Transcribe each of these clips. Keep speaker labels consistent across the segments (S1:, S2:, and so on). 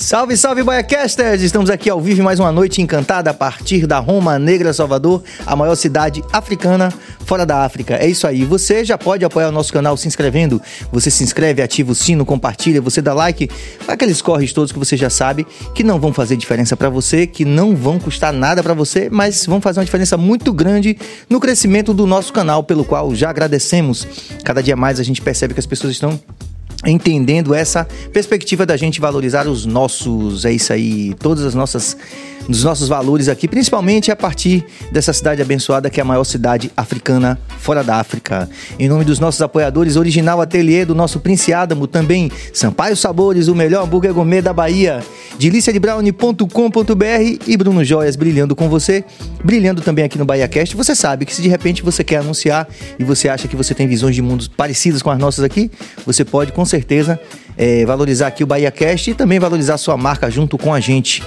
S1: Salve, salve, Baiacasters! Estamos aqui ao vivo mais uma noite encantada a partir da Roma Negra, Salvador, a maior cidade africana fora da África. É isso aí. Você já pode apoiar o nosso canal se inscrevendo. Você se inscreve, ativa o sino, compartilha, você dá like. Aqueles corres todos que você já sabe que não vão fazer diferença para você, que não vão custar nada para você, mas vão fazer uma diferença muito grande no crescimento do nosso canal, pelo qual já agradecemos. Cada dia mais a gente percebe que as pessoas estão entendendo essa perspectiva da gente valorizar os nossos, é isso aí, todas as nossas dos nossos valores aqui, principalmente a partir dessa cidade abençoada que é a maior cidade africana fora da África. Em nome dos nossos apoiadores, Original Ateliê do nosso Prince Adamo, também Sampaio Sabores, o melhor hambúrguer gourmet da Bahia, deliciadebrownie.com.br e Bruno Joias brilhando com você, brilhando também aqui no BahiaCast. Você sabe que se de repente você quer anunciar e você acha que você tem visões de mundos parecidas com as nossas aqui, você pode com certeza é, valorizar aqui o BahiaCast e também valorizar sua marca junto com a gente.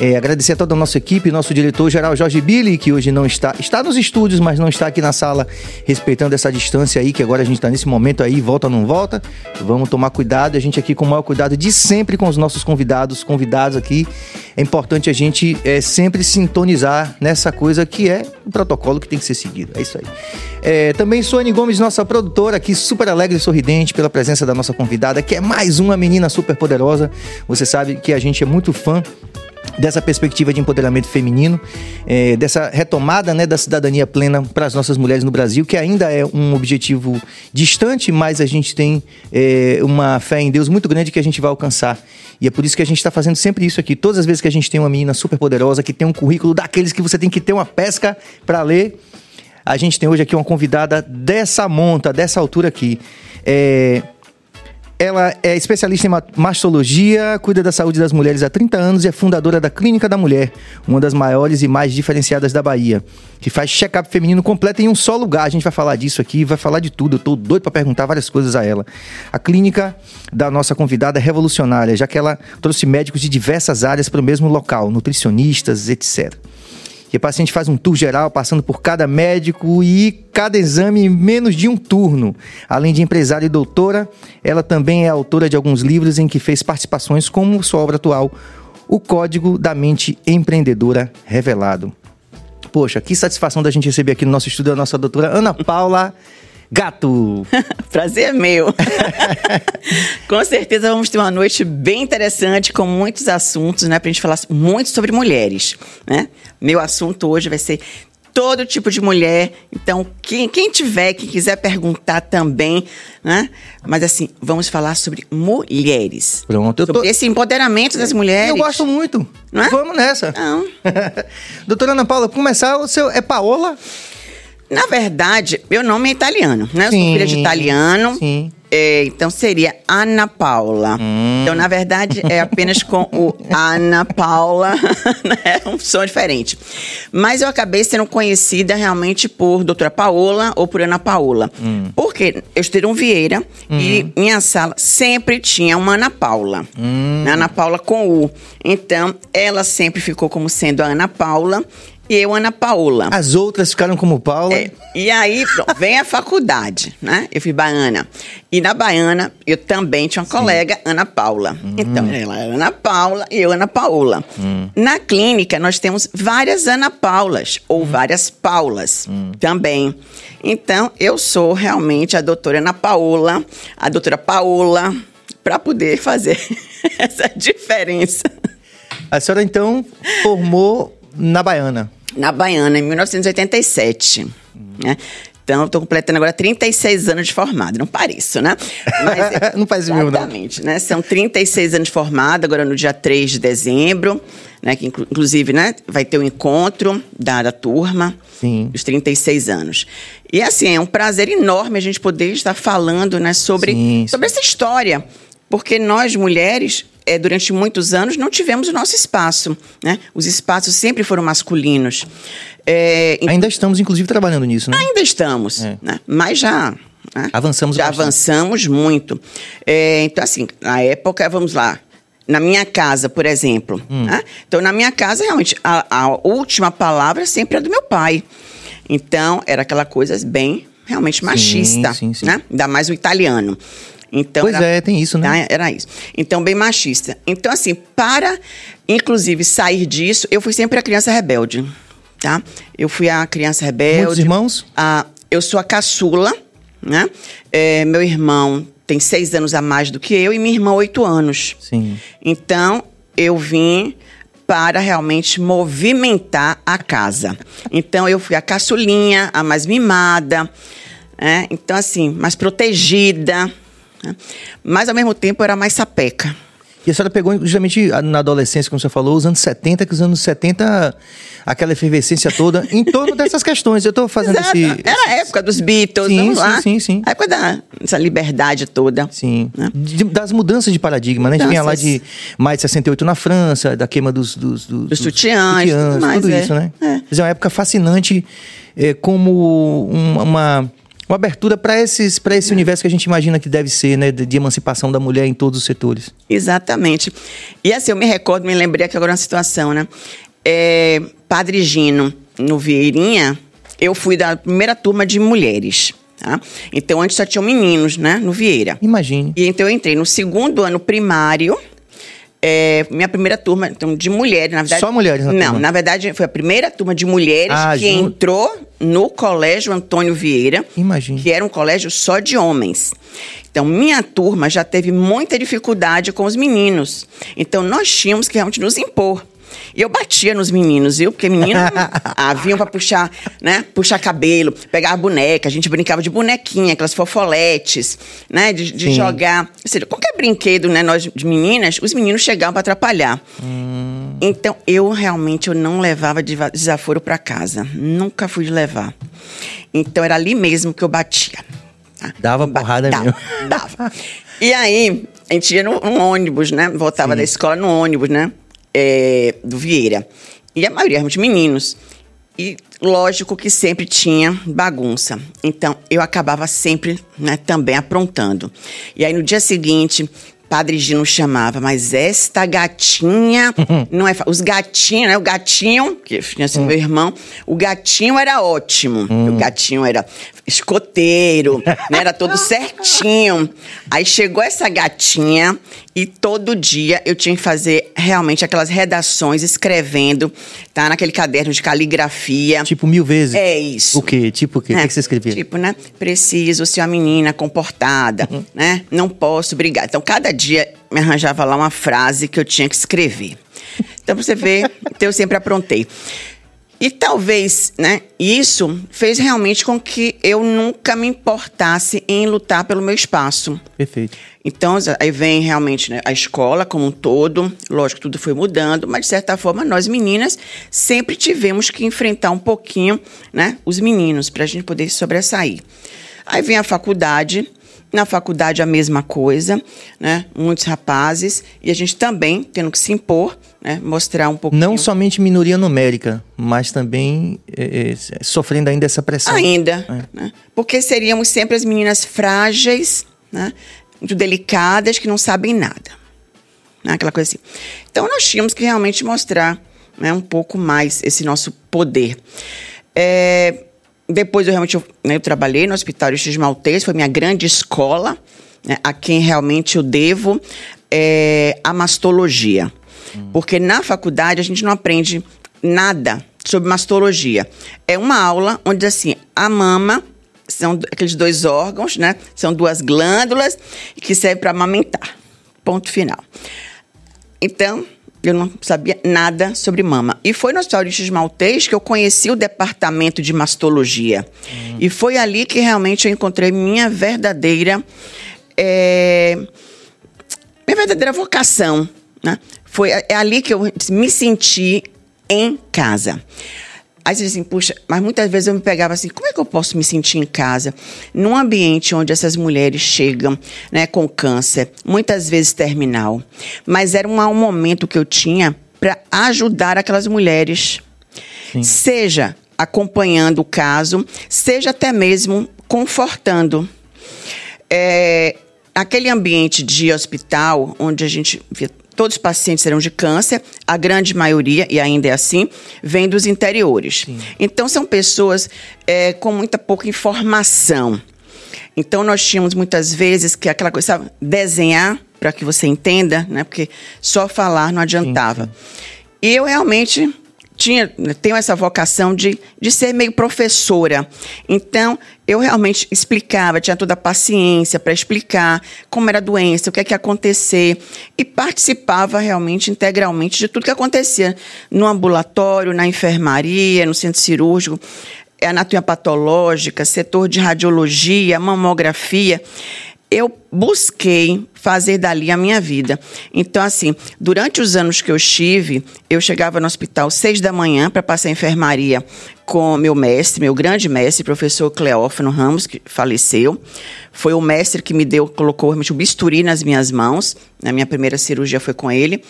S1: É, agradecer a toda a nossa equipe, nosso diretor-geral Jorge Billy, que hoje não está, está nos estúdios, mas não está aqui na sala, respeitando essa distância aí, que agora a gente está nesse momento aí, volta ou não volta. Vamos tomar cuidado, a gente aqui com o maior cuidado de sempre com os nossos convidados, convidados aqui. É importante a gente é, sempre sintonizar nessa coisa que é o protocolo que tem que ser seguido. É isso aí. É, também Sônia Gomes, nossa produtora, aqui super alegre e sorridente pela presença da nossa convidada, que é mais uma menina super poderosa. Você sabe que a gente é muito fã dessa perspectiva de empoderamento feminino, é, dessa retomada né, da cidadania plena para as nossas mulheres no Brasil, que ainda é um objetivo distante, mas a gente tem é, uma fé em Deus muito grande que a gente vai alcançar. E é por isso que a gente está fazendo sempre isso aqui. Todas as vezes que a gente tem uma menina super poderosa, que tem um currículo daqueles que você tem que ter uma pesca para ler, a gente tem hoje aqui uma convidada dessa monta, dessa altura aqui. É, ela é especialista em mastologia, cuida da saúde das mulheres há 30 anos e é fundadora da Clínica da Mulher, uma das maiores e mais diferenciadas da Bahia, que faz check-up feminino completo em um só lugar. A gente vai falar disso aqui, vai falar de tudo. Eu tô doido para perguntar várias coisas a ela. A clínica da nossa convidada é revolucionária, já que ela trouxe médicos de diversas áreas para o mesmo local, nutricionistas, etc que o paciente faz um tour geral, passando por cada médico e cada exame em menos de um turno. Além de empresária e doutora, ela também é autora de alguns livros em que fez participações, como sua obra atual, O Código da Mente Empreendedora Revelado. Poxa, que satisfação da gente receber aqui no nosso estúdio a nossa doutora Ana Paula Gato.
S2: Prazer meu. com certeza vamos ter uma noite bem interessante com muitos assuntos, né, pra gente falar muito sobre mulheres, né? Meu assunto hoje vai ser todo tipo de mulher. Então, quem, quem tiver, que quiser perguntar também, né? Mas assim, vamos falar sobre mulheres.
S1: Pronto,
S2: eu tô... Esse empoderamento das mulheres.
S1: Eu gosto muito. Não é? Vamos nessa. Não. Doutora Ana Paula, começar, o seu é Paola?
S2: Na verdade, meu nome é italiano, né? Eu sim, sou filha de italiano. Sim. É, então seria Ana Paula. Hum. Então, na verdade, é apenas com o Ana Paula, né? É um som diferente. Mas eu acabei sendo conhecida realmente por doutora Paola ou por Ana Paula. Hum. Porque eu estudei um Vieira hum. e minha sala sempre tinha uma Ana Paula. Hum. Ana Paula com U. Então, ela sempre ficou como sendo a Ana Paula e eu, Ana Paula.
S1: As outras ficaram como Paula? É,
S2: e aí, pronto, vem a faculdade, né? Eu fui baiana. E na baiana, eu também tinha uma Sim. colega, Ana Paula. Hum. Então, ela era Ana Paula e eu, Ana Paula. Hum. Na clínica, nós temos várias Ana Paulas, ou hum. várias Paulas hum. também. Então, eu sou realmente a doutora Ana Paula, a doutora Paola, para poder fazer essa diferença.
S1: A senhora, então, formou na Baiana.
S2: Na Baiana, em 1987. Né? Então, estou completando agora 36 anos de formada. Não pareço, né?
S1: Mas, não faz mil,
S2: Exatamente, né? São 36 anos de formada, agora no dia 3 de dezembro, né? Que inclusive, né, vai ter o um encontro da, da turma. Sim. Os 36 anos. E assim, é um prazer enorme a gente poder estar falando, né, sobre, sim, sobre essa história. Porque nós, mulheres, é, durante muitos anos não tivemos o nosso espaço. Né? Os espaços sempre foram masculinos.
S1: É, ainda estamos, inclusive, trabalhando nisso, né?
S2: Ainda estamos, é. né? mas já. Né?
S1: Avançamos
S2: Já
S1: bastante.
S2: avançamos muito. É, então, assim, na época, vamos lá. Na minha casa, por exemplo. Hum. Né? Então, na minha casa, realmente, a, a última palavra sempre é do meu pai. Então, era aquela coisa bem realmente machista, sim, sim, sim. né? Ainda mais o italiano. Então,
S1: pois
S2: era,
S1: é, tem isso, né?
S2: Tá? Era isso. Então, bem machista. Então, assim, para, inclusive, sair disso, eu fui sempre a criança rebelde, tá? Eu fui a criança rebelde.
S1: Muitos irmãos?
S2: A, eu sou a caçula, né? É, meu irmão tem seis anos a mais do que eu e minha irmã oito anos.
S1: Sim.
S2: Então, eu vim para realmente movimentar a casa. Então, eu fui a caçulinha, a mais mimada, né? Então, assim, mais protegida. Né? Mas, ao mesmo tempo, era mais sapeca.
S1: E a senhora pegou justamente na adolescência, como você falou, os anos 70, que os anos 70, aquela efervescência toda, em torno dessas questões. Eu estou fazendo
S2: Exato.
S1: esse.
S2: Era a época dos Beatles,
S1: sim,
S2: vamos
S1: sim,
S2: lá.
S1: Sim, sim,
S2: A época da, dessa liberdade toda.
S1: Sim.
S2: Né?
S1: De, das mudanças de paradigma, né? A gente vinha lá de mais de 68 na França, da queima dos. Dos, dos,
S2: dos sutiãs, sutiãs tudo, mais,
S1: tudo
S2: é.
S1: isso, né?
S2: É.
S1: Mas é uma época fascinante, é, como uma, uma uma abertura para esses para esse universo que a gente imagina que deve ser, né, de, de, emancipação da mulher em todos os setores.
S2: Exatamente. E assim, eu me recordo, me lembrei aqui agora uma situação, né? É, Padre Gino, no Vieirinha, eu fui da primeira turma de mulheres. Tá? Então, antes só tinham meninos, né? No Vieira.
S1: Imagine.
S2: E então eu entrei no segundo ano primário. É, minha primeira turma então, de mulheres, na verdade.
S1: Só mulheres na
S2: Não,
S1: turma.
S2: na verdade foi a primeira turma de mulheres
S1: Ah,
S2: que
S1: junto.
S2: entrou no Colégio Antônio Vieira.
S1: Imagine.
S2: Que era um colégio só de homens. Então, minha turma já teve muita dificuldade com os meninos. Então, nós tínhamos que realmente nos impor. E eu batia nos meninos, viu? Porque meninos ah, vinham pra puxar, né? Puxar cabelo, pegar boneca. A gente brincava de bonequinha, aquelas fofoletes, né? De, de
S1: Sim.
S2: jogar. Ou seja, qualquer brinquedo, né? Nós de meninas, os meninos chegavam pra atrapalhar. Então, eu realmente eu não levava desaforo pra casa. Nunca fui levar. Então, era ali mesmo que eu batia. tá?
S1: Dava porrada
S2: dava,
S1: mesmo.
S2: Dava. E aí, a gente ia no ônibus, né? Voltava da escola no ônibus, né? É, do Vieira. E a maioria eram de meninos. E lógico que sempre tinha bagunça. Então, eu acabava sempre né, também aprontando. E aí, no dia seguinte, Padre Gino chamava, mas esta gatinha não é. Os gatinhos, né? O gatinho, que tinha sido meu irmão, o gatinho era ótimo. O gatinho era escoteiro, né? Era todo certinho. Aí chegou essa gatinha e todo dia eu tinha que fazer realmente aquelas redações escrevendo, tá? Naquele caderno de caligrafia.
S1: Tipo mil vezes.
S2: É isso.
S1: O quê? Tipo o quê? O que, que você escrevia?
S2: Tipo, né? Preciso ser uma menina comportada,
S1: Uhum.
S2: né? Não posso brigar. Então, cada dia me arranjava lá uma frase que eu tinha que escrever. Então, pra você ver, então eu sempre aprontei. E talvez, né, isso fez realmente com que eu nunca me importasse em lutar pelo meu espaço.
S1: Perfeito.
S2: Então, aí vem realmente né, a escola como um todo, lógico, tudo foi mudando, mas de certa forma nós meninas sempre tivemos que enfrentar um pouquinho, né, os meninos para a gente poder sobressair. Aí vem a faculdade, na faculdade a mesma coisa, né, muitos rapazes e a gente também tendo que se impor, né, mostrar um pouquinho.
S1: Não somente minoria numérica, mas também é, é, sofrendo ainda essa pressão.
S2: Ainda, né? Porque seríamos sempre as meninas frágeis, né? Muito delicadas, que não sabem nada. Né? Aquela coisa assim. Então, nós tínhamos que realmente mostrar né, um pouco mais esse nosso poder. É, depois, eu realmente eu, né, eu trabalhei no Hospital X Maltês, foi minha grande escola, né, a quem realmente eu devo é, a mastologia. Porque na faculdade a gente não aprende nada sobre mastologia. É uma aula onde, assim, a mama são aqueles dois órgãos, né? São duas glândulas que servem para amamentar. Ponto final. Então, eu não sabia nada sobre mama. E foi no Hospital de X Maltês que eu conheci o departamento de mastologia. E foi ali que realmente eu encontrei minha verdadeira. eh, minha verdadeira vocação, né? Foi é ali que eu me senti em casa. Aí você diz assim, puxa, mas muitas vezes eu me pegava assim, como é que eu posso me sentir em casa? Num ambiente onde essas mulheres chegam né, com câncer, muitas vezes terminal. Mas era um, um momento que eu tinha para ajudar aquelas mulheres. Seja acompanhando o caso, seja até mesmo confortando. É, aquele ambiente de hospital, onde a gente via todos os pacientes eram de câncer, a grande maioria, e ainda é assim, vem dos interiores. Então, são pessoas é, com muita pouca informação. Então nós tínhamos muitas vezes que aquela coisa, sabe, desenhar para que você entenda, né? Porque só falar não adiantava. Sim, sim. E eu realmente tinha, tenho essa vocação de, de ser meio professora. Então, eu realmente explicava, tinha toda a paciência para explicar como era a doença, o que é que ia acontecer, e participava realmente integralmente de tudo que acontecia no ambulatório, na enfermaria, no centro cirúrgico, anatomia patológica, setor de radiologia, mamografia eu busquei fazer dali a minha vida. Então, assim, durante os anos que eu estive, eu chegava no hospital seis da manhã para passar a enfermaria com meu mestre, meu grande mestre, professor Cleófano Ramos, que faleceu. Foi o mestre que me deu, colocou realmente o bisturi nas minhas mãos. Na minha primeira cirurgia foi com ele.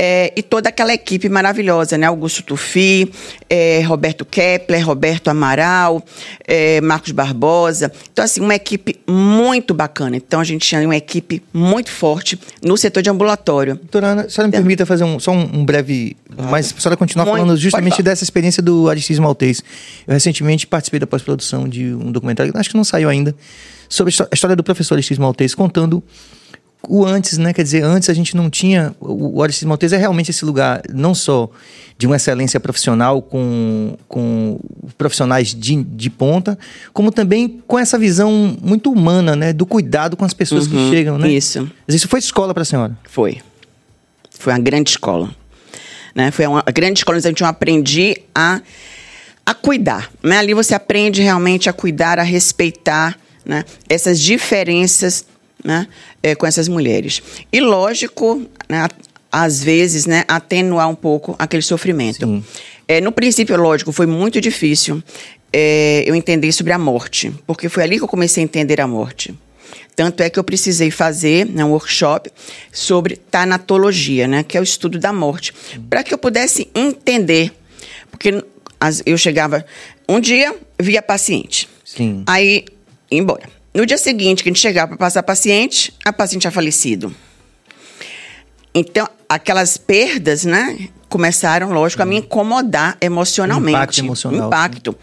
S2: É, e toda aquela equipe maravilhosa, né? Augusto Tufi, é, Roberto Kepler, Roberto Amaral, é, Marcos Barbosa. Então, assim, uma equipe muito bacana. Então, a gente tinha uma equipe muito forte no setor de ambulatório.
S1: Doutora Ana, a senhora me então, permita fazer um, só um, um breve. Mas a senhora continuar muito, falando justamente dessa experiência do Aristides Maltês. Eu recentemente participei da pós-produção de um documentário, acho que não saiu ainda, sobre a história do professor Aristides Maltês, contando o antes, né? Quer dizer, antes a gente não tinha. O Aristides Maltese é realmente esse lugar, não só de uma excelência profissional com, com profissionais de, de ponta, como também com essa visão muito humana, né? Do cuidado com as pessoas uhum, que chegam, né?
S2: Isso.
S1: Isso foi escola para a senhora?
S2: Foi. Foi uma grande escola. Né? Foi uma grande escola onde eu aprendi a, a cuidar. Né? Ali você aprende realmente a cuidar, a respeitar né? essas diferenças né, é, com essas mulheres. E lógico, né, às vezes, né, atenuar um pouco aquele sofrimento. É, no princípio, lógico, foi muito difícil é, eu entender sobre a morte, porque foi ali que eu comecei a entender a morte. Tanto é que eu precisei fazer né, um workshop sobre tanatologia, né, que é o estudo da morte, para que eu pudesse entender. Porque eu chegava, um dia, via paciente. Sim. Aí, embora. No dia seguinte, que a gente chegava para passar paciente, a paciente tinha falecido. Então, aquelas perdas, né, começaram, lógico, a me incomodar emocionalmente.
S1: Impacto emocional.
S2: Impacto.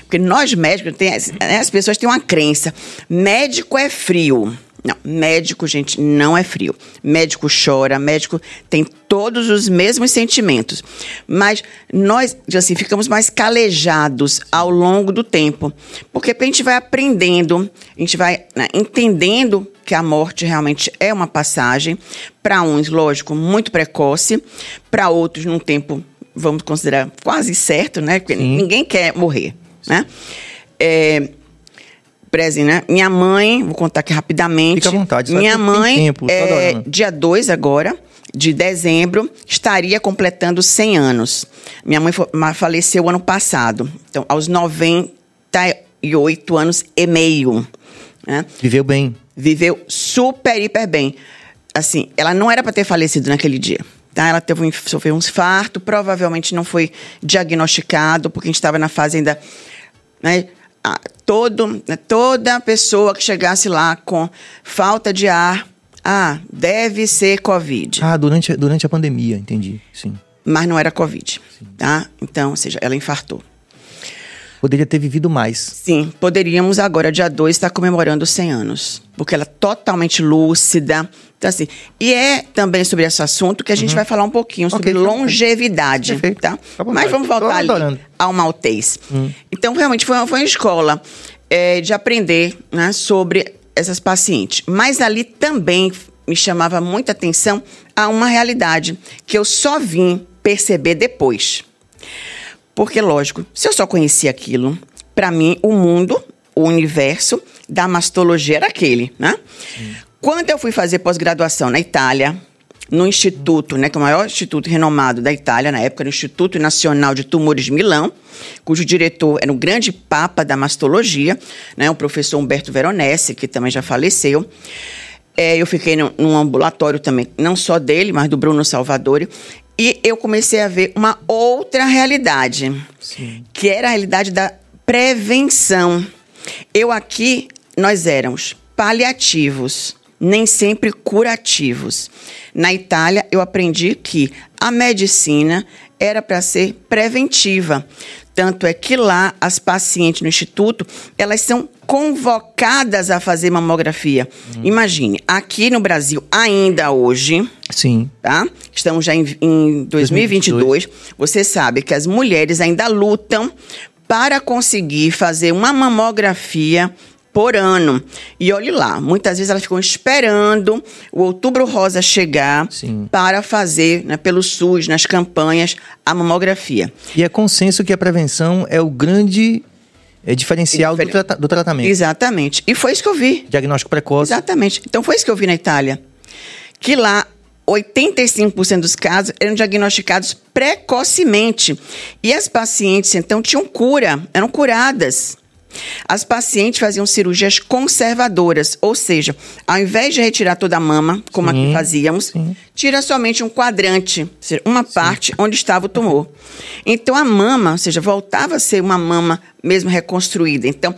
S2: Porque nós médicos, tem, né, as pessoas têm uma crença: médico é frio. Não, médico, gente, não é frio. Médico chora, médico tem todos os mesmos sentimentos. Mas nós, assim, ficamos mais calejados ao longo do tempo. Porque a gente vai aprendendo, a gente vai né, entendendo que a morte realmente é uma passagem. Para uns, lógico, muito precoce. Para outros, num tempo, vamos considerar quase certo, né? Porque Sim. ninguém quer morrer, né? É, Prezi, né? Minha mãe, vou contar aqui rapidamente.
S1: Fica à vontade.
S2: Minha mãe, tempo, é, dia 2 agora, de dezembro, estaria completando 100 anos. Minha mãe faleceu ano passado. Então, aos 98 anos e meio. Né?
S1: Viveu bem.
S2: Viveu super, hiper bem. Assim, ela não era para ter falecido naquele dia. Tá? Ela teve um, sofreu um infarto, provavelmente não foi diagnosticado, porque a gente estava na fase ainda... Né, todo, toda pessoa que chegasse lá com falta de ar, ah, deve ser Covid.
S1: Ah, durante, durante a pandemia, entendi, sim.
S2: Mas não era Covid, sim. tá? Então, ou seja, ela infartou.
S1: Poderia ter vivido mais.
S2: Sim, poderíamos agora, dia 2, estar comemorando 100 anos. Porque ela é totalmente lúcida. Então, assim, e é também sobre esse assunto que a gente uhum. vai falar um pouquinho sobre okay, longevidade. Perfeito. Tá? tá Mas vamos voltar ali ao maltês. Uhum. Então, realmente, foi uma, foi uma escola é, de aprender né, sobre essas pacientes. Mas ali também me chamava muita atenção a uma realidade que eu só vim perceber depois. Porque, lógico, se eu só conhecia aquilo, para mim, o mundo, o universo da mastologia era aquele, né? Sim. Quando eu fui fazer pós-graduação na Itália, no instituto, né, que é o maior instituto renomado da Itália na época, no Instituto Nacional de Tumores de Milão, cujo diretor era o grande papa da mastologia, né, o professor Humberto Veronese, que também já faleceu. É, eu fiquei num, num, ambulatório também, não só dele, mas do Bruno Salvadori. E eu comecei a ver uma outra realidade, Sim. que era a realidade da prevenção. Eu aqui, nós éramos paliativos, nem sempre curativos. Na Itália, eu aprendi que a medicina era para ser preventiva. Tanto é que lá as pacientes no instituto, elas são convocadas a fazer mamografia. Hum. Imagine, aqui no Brasil, ainda hoje,
S1: Sim.
S2: Tá? Estamos já em, em 2022, 2022. Você sabe que as mulheres ainda lutam para conseguir fazer uma mamografia por ano. E olhe lá, muitas vezes elas ficam esperando o outubro rosa chegar Sim. para fazer, né, pelo SUS, nas campanhas, a mamografia.
S1: E é consenso que a prevenção é o grande é diferencial do, trata do, tratamento.
S2: Exatamente. E foi isso que eu vi.
S1: Diagnóstico precoce.
S2: Exatamente. Então foi isso que eu vi na Itália. Que lá 85% dos casos eram diagnosticados precocemente. E as pacientes, então, tinham cura, eram curadas. As pacientes faziam cirurgias conservadoras, ou seja, ao invés de retirar toda a mama, como sim, aqui fazíamos, sim. tira somente um quadrante, seja, uma parte sim. onde estava o tumor. Então a mama, ou seja, voltava a ser uma mama mesmo reconstruída. Então,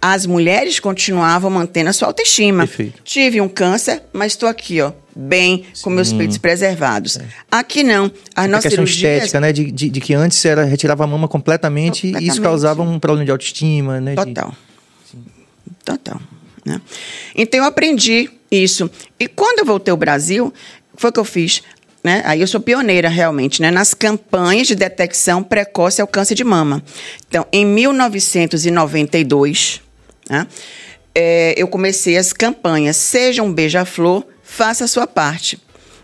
S2: as mulheres continuavam mantendo a sua autoestima. Perfeito. Tive um câncer, mas estou aqui, ó, bem, Sim. com meus peitos preservados. É. Aqui não. A, nossa
S1: questão cirurgia... estética, né? De, de, de, que antes era retirava a mama completamente, completamente. e isso causava um problema de autoestima, né?
S2: Total. De... Total. Né? Então eu aprendi isso. E quando eu voltei ao Brasil, foi o que eu fiz. Né? Aí eu sou pioneira realmente, né? Nas campanhas de detecção precoce ao câncer de mama. Então, em 1992, né? É, eu comecei as campanhas Seja um Beija-Flor, faça a sua parte.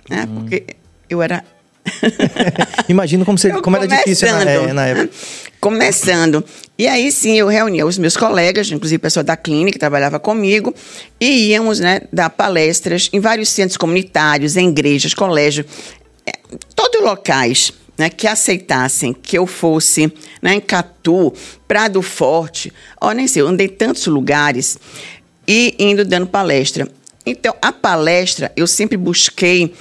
S2: Né? Hum. Porque eu era.
S1: Imagino como, você, como era difícil na, é, na, época.
S2: Começando. E aí sim eu reunia os meus colegas, inclusive pessoa da clínica que trabalhava comigo, e íamos né, dar palestras em vários centros comunitários, em igrejas, colégios, é, todos locais né, que aceitassem que eu fosse né, em Catu, Prado Forte, ó, nem sei, eu andei tantos lugares e indo dando palestra. Então, a palestra, eu sempre busquei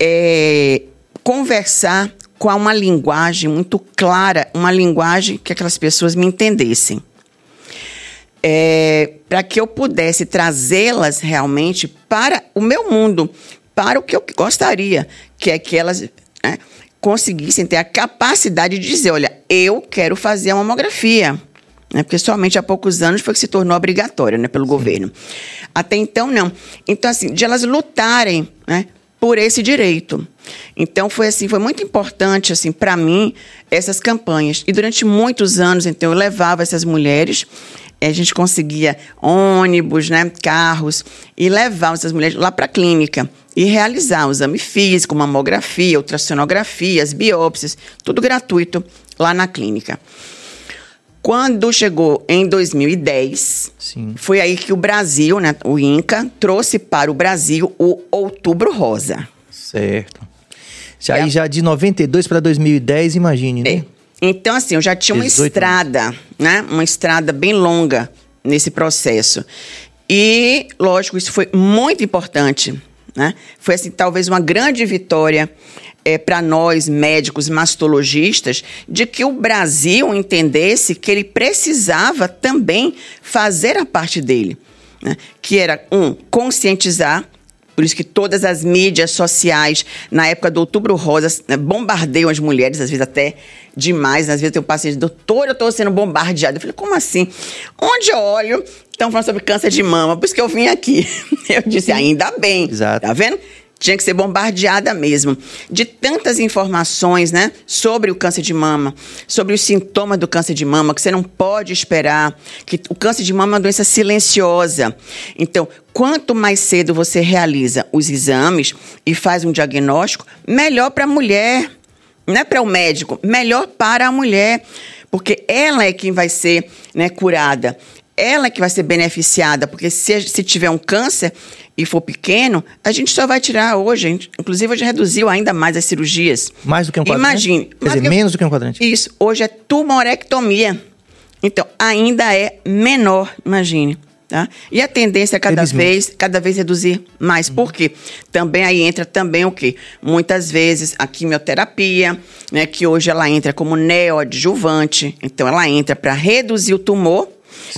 S2: é, conversar com uma linguagem muito clara, uma linguagem que aquelas pessoas me entendessem. É, para que eu pudesse trazê-las realmente para o meu mundo, para o que eu gostaria, que é que elas né, conseguissem ter a capacidade de dizer: olha, eu quero fazer a mamografia. Né? Porque somente há poucos anos foi que se tornou obrigatória né, pelo Sim. governo. Até então, não. Então, assim, de elas lutarem né, por esse direito. Então, foi assim, foi muito importante, assim, para mim, essas campanhas. E durante muitos anos, então, eu levava essas mulheres a gente conseguia ônibus, né, carros, e levar essas mulheres lá para a clínica e realizar o exame físico, mamografia, ultrassonografia, as biópsias, tudo gratuito lá na clínica. Quando chegou em 2010, Sim. foi aí que o Brasil, né, o INCA, trouxe para o Brasil o Outubro Rosa.
S1: Certo. Já, é. Aí já de 92 para 2010, imagine, né? É.
S2: Então, assim, eu já tinha uma estrada, anos. né? Uma estrada bem longa nesse processo. E, lógico, isso foi muito importante, né? Foi, assim, talvez uma grande vitória é, para nós, médicos mastologistas, de que o Brasil entendesse que ele precisava também fazer a parte dele. Né? Que era, um, conscientizar, por isso que todas as mídias sociais, na época do Outubro Rosa, né, bombardeiam as mulheres, às vezes até demais. Às vezes tem um paciente, doutor, eu estou sendo bombardeado. Eu falei, como assim? Onde eu olho, estão falando sobre câncer de mama, por isso que eu vim aqui. Eu disse, ainda bem. Exato. Tá vendo? Tinha que ser bombardeada mesmo de tantas informações, né, sobre o câncer de mama, sobre os sintomas do câncer de mama, que você não pode esperar, que o câncer de mama é uma doença silenciosa. Então, quanto mais cedo você realiza os exames e faz um diagnóstico, melhor para a mulher, não é para o médico, melhor para a mulher, porque ela é quem vai ser, né, curada. Ela é que vai ser beneficiada, porque se, se tiver um câncer, e for pequeno, a gente só vai tirar hoje. Gente, inclusive, hoje reduziu ainda mais as cirurgias.
S1: Mais do que um quadrante?
S2: Imagine.
S1: Quer dizer, menos do que um quadrante?
S2: Isso. Hoje é tumorectomia. Então, ainda é menor, imagine. Tá? E a tendência é cada vez, cada vez reduzir mais. Uhum. Por quê? Também aí entra também o quê? Muitas vezes a quimioterapia, né, que hoje ela entra como neoadjuvante. Então, ela entra para reduzir o tumor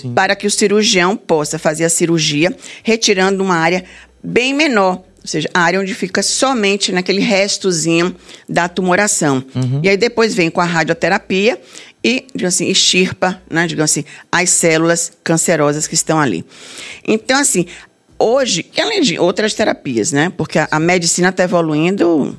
S2: Sim. para que o cirurgião possa fazer a cirurgia retirando uma área bem menor. Ou seja, a área onde fica somente naquele restozinho da tumoração. Uhum. E aí depois vem com a radioterapia e, digamos assim, extirpa, né, digamos assim, as células cancerosas que estão ali. Então, assim, hoje, além de outras terapias, né? Porque a, a medicina está evoluindo.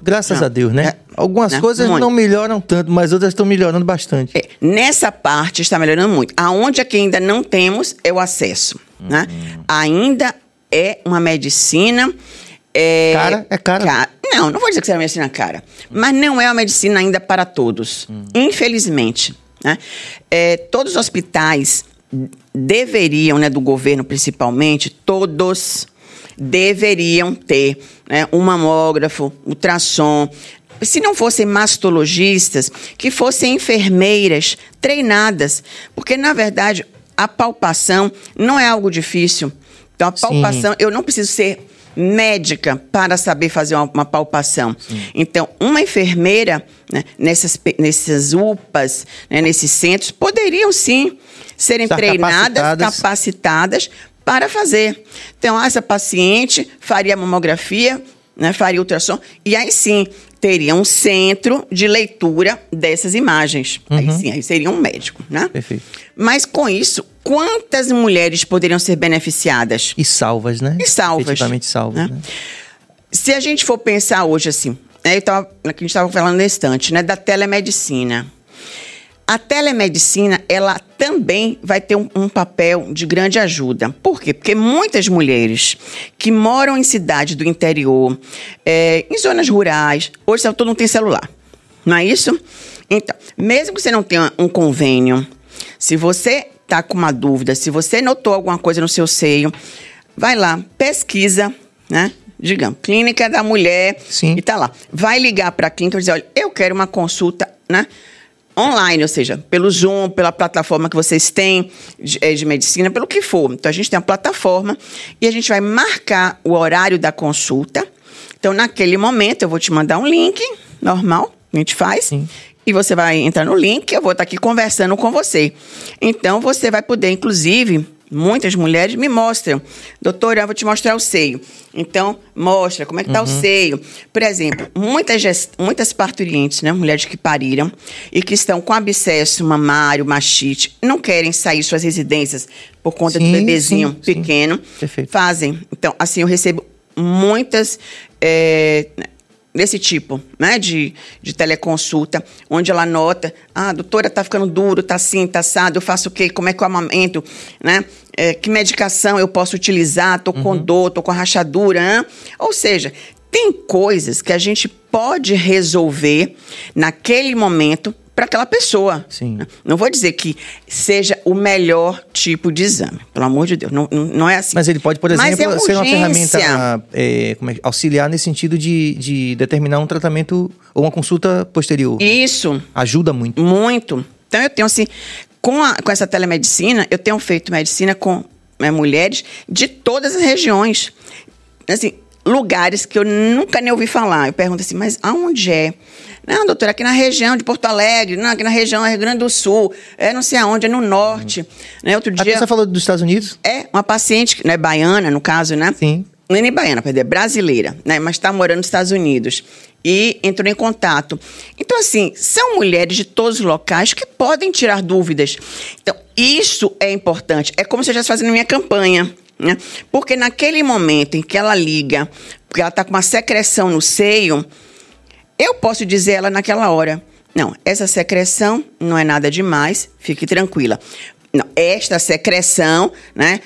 S1: Graças não. a Deus, né? É, Algumas né? coisas muito. não melhoram tanto, mas outras estão melhorando bastante.
S2: É, nessa parte está melhorando muito. Aonde é que ainda não temos é o acesso. Uhum. Né? Ainda é uma medicina.
S1: É, cara? É cara? cara?
S2: Não, não vou dizer que é uma medicina cara. Mas não é uma medicina ainda para todos. Uhum. Infelizmente. Né? É, todos os hospitais deveriam, né, do governo principalmente, todos deveriam ter né, um mamógrafo, ultrassom. Se não fossem mastologistas, que fossem enfermeiras treinadas, porque na verdade a palpação não é algo difícil. Então a palpação, Sim. eu não preciso ser médica para saber fazer uma, uma palpação. Sim. Então, uma enfermeira né, nessas, nessas UPAs, né, nesses centros, poderiam sim serem Estar treinadas, capacitadas. capacitadas para fazer. Então, essa paciente faria mamografia, né, faria ultrassom, e aí sim teria um centro de leitura dessas imagens. Uhum. Aí sim, aí seria um médico, né?
S1: Perfeito.
S2: Mas com isso, quantas mulheres poderiam ser beneficiadas?
S1: E salvas, né?
S2: E salvas.
S1: Efetivamente salvas, né? né?
S2: Se a gente for pensar hoje assim, né, tava, a gente estava falando nesse instante, né, da telemedicina. A telemedicina, ela também vai ter um, um, papel de grande ajuda. Por quê? Porque muitas mulheres que moram em cidades do interior, é, em zonas rurais, hoje todo mundo tem celular, não é isso? Então, mesmo que você não tenha um convênio, se você está com uma dúvida, se você notou alguma coisa no seu seio, vai lá, pesquisa, né? Digamos, clínica da mulher,
S1: Sim.
S2: e tá lá. Vai ligar para a clínica e dizer, olha, eu quero uma consulta, né? Online, ou seja, pelo Zoom, pela plataforma que vocês têm de, eh, de, medicina, pelo que for. Então, a gente tem a plataforma e a gente vai marcar o horário da consulta. Então, naquele momento, eu vou te mandar um link normal, a gente faz. Sim. E você vai entrar no link, eu vou estar aqui conversando com você. Então, você vai poder, inclusive, muitas mulheres me mostram, doutora, eu vou te mostrar o seio. Então, mostra como é que está uhum. o seio. Por exemplo, muitas, gest... muitas parturientes, né, mulheres que pariram e que estão com abscesso mamário, machite, não querem sair suas residências por conta sim, do bebezinho sim, pequeno, sim. fazem. Então, assim, eu recebo muitas... É desse tipo, né, de, de teleconsulta, onde ela nota, ah, doutora, tá ficando duro, tá assim, tá assado, eu faço o quê? Como é que eu amamento, né? É, que medicação eu posso utilizar? Tô com uhum. dor, tô com rachadura, né? Ou seja, tem coisas que a gente pode resolver naquele momento para aquela pessoa.
S1: Sim.
S2: Não vou dizer que seja o melhor tipo de exame, pelo amor de Deus. Não, não é assim.
S1: Mas ele pode, por exemplo, é ser uma ferramenta é, é, auxiliar nesse sentido de, de determinar um tratamento ou uma consulta posterior.
S2: Isso.
S1: Ajuda muito.
S2: Muito. Então eu tenho assim, com, a, com essa telemedicina, eu tenho feito medicina com né, mulheres de todas as regiões. Assim, lugares que eu nunca nem ouvi falar. Eu pergunto assim, mas aonde é? Não, doutora, aqui na região de Porto Alegre, não, aqui na região é Rio Grande do Sul, é não sei aonde, é no norte. Uhum. Né? Outro dia.
S1: Você falou dos Estados Unidos?
S2: É, uma paciente, né, baiana, no caso, né?
S1: Sim.
S2: Não é nem baiana, perdão, é brasileira, né? Mas está morando nos Estados Unidos. E entrou em contato. Então, assim, são mulheres de todos os locais que podem tirar dúvidas. Então, isso é importante. É como se eu estivesse fazendo minha campanha. Né? Porque naquele momento em que ela liga, porque ela está com uma secreção no seio, eu posso dizer ela naquela hora: não, essa secreção não é nada demais, fique tranquila. Não, esta secreção, né,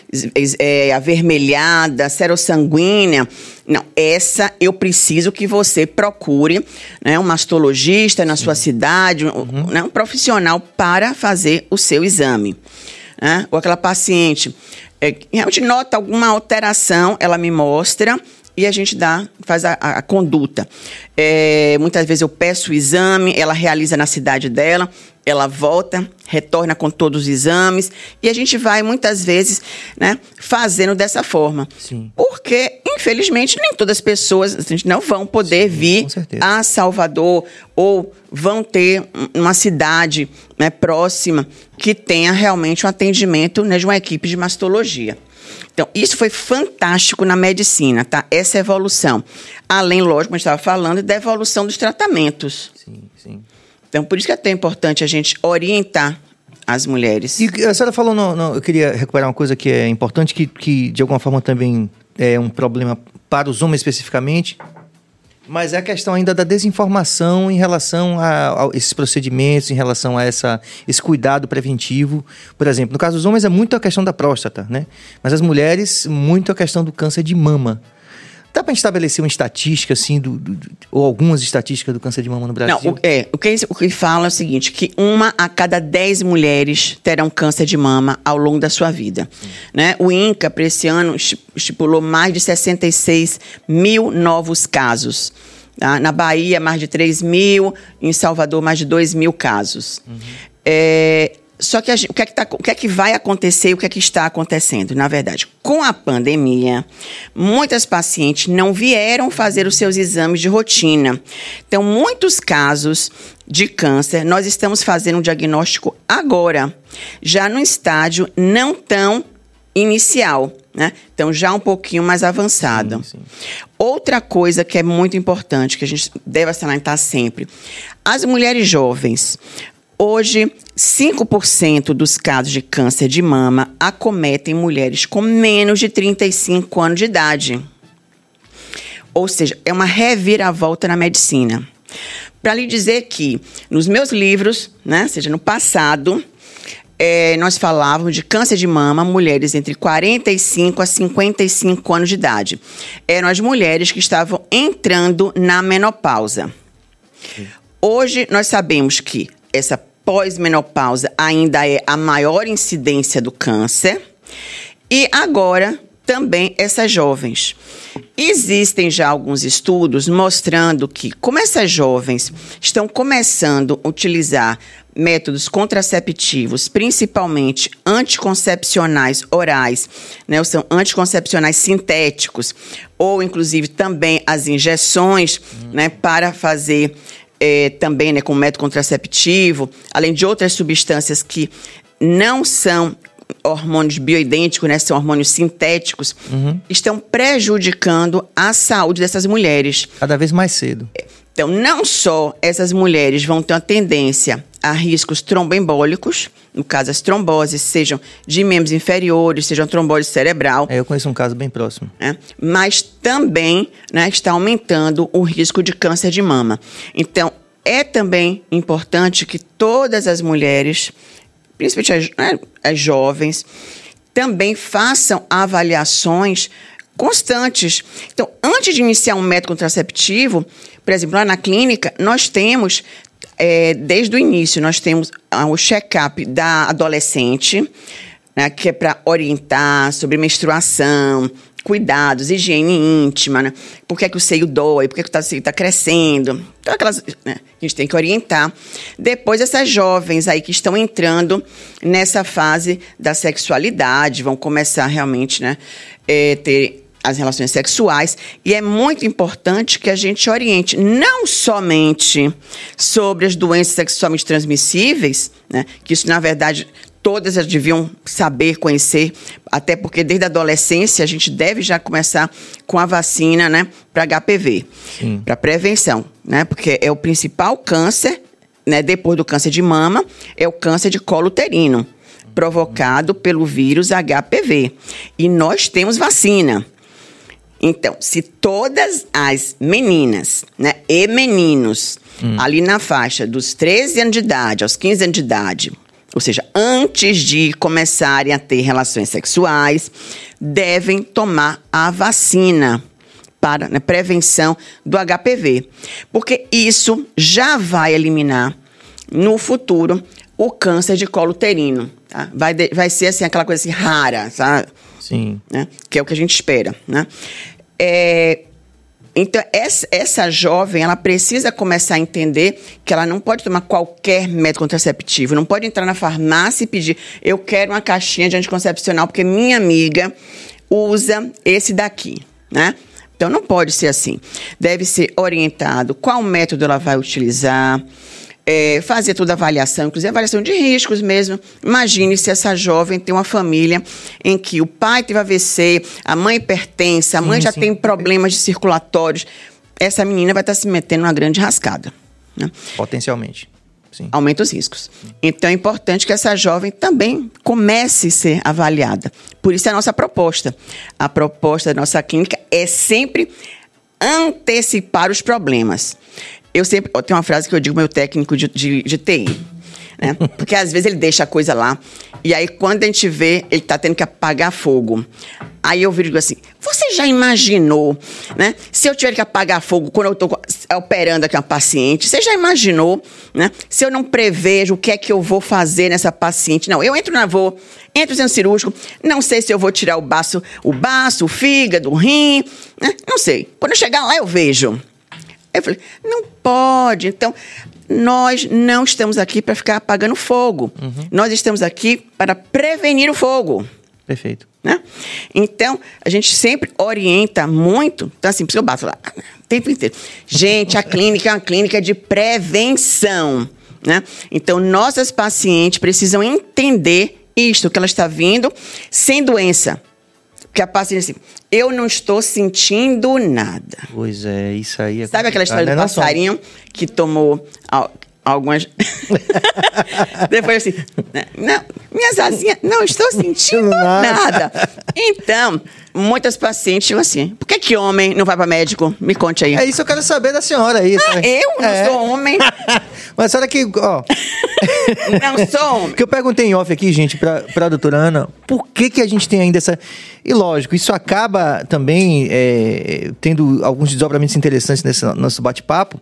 S2: é, avermelhada, serossanguínea, não, essa eu preciso que você procure né, um mastologista na sua cidade, uhum. né, um profissional para fazer o seu exame. Né? Ou aquela paciente é, realmente nota alguma alteração, ela me mostra, e a gente dá, faz a, a, conduta. É, muitas vezes eu peço o exame, ela realiza na cidade dela, ela volta, retorna com todos os exames e a gente vai muitas vezes, né, fazendo dessa forma.
S1: Sim.
S2: Porque, infelizmente, nem todas as pessoas a gente não vão poder Sim, vir a Salvador ou vão ter uma cidade né, próxima que tenha realmente um atendimento né, de uma equipe de mastologia. Então, isso foi fantástico na medicina, tá? Essa evolução. Além, lógico, como a gente estava falando, da evolução dos tratamentos. Sim, sim. Então, por isso que é tão importante a gente orientar as mulheres.
S1: E a senhora falou, no, no, eu queria recuperar uma coisa que é importante, que, que de alguma forma também é um problema para os homens especificamente, mas é a questão ainda da desinformação em relação a, a, esses procedimentos, em relação a essa, esse cuidado preventivo. Por exemplo, no caso dos homens é muito a questão da próstata, né? Mas as mulheres, muito a questão do câncer de mama. Dá para estabelecer uma estatística, assim, do, do, do, ou algumas estatísticas do câncer de mama no Brasil?
S2: Não, o, é, o, que, o que fala é o seguinte, que uma a cada dez mulheres terão câncer de mama ao longo da sua vida. Né? O INCA, para esse ano, estipulou mais de 66 mil novos casos. Tá? Na Bahia, mais de 3 mil, em Salvador, mais de 2 mil casos. Uhum. É, só que gente, o, que é que tá, o que é que vai acontecer e o que é que está acontecendo? Na verdade, com a pandemia, muitas pacientes não vieram fazer os seus exames de rotina. Então, muitos casos de câncer, nós estamos fazendo um diagnóstico agora, já no estágio não tão inicial. Né? Então, já um pouquinho mais avançado. Sim, sim. Outra coisa que é muito importante, que a gente deve salientar sempre: as mulheres jovens. Hoje, 5% dos casos de câncer de mama acometem mulheres com menos de 35 anos de idade. Ou seja, é uma reviravolta na medicina. Para lhe dizer que nos meus livros, né, seja no passado, é, nós falávamos de câncer de mama, mulheres entre 45 a 55 anos de idade. Eram as mulheres que estavam entrando na menopausa. Hoje nós sabemos que essa pós-menopausa ainda é a maior incidência do câncer. E agora também essas jovens. Existem já alguns estudos mostrando que, como essas jovens estão começando a utilizar métodos contraceptivos, principalmente anticoncepcionais orais, né, são anticoncepcionais sintéticos, ou inclusive também as injeções, hum. né, para fazer é, também né, com método contraceptivo, além de outras substâncias que não são hormônios bioidênticos, né, são hormônios sintéticos, uhum. estão prejudicando a saúde dessas mulheres.
S1: Cada vez mais cedo.
S2: Então, não só essas mulheres vão ter uma tendência a riscos tromboembólicos, no caso as tromboses, sejam de membros inferiores, sejam trombose cerebral.
S1: É, eu conheço um caso bem próximo.
S2: Né, mas também né, está aumentando o risco de câncer de mama. Então, é também importante que todas as mulheres, principalmente as, né, as jovens, também façam avaliações constantes. Então, antes de iniciar um método contraceptivo, por exemplo, lá na clínica, nós temos é, desde o início, nós temos ah, o check-up da adolescente, né, que é para orientar sobre menstruação, cuidados, higiene íntima, né? Por que, é que o seio dói, por que, é que o seio está crescendo. Então, aquelas, né, a gente tem que orientar. Depois, essas jovens aí que estão entrando nessa fase da sexualidade, vão começar realmente, né, é, ter as relações sexuais e é muito importante que a gente oriente não somente sobre as doenças sexualmente transmissíveis, né, que isso na verdade todas as deviam saber, conhecer, até porque desde a adolescência a gente deve já começar com a vacina, né, para HPV, para prevenção, né, porque é o principal câncer, né, depois do câncer de mama, é o câncer de colo uterino, provocado pelo vírus HPV. E nós temos vacina. Então, se todas as meninas né, e meninos hum. ali na faixa dos 13 anos de idade aos 15 anos de idade, ou seja, antes de começarem a ter relações sexuais, devem tomar a vacina para né, prevenção do HPV, porque isso já vai eliminar no futuro o câncer de colo uterino. Tá? Vai, de, vai ser assim aquela coisa assim rara, sabe?
S1: Sim.
S2: Né? Que é o que a gente espera, né? É, então, essa, essa, jovem, ela precisa começar a entender que ela não pode tomar qualquer método contraceptivo, não pode entrar na farmácia e pedir, eu quero uma caixinha de anticoncepcional, porque minha amiga usa esse daqui, né? Então, não pode ser assim. Deve ser orientado qual método ela vai utilizar, é, fazer toda a avaliação, inclusive avaliação de riscos mesmo. Imagine se essa jovem tem uma família em que o pai teve AVC, a mãe pertence, a mãe sim, já sim. tem problemas de circulatórios. Essa menina vai estar se metendo numa grande rascada. Né?
S1: Potencialmente. Sim.
S2: Aumenta os riscos. Então é importante que essa jovem também comece a ser avaliada. Por isso é a nossa proposta. A proposta da nossa clínica é sempre antecipar os problemas. Eu sempre. Eu tenho uma frase que eu digo meu técnico de, de, de TI. Né? Porque às vezes ele deixa a coisa lá. E aí, quando a gente vê, ele está tendo que apagar fogo. Aí eu viro assim: você já imaginou, né? Se eu tiver que apagar fogo quando eu estou operando aqui uma paciente, você já imaginou, né? Se eu não prevejo o que é que eu vou fazer nessa paciente. Não, eu entro na vou, entro centro cirúrgico, não sei se eu vou tirar o baço, o baço, o fígado, o rim, né? Não sei. Quando eu chegar lá, eu vejo. Eu falei, não pode. Então, nós não estamos aqui para ficar apagando fogo. Uhum. Nós estamos aqui para prevenir o fogo.
S1: Perfeito.
S2: Né? Então, a gente sempre orienta muito. Então, assim, por isso eu bato lá o tempo inteiro. Gente, a clínica é uma clínica de prevenção. Né? Então, nossas pacientes precisam entender isto, que ela está vindo sem doença. Porque a paciente assim, eu não estou sentindo nada.
S1: Pois é, isso aí é
S2: Sabe aquela história do é passarinho que tomou algumas. Depois assim, não, minhas asinhas, não estou sentindo nada. Então, muitas pacientes ficam assim: por que, que homem não vai para médico? Me conte aí.
S1: É isso que eu quero saber da senhora aí.
S2: Ah, eu não é. sou homem.
S1: Mas a senhora que, ó.
S2: não sou homem.
S1: Porque eu perguntei em off aqui, gente, pra, pra doutora Ana, por que, que a gente tem ainda essa. E lógico, isso acaba também é, tendo alguns desdobramentos interessantes nesse nosso bate-papo,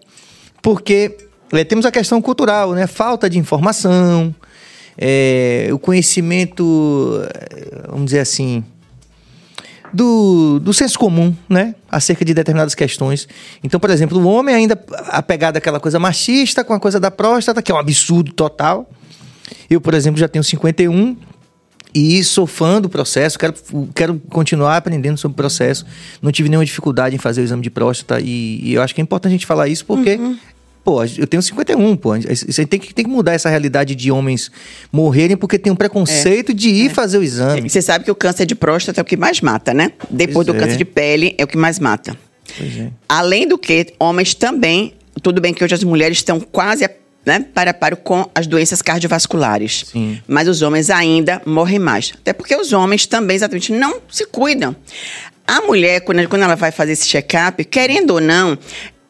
S1: porque é, temos a questão cultural, né? Falta de informação, é, o conhecimento, vamos dizer assim, do, do senso comum, né? Acerca de determinadas questões. Então, por exemplo, o homem ainda apegado àquela coisa machista com a coisa da próstata, que é um absurdo total. Eu, por exemplo, já tenho 51 e sou fã do processo, quero, quero continuar aprendendo sobre o processo. Não tive nenhuma dificuldade em fazer o exame de próstata e, e eu acho que é importante a gente falar isso porque uhum. Pô, eu tenho 51, pô. Você tem que, tem que mudar essa realidade de homens morrerem porque tem um preconceito é, de ir é. fazer o exame.
S2: Você sabe que o câncer de próstata é o que mais mata, né? Depois pois do é. câncer de pele, é o que mais mata. É. Além do que, homens também. Tudo bem que hoje as mulheres estão quase né, para para com as doenças cardiovasculares. Sim. Mas os homens ainda morrem mais. Até porque os homens também, exatamente, não se cuidam. A mulher, quando ela vai fazer esse check-up, querendo ou não,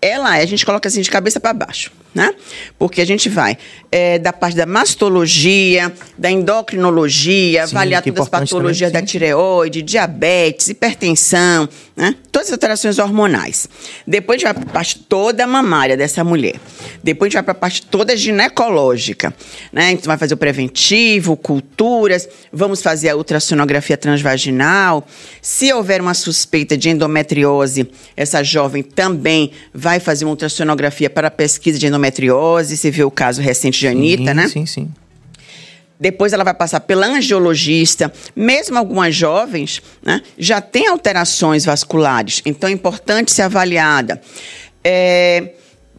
S2: ela é, a gente coloca assim de cabeça para baixo né? Porque a gente vai é, da parte da mastologia, da endocrinologia, sim, avaliar todas as patologias também, da tireoide, diabetes, hipertensão, né? Todas as alterações hormonais. Depois a gente vai para a parte toda mamária dessa mulher. Depois a gente vai para a parte toda ginecológica, né? Então vai fazer o preventivo, culturas, vamos fazer a ultrassonografia transvaginal. Se houver uma suspeita de endometriose, essa jovem também vai fazer uma ultrassonografia para pesquisa de endometriose endometriose, você viu o caso recente de Anitta,
S1: sim,
S2: né?
S1: Sim, sim.
S2: Depois ela vai passar pela angiologista. Mesmo algumas jovens né, já têm alterações vasculares, então é importante ser avaliada. É,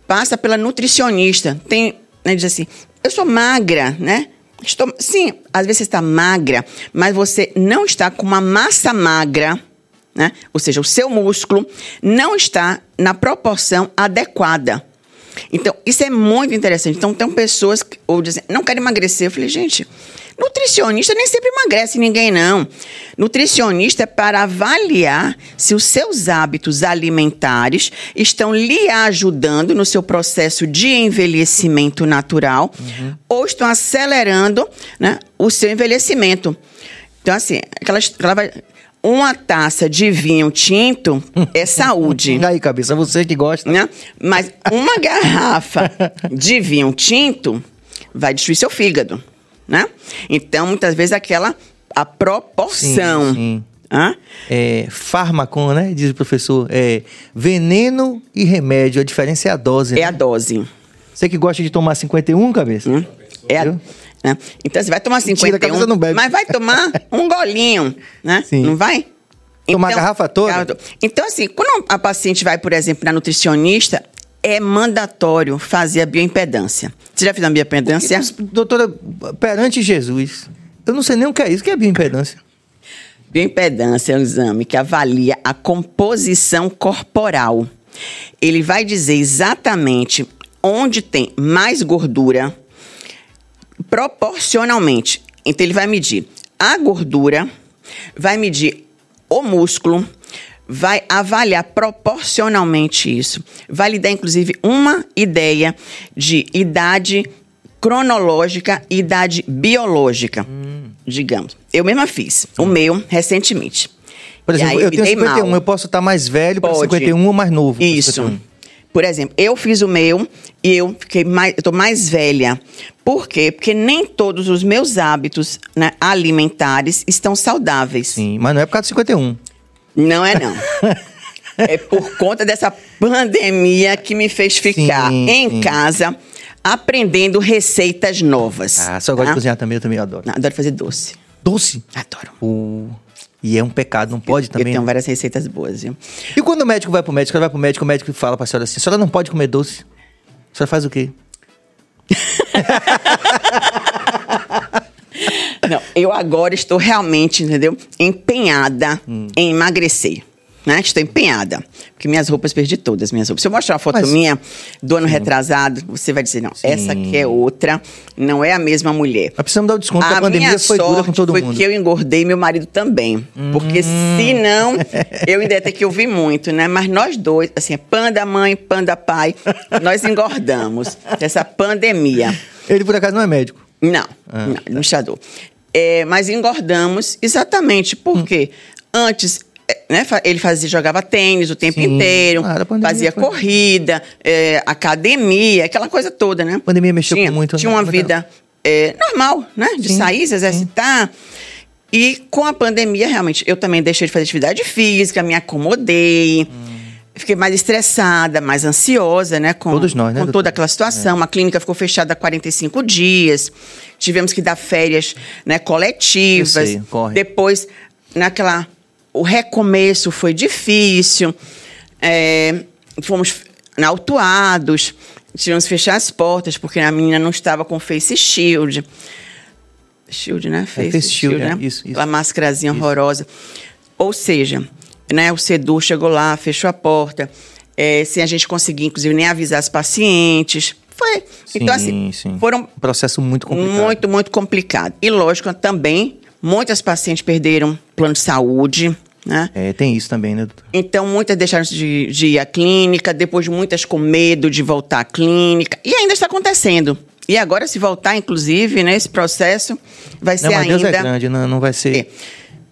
S2: passa pela nutricionista. Tem, né, diz assim, eu sou magra, né? Estou, sim, às vezes você está magra, mas você não está com uma massa magra, né? Ou seja, o seu músculo não está na proporção adequada. Então, isso é muito interessante. Então, tem pessoas que ou dizem, não quero emagrecer. Eu falei, gente, nutricionista nem sempre emagrece ninguém, não. Nutricionista é para avaliar se os seus hábitos alimentares estão lhe ajudando no seu processo de envelhecimento natural uhum. ou estão acelerando né, o seu envelhecimento. Então, assim, aquela, ela vai, uma taça de vinho tinto é saúde.
S1: Aí, cabeça, você que gosta.
S2: Né? Mas uma garrafa de vinho tinto vai destruir seu fígado, né? Então, muitas vezes, aquela a proporção. Sim, sim.
S1: Hã? É, fármaco, né? Diz o professor. É veneno e remédio. A diferença é a dose.
S2: É né? a dose.
S1: Você que gosta de tomar 51, cabeça? Hum?
S2: É a, né? Então você vai tomar 51, Tira, não bebe. mas vai tomar um golinho, né? Sim. Não vai?
S1: Tomar então, a garrafa toda?
S2: Então, assim, quando a paciente vai, por exemplo, na nutricionista, é mandatório fazer a bioimpedância. Você já fez a bioimpedância?
S1: Porque, doutora, perante Jesus, eu não sei nem o que é isso. O que é bioimpedância?
S2: Bioimpedância é um exame que avalia a composição corporal. Ele vai dizer exatamente onde tem mais gordura proporcionalmente. Então, ele vai medir a gordura, vai medir o músculo, vai avaliar proporcionalmente isso. Vai lhe dar, inclusive, uma ideia de idade cronológica e idade biológica, hum. digamos. Eu mesma fiz o meu recentemente.
S1: Por exemplo, eu tenho 51, mal. eu posso estar mais velho para 51 ou mais novo?
S2: Isso. Por exemplo, eu fiz o meu e eu fiquei mais, eu tô mais velha. Por quê? Porque nem todos os meus hábitos né, alimentares estão saudáveis.
S1: Sim, mas não é por causa do 51.
S2: Não é não. é por conta dessa pandemia que me fez ficar sim, em sim. casa aprendendo receitas novas.
S1: Ah, só gosta de tá? cozinhar também, eu também adoro.
S2: Não, adoro fazer doce.
S1: Doce?
S2: Adoro.
S1: Uh, e é um pecado, não pode
S2: eu,
S1: também? Eu
S2: tenho várias receitas boas, viu?
S1: E quando o médico vai pro médico, ela vai pro médico, o médico fala pra senhora assim, a senhora não pode comer doce. A senhora faz o quê?
S2: Não, eu agora estou realmente, entendeu? Empenhada hum. em emagrecer. Né? Estou empenhada. Porque minhas roupas, perdi todas minhas roupas. Se eu mostrar uma foto Mas, minha do ano sim. retrasado, você vai dizer, não, sim. essa aqui é outra, não é a mesma mulher.
S1: Mas precisamos dar o desconto, a, a pandemia foi dura com todo
S2: foi
S1: mundo.
S2: foi que eu engordei meu marido também. Hum. Porque se não, eu ainda ia ter que ouvir muito, né? Mas nós dois, assim, panda mãe, panda pai, nós engordamos. Essa pandemia.
S1: Ele, por acaso, não é médico?
S2: Não, ah, não, tá. administrador. É, mas engordamos exatamente porque hum. antes é, né, ele fazia, jogava tênis o tempo Sim, inteiro, claro, fazia foi... corrida, é, academia, aquela coisa toda, né? A
S1: pandemia mexeu tinha, muito.
S2: Tinha uma vida é, normal, né? De sim, sair, se exercitar. Sim. E com a pandemia, realmente, eu também deixei de fazer atividade física, me acomodei. Hum. Fiquei mais estressada, mais ansiosa, né? Com,
S1: Todos nós, né?
S2: Com toda aquela situação. É. A clínica ficou fechada há 45 dias. Tivemos que dar férias né, coletivas. Eu
S1: sei, corre.
S2: Depois, naquela. O recomeço foi difícil. É, fomos autuados. Tivemos que fechar as portas, porque a menina não estava com face shield. Shield, né?
S1: Face, é, face shield, shield, né?
S2: Isso, isso. Aquela máscarazinha horrorosa. Ou seja, né? O Sedu chegou lá, fechou a porta, é, sem a gente conseguir, inclusive, nem avisar as pacientes. Foi.
S1: Sim,
S2: então, assim,
S1: sim.
S2: foram. Um
S1: processo muito complicado.
S2: Muito, muito complicado. E, lógico, também, muitas pacientes perderam plano de saúde. Né?
S1: É, tem isso também, né, doutor?
S2: Então, muitas deixaram de, de ir à clínica, depois muitas com medo de voltar à clínica. E ainda está acontecendo. E agora, se voltar, inclusive, né, esse processo vai ser
S1: não, mas
S2: ainda.
S1: Deus é grande, não, não vai ser. É.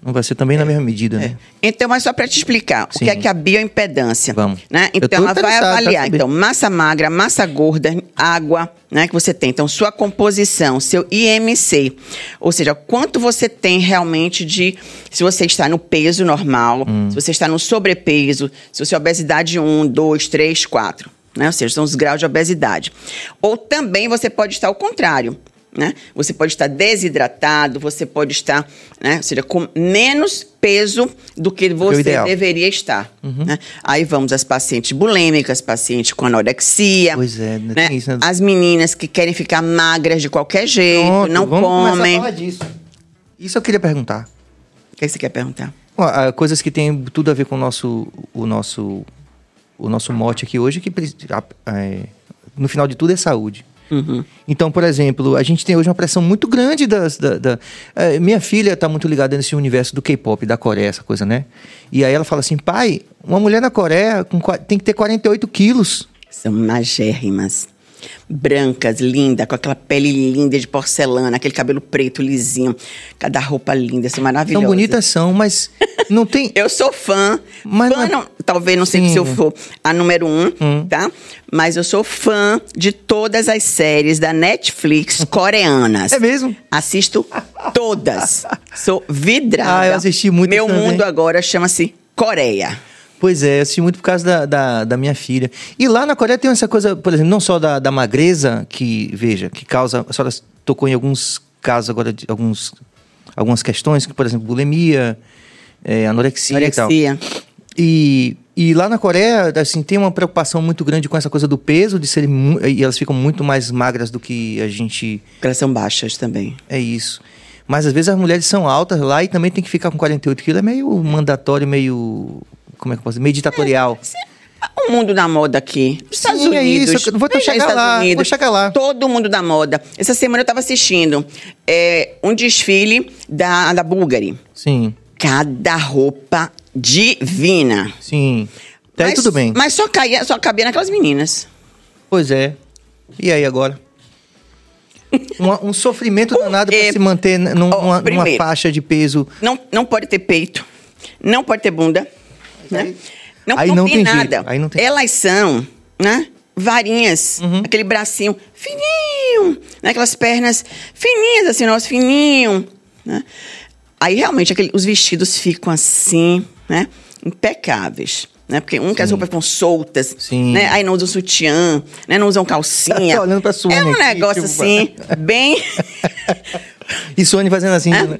S1: Não vai ser também é, na mesma medida, né?
S2: É. Então, mas só para te explicar, Sim. o que é que é a bioimpedância?
S1: Vamos.
S2: Né? Então, ela vai avaliar então, massa magra, massa gorda, água, né, que você tem. Então, sua composição, seu IMC. Ou seja, quanto você tem realmente de. Se você está no peso normal, hum. se você está no sobrepeso, se você é obesidade 1, 2, 3, 4. Né? Ou seja, são os graus de obesidade. Ou também você pode estar ao contrário. Né? Você pode estar desidratado, você pode estar, né? ou seja, com menos peso do que você deveria estar. Uhum. Né? Aí vamos às pacientes bulêmicas, pacientes com anorexia.
S1: Pois é,
S2: né? Isso, né? As meninas que querem ficar magras de qualquer jeito, Pronto, não vamos comem. A falar disso.
S1: Isso eu queria perguntar.
S2: O que você quer perguntar?
S1: coisas que têm tudo a ver com o nosso, o nosso, o nosso mote aqui hoje, que é, no final de tudo é saúde. Uhum. Então, por exemplo, a gente tem hoje uma pressão muito grande das. Da, da é, minha filha está muito ligada nesse universo do K-pop, da Coreia, essa coisa, né? E aí ela fala assim: pai, uma mulher na Coreia com, tem que ter 48 quilos.
S2: São magérrimas brancas, linda, com aquela pele linda de porcelana, aquele cabelo preto lisinho, cada roupa linda, assim, maravilhosa.
S1: São bonitas são, mas não tem.
S2: eu sou fã. Mas fã não... Não, talvez não sei se eu for a número um, hum. tá? Mas eu sou fã de todas as séries da Netflix coreanas.
S1: É mesmo?
S2: Assisto todas. Sou vidrada.
S1: Ah, eu assisti muito
S2: Meu
S1: também.
S2: mundo agora chama-se Coreia.
S1: Pois é, assisti muito por causa da, da, da, minha filha. E lá na Coreia tem essa coisa, por exemplo, não só da, da magreza, que, veja, que causa. A senhora tocou em alguns casos agora, de alguns, algumas questões, que, por exemplo, bulimia, é, anorexia, anorexia. e tal. E, E lá na Coreia, assim, tem uma preocupação muito grande com essa coisa do peso, de serem. E elas ficam muito mais magras do que a gente.
S2: Elas são baixas também.
S1: É isso. Mas às vezes as mulheres são altas lá e também tem que ficar com 48 quilos. É meio mandatório, meio. Como é que eu posso dizer? Meio ditatorial.
S2: É, o mundo da moda aqui. Nos Estados Unidos. É
S1: isso, vou chegar lá, Unidos, vou chegar lá.
S2: Todo mundo da moda. Essa semana eu estava assistindo é, um desfile da, da Bulgari.
S1: Sim.
S2: Cada roupa divina.
S1: Sim. Até mas, tudo bem.
S2: Mas só, caía, só cabia naquelas meninas.
S1: Pois é. E aí agora? um, um sofrimento danado para se manter numa, numa, faixa de peso.
S2: Não, não pode ter peito, não pode ter bunda. Né? Não,
S1: aí não, não tem, tem nada. Aí não tem...
S2: Elas são, né? Varinhas, uhum. aquele bracinho fininho, né? aquelas pernas fininhas, assim, nosso fininho. Né? Aí realmente aquele, os vestidos ficam assim, né? Impecáveis. Né? Porque um que as roupas ficam soltas, Sim. né? Aí não usam sutiã, né? Não usam calcinha.
S1: Tô olhando pra Suane
S2: É um
S1: aqui,
S2: negócio tipo... assim, bem...
S1: e Suane fazendo assim, é? né?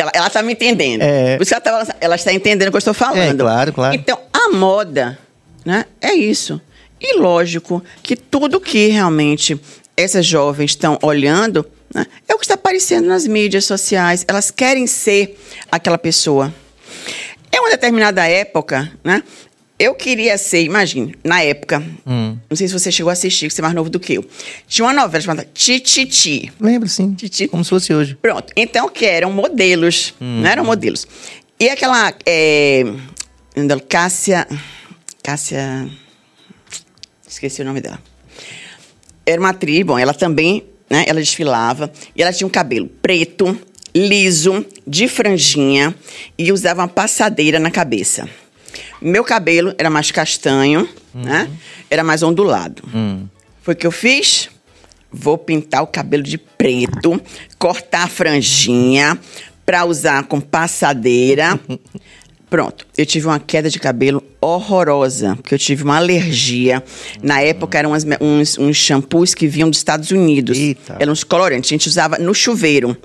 S2: Ela, ela tá me entendendo. É. Por isso que ela, tá, ela está entendendo o que eu estou falando. É,
S1: claro, claro.
S2: Então, a moda, né? É isso. E lógico que tudo que realmente essas jovens estão olhando né, é o que está aparecendo nas mídias sociais. Elas querem ser aquela pessoa. Em uma determinada época, né? Eu queria ser, imagine, na época, hum. não sei se você chegou a assistir, que você é mais novo do que eu. Tinha uma novela chamada Tititi.
S1: Lembro, sim. Titi. Como se fosse hoje.
S2: Pronto. Então, que eram modelos, hum. não eram modelos. E aquela, é, Cássia, Cássia, esqueci o nome dela. Era uma atriz, bom, ela também, né, ela desfilava, e ela tinha um cabelo preto, liso, de franjinha e usava uma passadeira na cabeça. Meu cabelo era mais castanho, uhum. né? Era mais ondulado. Uhum. Foi o que eu fiz? Vou pintar o cabelo de preto, cortar a franjinha para usar com passadeira. Pronto, eu tive uma queda de cabelo horrorosa, porque eu tive uma alergia. Na época eram umas, uns, uns shampoos que vinham dos Estados Unidos. Eita. Eram uns colorantes, a gente usava no chuveiro.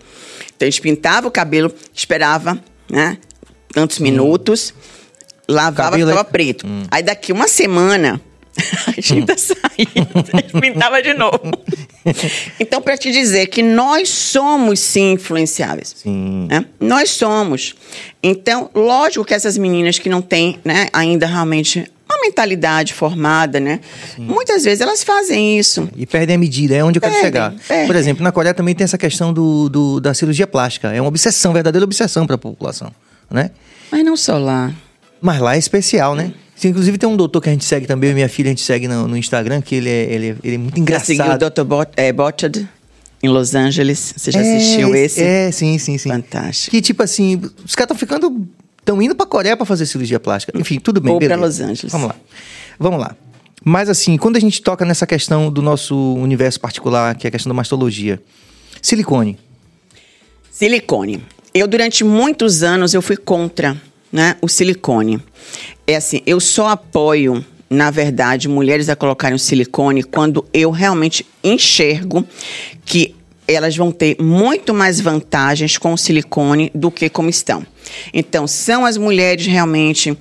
S2: Então a gente pintava o cabelo, esperava, né? Tantos hum. Lavava, ficava é... preto. Hum. Aí daqui uma semana, a tinta hum. saía, pintava de novo. então, para te dizer que nós somos sim influenciáveis. Sim. Né? Nós somos. Então, lógico que essas meninas que não têm né, ainda realmente uma mentalidade formada, né? Sim. Muitas vezes elas fazem isso.
S1: E perdem a medida, é onde eu quero perdem, chegar. Perdem. Por exemplo, na Coreia também tem essa questão do, do da cirurgia plástica. É uma obsessão, verdadeira obsessão para a população, né?
S2: Mas não só lá.
S1: Mas lá é especial, né? Sim, inclusive tem um doutor que a gente segue também, minha filha a gente segue no, no Instagram, que ele é, ele, é, ele é muito engraçado. Você seguiu o
S2: Dr. Bot, é, Botchard? em Los Angeles. Você já é, assistiu esse?
S1: É, sim, sim, sim.
S2: Fantástico.
S1: Que tipo assim, os caras estão ficando estão indo para Coreia para fazer cirurgia plástica. Enfim, tudo bem.
S2: Ou para Los Angeles.
S1: Vamos lá. Vamos lá. Mas assim, quando a gente toca nessa questão do nosso universo particular, que é a questão da mastologia, silicone.
S2: Silicone. Eu durante muitos anos eu fui contra, né, o silicone. É assim, eu só apoio na verdade, mulheres a colocarem o silicone quando eu realmente enxergo que elas vão ter muito mais vantagens com o silicone do que como estão. Então, são as mulheres realmente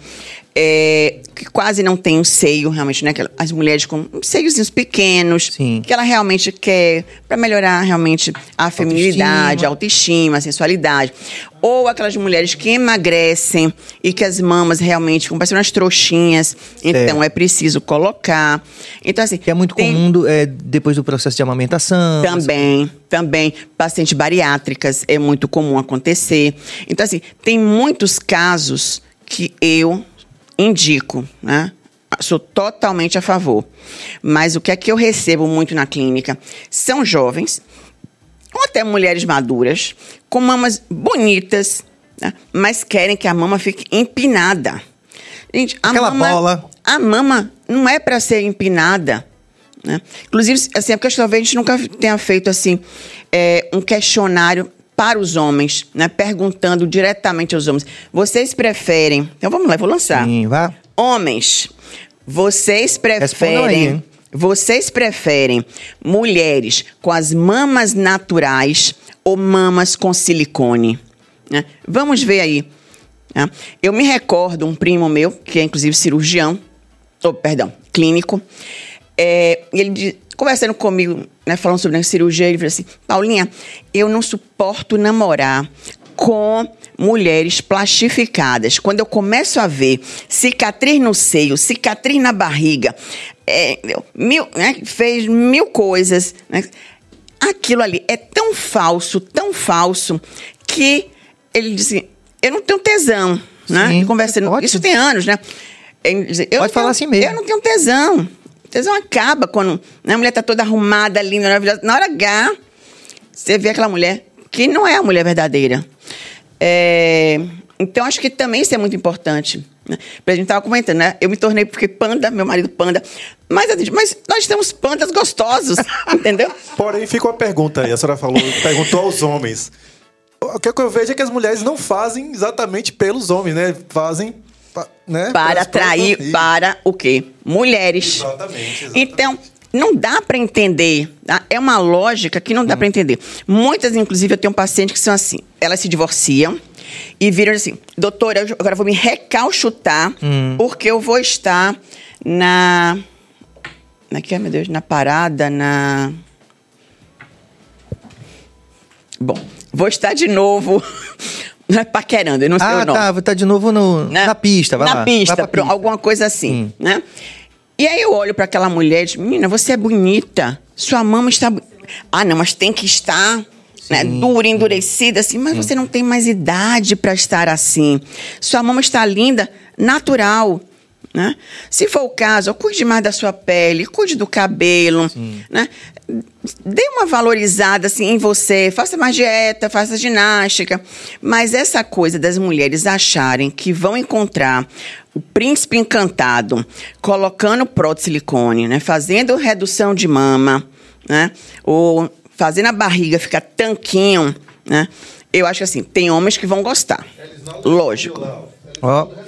S2: é, que quase não tem um seio, realmente, né? As mulheres com seios pequenos, Sim. que ela realmente quer para melhorar realmente a feminilidade, a autoestima, a sensualidade. Ou aquelas mulheres que emagrecem e que as mamas realmente ficam parecendo umas trouxinhas. Então é, é preciso colocar. Então, assim.
S1: Que é muito tem... comum é, depois do processo de amamentação.
S2: Também, assim. também. Pacientes bariátricas é muito comum acontecer. Então, assim, tem muitos casos que eu indico, né? Sou totalmente a favor. Mas o que é que eu recebo muito na clínica são jovens, ou até mulheres maduras, com mamas bonitas, né? mas querem que a mama fique empinada.
S1: Gente, a Aquela mama, bola.
S2: A mama não é para ser empinada. Né? Inclusive, assim, é porque talvez a gente nunca tenha feito assim é, um questionário para os homens, né? Perguntando diretamente aos homens. Vocês preferem. Então vamos lá, vou lançar.
S1: Sim, vá.
S2: Homens, vocês preferem. Aí, vocês preferem mulheres com as mamas naturais ou mamas com silicone? Né? Vamos ver aí. Né? Eu me recordo um primo meu, que é inclusive cirurgião, oh, perdão, clínico, é, ele conversando comigo, né, falando sobre a cirurgia, ele falou assim: Paulinha, eu não suporto namorar com mulheres plastificadas. Quando eu começo a ver cicatriz no seio, cicatriz na barriga, é, mil, né, fez mil coisas, né, aquilo ali é tão falso, tão falso, que ele disse: Eu não tenho tesão. Né? Sim, conversando, isso tem anos, né?
S1: Disse, pode falar assim mesmo.
S2: Eu não tenho tesão. Tesão acaba quando né, a mulher está toda arrumada, linda, maravilhosa. Na hora H, você vê aquela mulher que não é a mulher verdadeira. É, então, acho que também isso é muito importante. Né? A gente estava comentando, né? Eu me tornei porque panda, meu marido panda. Mas, mas nós temos pandas gostosos, entendeu?
S3: Porém, fica uma pergunta aí. A senhora falou, perguntou aos homens. O que eu vejo é que as mulheres não fazem exatamente pelos homens, né? Fazem né?
S2: para atrair para o quê? Mulheres. Exatamente. exatamente. Então, não dá para entender. Tá? É uma lógica que não dá hum. para entender. Muitas, inclusive, eu tenho pacientes que são assim: elas se divorciam e viram assim, doutora, eu agora vou me recalchutar hum. porque eu vou estar na. Na que é, meu Deus? Na parada, na. Bom, vou estar de novo paquerando, eu não sei ah, o nome. Ah,
S1: tá, tá de novo no, na, na pista, vai
S2: na
S1: lá.
S2: Pista, vai pista, alguma coisa assim, hum. né? E aí eu olho para aquela mulher e digo, menina, você é bonita, sua mama está... Ah, não, mas tem que estar né, dura, endurecida, assim, mas hum. você não tem mais idade para estar assim. Sua mama está linda, natural. Né? Se for o caso, cuide mais da sua pele, cuide do cabelo, né? Dê uma valorizada assim em você, faça mais dieta, faça ginástica. Mas essa coisa das mulheres acharem que vão encontrar o príncipe encantado colocando prótese silicone, né? Fazendo redução de mama, né? Ou fazendo a barriga ficar tanquinho, né? Eu acho que assim, tem homens que vão gostar. Lógico.
S1: Ó. Oh.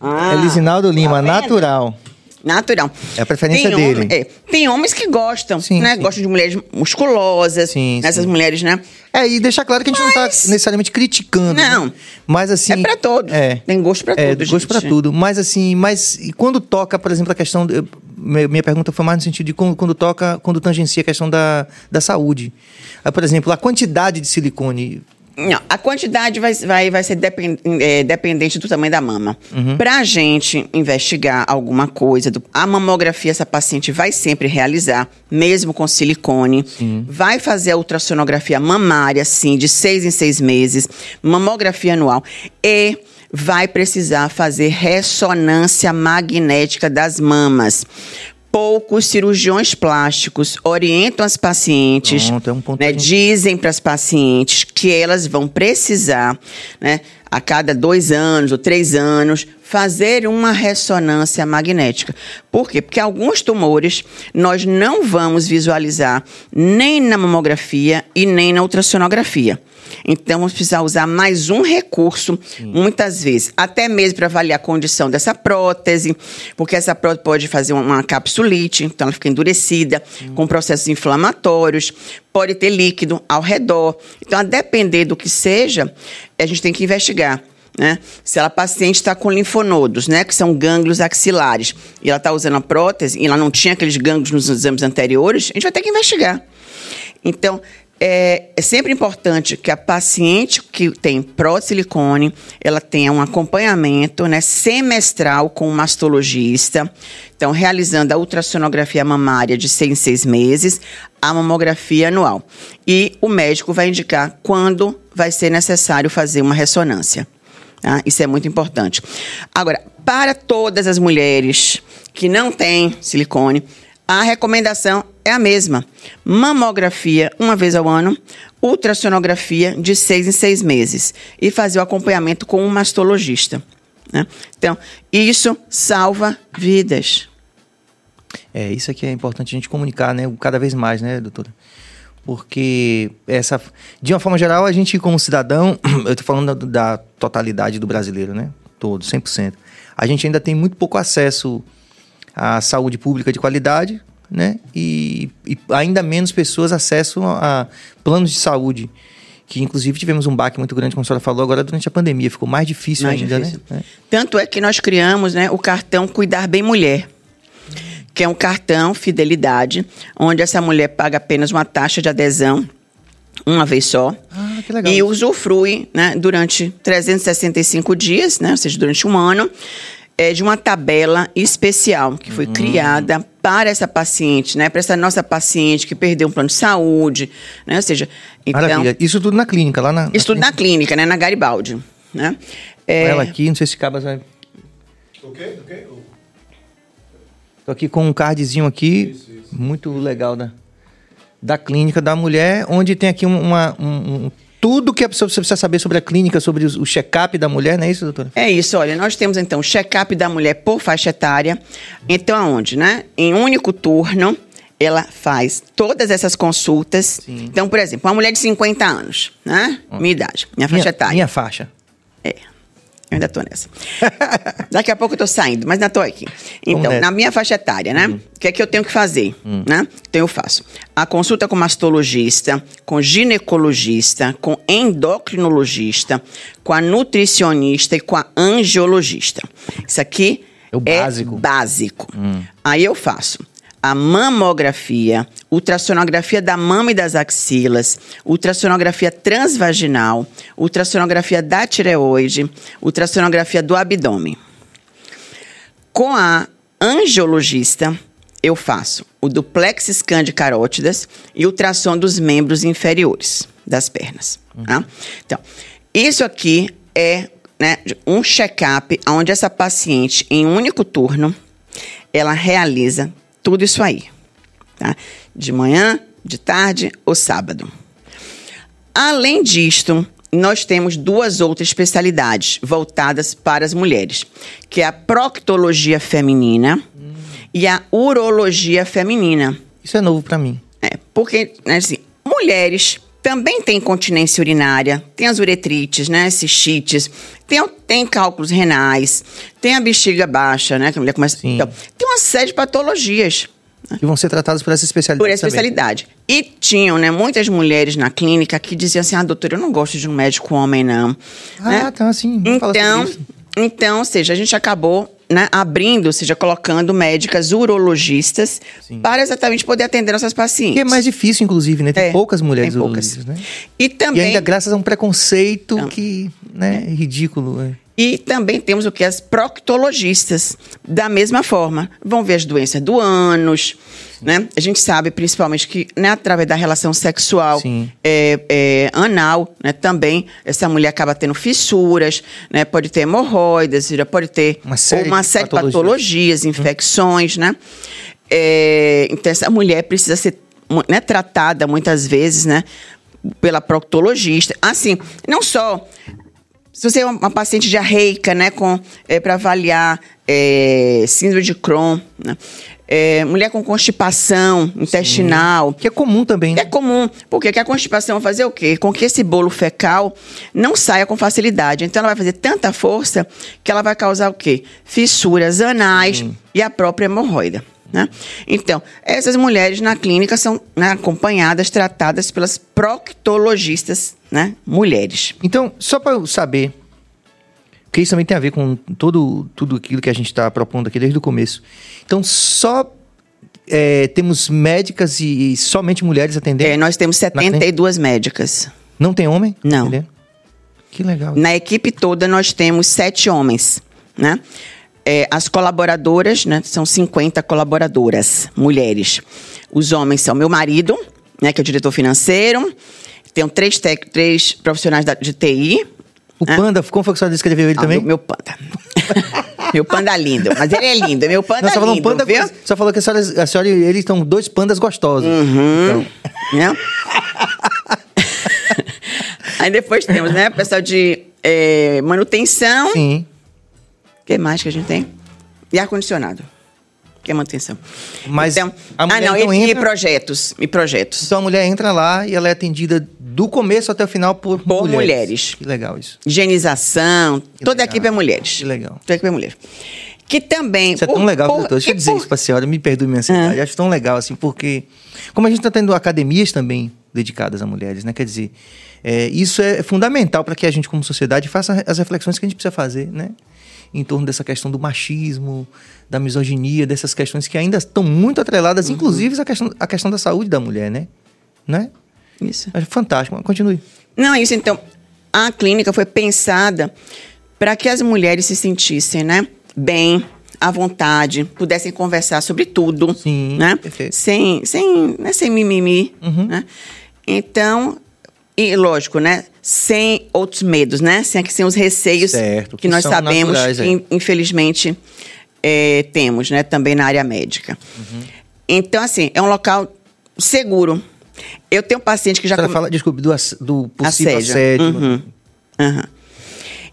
S1: Ah, Elisinaldo Lima, tá natural.
S2: Natural.
S1: É a preferência tem dele.
S2: é, tem homens que gostam, sim, né? Sim. Gostam de mulheres musculosas, sim, essas mulheres, né?
S1: É, e deixar claro que a gente Mas... não tá necessariamente criticando. Né? Não. Né? Mas assim.
S2: É pra todos. É. Tem gosto pra
S1: é,
S2: tudo.
S1: Gosto pra tudo. Mas assim, mas e quando toca, por exemplo, a questão. De, minha pergunta foi mais no sentido de quando, quando toca, quando tangencia a questão da, da saúde. Aí, por exemplo, a quantidade de silicone
S2: não, a quantidade vai, vai, vai ser depend, é, dependente do tamanho da mama. Uhum. Para a gente investigar alguma coisa, do, a mamografia essa paciente vai sempre realizar, mesmo com silicone. Sim. Vai fazer a ultrassonografia mamária, sim, de seis em seis meses, mamografia anual. E vai precisar fazer ressonância magnética das mamas poucos cirurgiões plásticos orientam as pacientes, Pronto, é um né, dizem para as pacientes que elas vão precisar, né, a cada dois anos ou três anos, fazer uma ressonância magnética. Por quê? Porque alguns tumores nós não vamos visualizar nem na mamografia e nem na ultrassonografia. Então, vamos precisar usar mais um recurso, Sim. muitas vezes, até mesmo para avaliar a condição dessa prótese, porque essa prótese pode fazer uma capsulite, então ela fica endurecida, Sim. com processos inflamatórios, pode ter líquido ao redor. Então, a depender do que seja, a gente tem que investigar. Né? Se ela paciente está com linfonodos, né, que são gânglios axilares, e ela está usando a prótese e ela não tinha aqueles gânglios nos exames anteriores, a gente vai ter que investigar. Então, é, é, sempre importante que a paciente que tem prótese silicone, ela tenha um acompanhamento né, semestral com o mastologista. Então, realizando a ultrassonografia mamária de seis em seis meses, a mamografia anual. E o médico vai indicar quando vai ser necessário fazer uma ressonância. Tá? Isso é muito importante. Agora, para todas as mulheres que não têm silicone, a recomendação é a mesma. Mamografia uma vez ao ano, ultrassonografia de seis em seis meses e fazer o acompanhamento com um mastologista. Né? Então, isso salva vidas.
S1: É, isso aqui é importante a gente comunicar, né? Cada vez mais, né, doutora? Porque essa, de uma forma geral, a gente como cidadão, eu estou falando da, da totalidade do brasileiro, né? Todo, 100%. A gente ainda tem muito pouco acesso a saúde pública de qualidade, né? E, e ainda menos pessoas acessam a planos de saúde que inclusive tivemos um baque muito grande, como a senhora falou, agora durante a pandemia. Ficou mais difícil mais ainda, difícil. né?
S2: Tanto é que nós criamos né, o cartão Cuidar Bem Mulher, que é um cartão fidelidade, onde essa mulher paga apenas uma taxa de adesão uma vez só.
S1: Ah, que legal.
S2: E usufrui né, durante 365 dias, né, ou seja, durante um ano, é, de uma tabela especial que foi uhum. criada para essa paciente, né? Para essa nossa paciente que perdeu um plano de saúde, né? Ou seja,
S1: então, Maravilha. Isso tudo na clínica, lá na.
S2: Isso tudo na clínica, né? Na Garibaldi, né?
S1: É... Ela aqui, não sei se cabe. O quê? O quê? Tô aqui com um cardzinho aqui, isso, isso. muito legal da, da clínica da mulher, onde tem aqui uma, um, um tudo que a pessoa precisa saber sobre a clínica, sobre o check-up da mulher, não é isso, doutora?
S2: É isso, olha, nós temos então o check-up da mulher por faixa etária. Então, aonde, né? Em um único turno, ela faz todas essas consultas. Sim. Então, por exemplo, uma mulher de 50 anos, né? Minha idade, minha faixa
S1: minha,
S2: etária.
S1: Minha faixa.
S2: É. Eu ainda tô nessa. Daqui a pouco eu tô saindo, mas ainda tô aqui. Então, na minha faixa etária, né? Hum. O que é que eu tenho que fazer? Hum. Né? Então, eu faço a consulta com mastologista, com ginecologista, com endocrinologista, com a nutricionista e com a angiologista. Isso aqui é, o básico. É básico. Hum. Aí eu faço a mamografia, ultrassonografia da mama e das axilas, ultrassonografia transvaginal, ultrassonografia da tireoide, ultrassonografia do abdômen. Com a angiologista, eu faço o duplex scan de carótidas e ultrassom dos membros inferiores das pernas. Uhum. Tá? Então, isso aqui é né, um check-up onde essa paciente, em um único turno, ela realiza tudo isso aí. Tá? De manhã, de tarde ou sábado. Além disto, nós temos duas outras especialidades voltadas para as mulheres, que é a proctologia feminina hum. e a urologia feminina.
S1: Isso é novo para mim.
S2: É, porque, né, assim, mulheres também têm incontinência urinária, tem as uretrites, né, cistites, tem, tem cálculos renais, tem a bexiga baixa, né, que a mulher começa... Então, tem uma série de patologias.
S1: Né? Que vão ser tratadas por essa especialidade
S2: Por essa especialidade. E tinham, né, muitas mulheres na clínica que diziam assim, ah, doutora, eu não gosto de um médico homem, não.
S1: Ah, né? tá, assim.
S2: Então, então, ou seja, a gente acabou né, abrindo, ou seja, colocando médicas urologistas Sim. para exatamente poder atender nossas pacientes.
S1: Que é mais difícil, inclusive, né? Tem é, poucas mulheres tem poucas. urologistas, né?
S2: E também...
S1: E ainda graças a um preconceito então, que, né, é ridículo. É.
S2: E também temos o que? As proctologistas. Da mesma forma, vão ver as doenças do ânus, né? A gente sabe, principalmente, que né, através da relação sexual é, é, anal, né, também essa mulher acaba tendo fissuras, né? Pode ter hemorroidas, pode ter
S1: uma série,
S2: uma série de patologias, patologias uhum. infecções, hum. né? É, então, essa mulher precisa ser né, tratada muitas vezes, né? Pela proctologista. Assim, não só se você é uma paciente diarreica, né, com é, para avaliar é, síndrome de Crohn, né, é, mulher com constipação intestinal. Sim.
S1: Que é comum também.
S2: Né? É comum. Porque a constipação vai fazer o quê? Com que esse bolo fecal não saia com facilidade. Então ela vai fazer tanta força que ela vai causar o quê? Fissuras anais Sim. e a própria hemorroida. Né? Então, essas mulheres na clínica são né, acompanhadas, tratadas pelas proctologistas né, mulheres.
S1: Então, só para eu saber, porque isso também tem a ver com todo, tudo aquilo que a gente está propondo aqui desde o começo. Então, só é, temos médicas e, e, somente mulheres atendendo?
S2: É, nós temos 72 médicas.
S1: Não tem homem?
S2: Não.
S1: Que legal.
S2: Na equipe toda nós temos sete homens, né? É, as colaboradoras, né? São 50 colaboradoras, mulheres. Os homens são meu marido, né? Que é o diretor financeiro. Tenho três, três profissionais de TI,
S1: o panda, como foi que você descreveu ele ah, também?
S2: Meu, meu panda. meu panda lindo. Mas ele é lindo, meu panda Não, falou lindo,
S1: panda,
S2: viu?
S1: Só falou que a senhora, a senhora e ele estão dois pandas gostosos.
S2: Uhum. Então. Né? Aí depois temos, né, pessoal de é, manutenção.
S1: Sim.
S2: O que mais que a gente tem? E ar-condicionado que é manutenção.
S1: Mas
S2: então,
S1: a mulher
S2: ah, não,
S1: então
S2: e,
S1: entra...
S2: e projetos, e projetos.
S1: Então a mulher entra lá e ela é atendida do começo até o final por,
S2: por
S1: mulheres.
S2: mulheres.
S1: Que legal isso.
S2: Higienização, que toda legal. a equipe é mulheres.
S1: Que legal.
S2: Toda a equipe é mulher. Que também.
S1: Isso é tão legal, por, doutor. Deixa eu dizer por... isso pra senhora, me perdoe minha ansiedade. Ah. Acho tão legal, assim, porque. Como a gente está tendo academias também dedicadas a mulheres, né? Quer dizer, é, isso é fundamental para que a gente, como sociedade, faça as reflexões que a gente precisa fazer, né? Em torno dessa questão do machismo, da misoginia, dessas questões que ainda estão muito atreladas, uhum. inclusive a questão, a questão da saúde da mulher, né? né?
S2: Isso.
S1: É fantástico. Continue.
S2: Não, isso então. A clínica foi pensada para que as mulheres se sentissem, né? Bem, à vontade, pudessem conversar sobre tudo,
S1: Sim,
S2: né?
S1: Perfeito.
S2: Sem, sem, né? sem mimimi, uhum. né? Então, e lógico, né? Sem outros medos, né? Sem, sem os receios
S1: certo,
S2: que, que nós sabemos, naturais, é. infelizmente, é, temos, né? Também na área médica. Uhum. Então, assim, é um local seguro. Eu tenho um paciente que já...
S1: Você com... fala, desculpe, do, do possível assédio. assédio.
S2: Uhum. Uhum.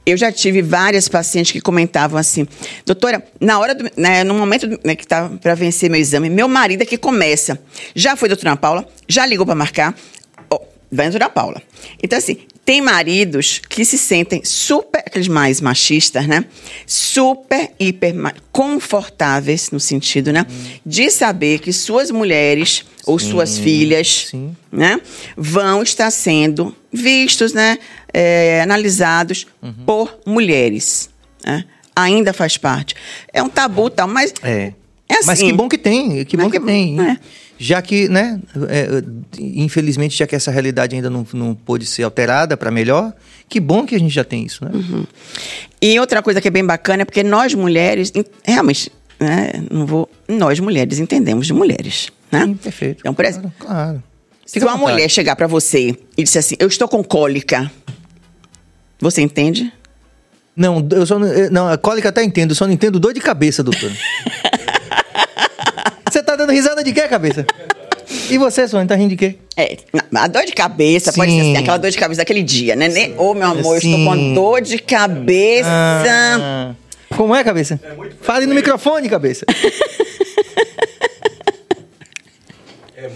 S2: Eu já tive várias pacientes que comentavam assim, doutora, na hora do, né, no momento né, que estava tá para vencer meu exame, meu marido é que começa. Já foi doutora Paula, já ligou para marcar, oh, vai doutora Paula. Então assim, tem maridos que se sentem super, aqueles mais machistas, né? Super, hiper confortáveis, no sentido, né? Hum. De saber que suas mulheres ou sim, suas filhas, sim. né? Vão estar sendo vistos, né? é, analisados uhum. por mulheres. Né? Ainda faz parte. É um tabu tal, mas.
S1: É. É assim. Mas que bom que tem, que bom que, que tem. É. Já que, né, é, infelizmente, já que essa realidade ainda não, não pôde ser alterada para melhor, que bom que a gente já tem isso, né?
S2: Uhum. E outra coisa que é bem bacana é porque nós mulheres, realmente, né, não vou, nós mulheres entendemos de mulheres, né?
S1: Sim, perfeito.
S2: Então, por exemplo, claro, claro. se uma mulher chegar para você e disser assim, eu estou com cólica, você entende?
S1: Não, eu só não, não a cólica até entendo, só não entendo dor de cabeça, doutor. dando risada de quê, cabeça? E você, Sônia, tá rindo de quê?
S2: É, a dor de cabeça Sim. pode ser assim, aquela dor de cabeça daquele dia, né? Ô, oh, meu amor, Sim. eu estou com dor de cabeça. Ah,
S1: como é, cabeça? É Fale no microfone, cabeça.
S3: é,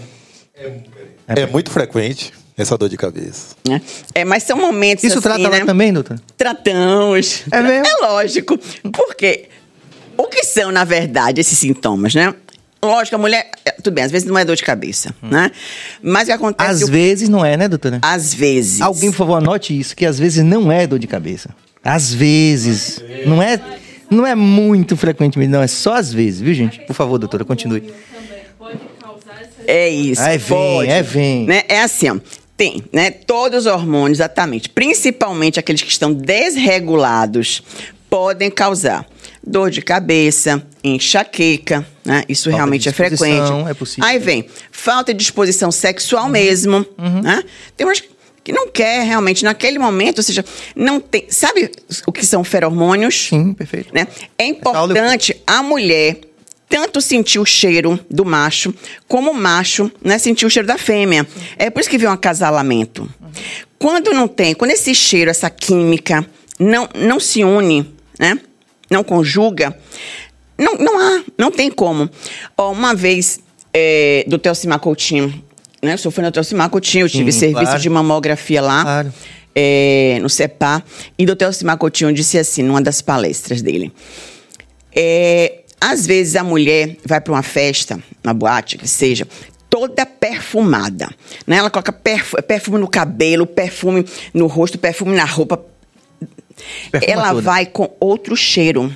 S3: é, é muito frequente essa dor de cabeça.
S2: É, é mas são momentos
S1: Isso
S2: assim,
S1: trata
S2: né?
S1: lá também, doutor?
S2: Tratamos.
S1: É mesmo?
S2: É lógico. Porque o que são, na verdade, esses sintomas, né? Lógico, a mulher. É, tudo bem, às vezes não é dor de cabeça, hum. né? Mas o que acontece.
S1: Às o... vezes não é, né, doutora?
S2: Às vezes.
S1: Alguém, por favor, anote isso, que às vezes não é dor de cabeça. Às vezes. Não é, não é muito frequentemente, não. É só às vezes, viu, gente? Por favor, doutora, continue.
S2: É isso.
S1: É, vem, pode, é, vem.
S2: Né? É assim, ó. Tem, né? Todos os hormônios, exatamente. Principalmente aqueles que estão desregulados, podem causar dor de cabeça, enxaqueca, né? Isso falta realmente é frequente.
S1: É possível.
S2: Aí vem falta de disposição sexual uhum. mesmo, uhum. né? Tem umas que não quer realmente naquele momento, ou seja, não tem. Sabe o que são feromônios?
S1: Sim, perfeito.
S2: Né? É importante a mulher tanto sentir o cheiro do macho, como o macho né, sentir o cheiro da fêmea. É por isso que vem um acasalamento. Quando não tem, quando esse cheiro, essa química não, não se une, né, não conjuga, não, não há, não tem como. Ó, uma vez, é, do Telcimar Coutinho, né, eu fui no Telcimar Coutinho, eu tive Sim, serviço claro. de mamografia lá. Claro. É, no CEPA, e o Telcimar Coutinho disse assim, numa das palestras dele, é, às vezes a mulher vai para uma festa, uma boate, que seja, toda perfumada. Né? Ela coloca perfume no cabelo, perfume no rosto, perfume na roupa. Perfuma ela toda. vai com outro cheiro.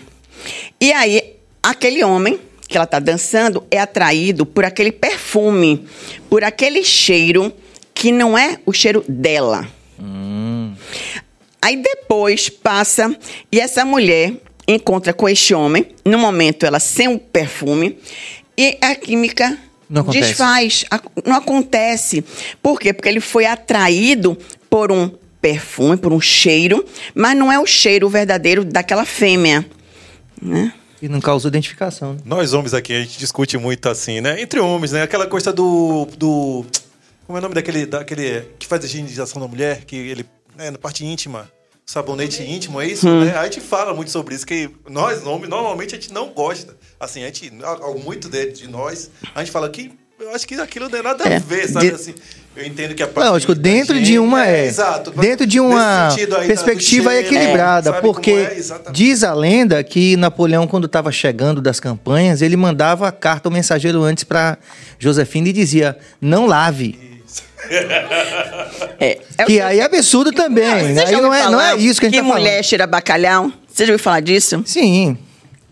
S2: E aí, aquele homem que ela está dançando é atraído por aquele perfume, por aquele cheiro que não é o cheiro dela. Hum. Aí depois passa e essa mulher encontra com este homem, no momento ela sem o perfume, e a química não desfaz. Não acontece. Por quê? Porque ele foi atraído por um perfume, por um cheiro, mas não é o cheiro verdadeiro daquela fêmea. Né?
S1: E não causou identificação. Né?
S3: Nós homens aqui, a gente discute muito assim, né? Entre homens, né? Aquela coisa do. do como é o nome daquele, daquele que faz a higienização da mulher? Que ele. É, na parte íntima sabonete íntimo, é isso? Hum. Né? A gente fala muito sobre isso, que nós, homens, normalmente a gente não gosta. Assim, a gente, muito de, de nós, a gente fala que eu acho que aquilo não tem nada é. a ver, sabe? De... Assim, Eu entendo que a
S1: Lógico, dentro de uma é, é exato, dentro de uma aí, perspectiva cheiro, equilibrada, é, porque é, diz a lenda que Napoleão quando estava chegando das campanhas, ele mandava a carta ao mensageiro antes para Josefina e dizia: "Não lave". É, é que aí é absurdo também. Não, aí não é, não é isso que a gente
S2: que tá mulher cheira bacalhau. Você já ouviu falar disso?
S1: Sim.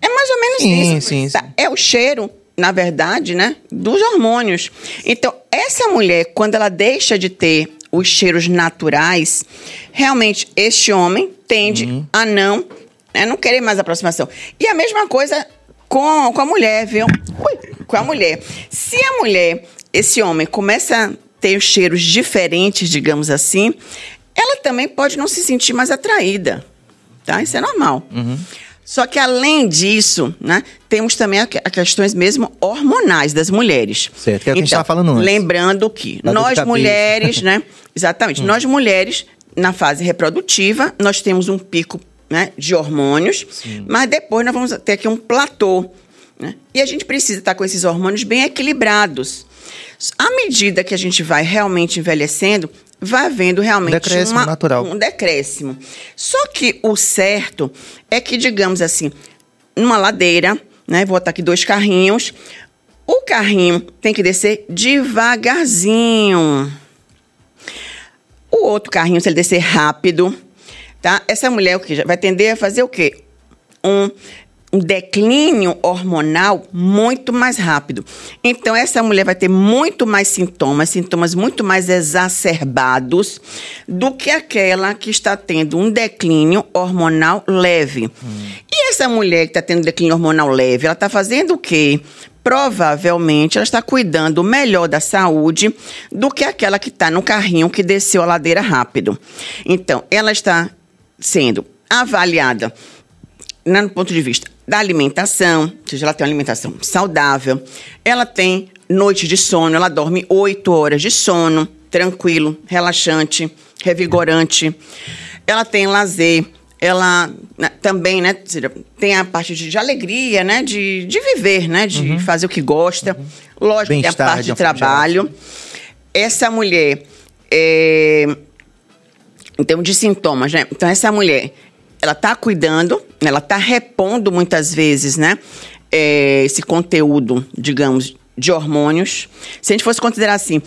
S2: É mais ou menos
S1: sim,
S2: isso.
S1: Sim, sim.
S2: É o cheiro na verdade, né, dos hormônios. Então, essa mulher, quando ela deixa de ter os cheiros naturais, realmente este homem tende uhum. a não, né, não querer mais aproximação. E a mesma coisa com, com a mulher, viu? Ui, com a mulher. Se a mulher, esse homem, começa a ter os cheiros diferentes, digamos assim, ela também pode não se sentir mais atraída. Tá? Isso é normal. Uhum. Só que além disso, né, temos também a, questões mesmo hormonais das mulheres.
S1: Certo, que é o que então, a gente estava então, falando antes.
S2: Lembrando que nós mulheres, né, exatamente, hum. nós mulheres na fase reprodutiva, nós temos um pico né, de hormônios, Sim. mas depois nós vamos ter aqui um platô. Né? E a gente precisa estar com esses hormônios bem equilibrados. À medida que a gente vai realmente envelhecendo, vai havendo realmente
S1: decréscimo uma, natural.
S2: um decréscimo. Só que o certo é que, digamos assim, numa ladeira, né? Vou botar aqui dois carrinhos. O carrinho tem que descer devagarzinho. O outro carrinho, se ele descer rápido, tá? Essa mulher o que vai tender a fazer o quê? Um um declínio hormonal muito mais rápido. Então, essa mulher vai ter muito mais sintomas, sintomas muito mais exacerbados do que aquela que está tendo um declínio hormonal leve. Hum. E essa mulher que está tendo declínio hormonal leve, ela está fazendo o quê? provavelmente ela está cuidando melhor da saúde do que aquela que está no carrinho que desceu a ladeira rápido. Então, ela está sendo avaliada no ponto de vista da alimentação, ou seja, ela tem uma alimentação saudável, ela tem noite de sono, ela dorme oito horas de sono, tranquilo, relaxante, revigorante. Ela tem lazer, ela né, também, né, tem a parte de, de, alegria, né, de, de viver, né, de uhum. fazer o que gosta. Uhum. Lógico, tem a parte de, trabalho. Essa mulher, é, em termos de sintomas, né, então essa mulher ela está cuidando, ela está repondo muitas vezes, né? É, esse conteúdo, digamos, de hormônios. Se a gente fosse considerar assim,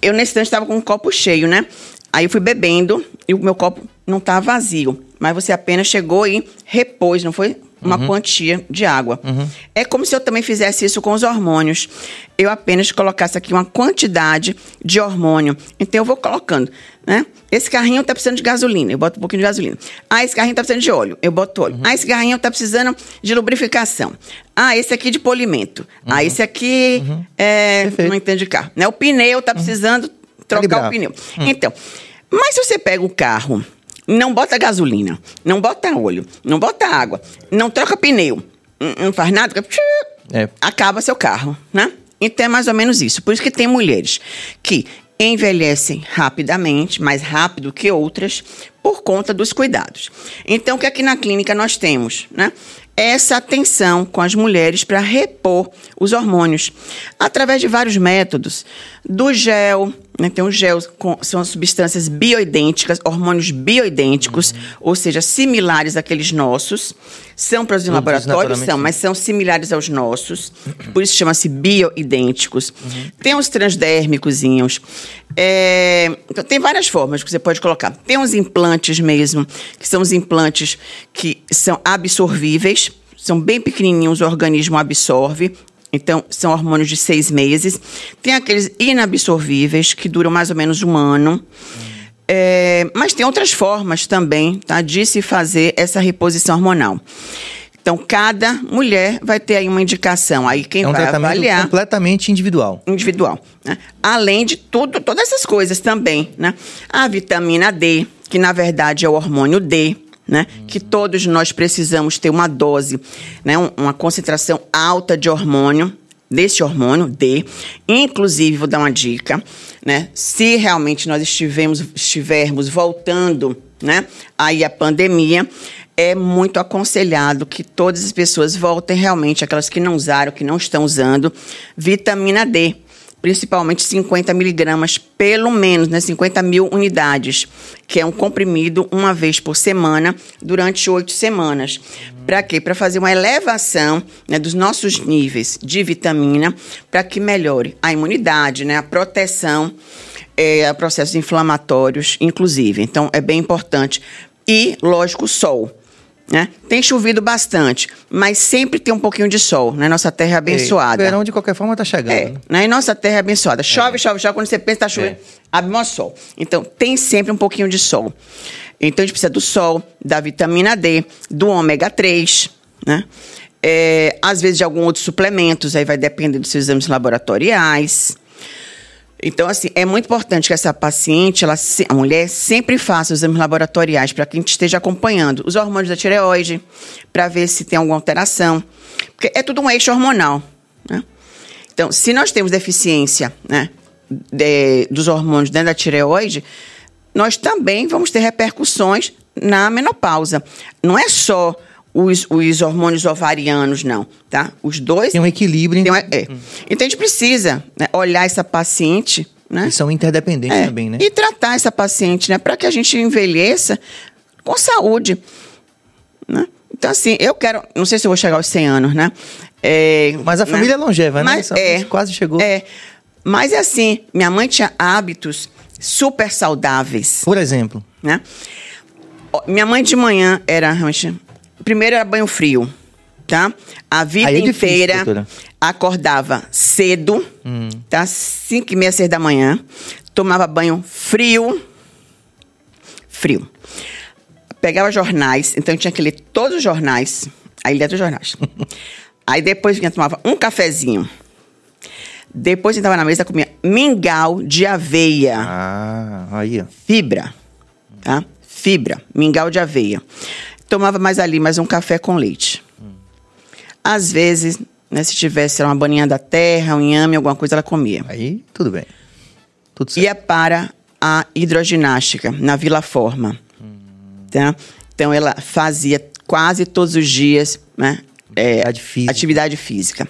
S2: eu nesse instante estava com um copo cheio, né? Aí eu fui bebendo e o meu copo não está vazio. Mas você apenas chegou e repôs, não foi? Uma uhum. quantia de água. Uhum. É como se eu também fizesse isso com os hormônios. Eu apenas colocasse aqui uma quantidade de hormônio. Então eu vou colocando, né? Esse carrinho está precisando de gasolina, eu boto um pouquinho de gasolina. Ah, esse carrinho está precisando de óleo, eu boto óleo. Uhum. Ah, esse carrinho está precisando de lubrificação. Ah, esse aqui de polimento. Ah, uhum. esse aqui uhum. é, não entende de carro. Né? O pneu está uhum. precisando trocar Calibrar. o pneu. Então, mas se você pega o carro não bota gasolina, não bota óleo, não bota água, não troca pneu, não faz nada, é. acaba seu carro, né? Então é mais ou menos isso. Por isso que tem mulheres que envelhecem rapidamente, mais rápido que outras, por conta dos cuidados. Então, o que aqui na clínica nós temos, né? Essa atenção com as mulheres para repor os hormônios através de vários métodos. Do gel, né, tem um gel com são substâncias bioidênticas, hormônios bioidênticos, uhum. ou seja, similares àqueles nossos. São produzidos em laboratório, são, mas são similares aos nossos. Por isso chama-se bioidênticos. Uhum. Tem os transdérmicos. É, então, tem várias formas que você pode colocar. Tem uns implantes mesmo, que são os implantes que são absorvíveis, são bem pequenininhos, o organismo absorve. Então, são hormônios de seis meses. Tem aqueles inabsorvíveis, que duram mais ou menos um ano. É, mas tem outras formas também tá, de se fazer essa reposição hormonal. Então, cada mulher vai ter aí uma indicação. Aí quem
S1: é um
S2: vai
S1: tratamento
S2: avaliar...
S1: completamente individual.
S2: Individual. Né? Além de tudo, todas essas coisas também, né? A vitamina D, que na verdade é o hormônio D, né? Que todos nós precisamos ter uma dose, né? Uma concentração alta de hormônio, desse hormônio D. Inclusive, vou dar uma dica, né? Se realmente nós estivermos, estivermos voltando, né? Aí a pandemia é muito aconselhado que todas as pessoas voltem realmente, aquelas que não usaram, que não estão usando, vitamina D. principalmente 50 miligramas, pelo menos, né, 50 mil unidades, que é um comprimido uma vez por semana durante oito semanas. Para quê? Para fazer uma elevação né, dos nossos níveis de vitamina, para que melhore a imunidade, né, a proteção é, a processos inflamatórios, inclusive. Então, é bem importante. E, lógico, o sol. Né? Tem chovido bastante, mas sempre tem um pouquinho de sol, né? Nossa terra é abençoada.
S1: o verão, de qualquer forma, está chegando.
S2: É, né? E nossa terra é abençoada. Chove, é. chove, chove. Quando você pensa que está chovendo, é. abre o sol. Então, tem sempre um pouquinho de sol. Então, a gente precisa do sol, da vitamina D, do ômega 3, né? É, às vezes de alguns outros suplementos, aí vai depender dos seus exames laboratoriais. Então, assim, é muito importante que essa paciente, ela, a mulher, sempre faça os exames laboratoriais para que a gente esteja acompanhando os hormônios da tireoide, para ver se tem alguma alteração. Porque é tudo um eixo hormonal. Né? Então, se nós temos deficiência né, de, dos hormônios dentro da tireoide, nós também vamos ter repercussões na menopausa. Não é só os, os hormônios ovarianos, não, tá? Os dois...
S1: Tem um equilíbrio.
S2: Tem um, é. Hum. Então, a gente precisa né, olhar essa paciente... Né?
S1: E são interdependentes
S2: é,
S1: também, né?
S2: E tratar essa paciente, né? Para que a gente envelheça com saúde, né? Então, assim, eu quero... Não sei se eu vou chegar aos 100 anos, né?
S1: É, mas a família né? é longeva,
S2: mas,
S1: né?
S2: É,
S1: quase chegou.
S2: É, mas é assim, minha mãe tinha hábitos super saudáveis.
S1: Por exemplo?
S2: Né? Minha mãe de manhã era realmente primeiro era banho frio, tá? A vida é inteira acordava cedo, hum. tá? Cinco e meia, seis da manhã. Tomava banho frio. Frio. Pegava jornais, então eu tinha que ler todos os jornais. Aí lia os jornais. aí depois vinha, tomava um cafezinho. Depois sentava na mesa, comia mingau de aveia.
S1: Ah, aí.
S2: Fibra, tá? Fibra, mingau de aveia tomava mais ali, mais um café com leite. Hum. Às vezes, né, se tivesse uma baninha da terra, um inhame, alguma coisa, ela comia.
S1: Aí, tudo bem.
S2: Tudo certo. Ia para a hidroginástica, na Vila Forma. Hum. Tá? Então, ela fazia quase todos os dias né,
S1: é, atividade, física.
S2: atividade física.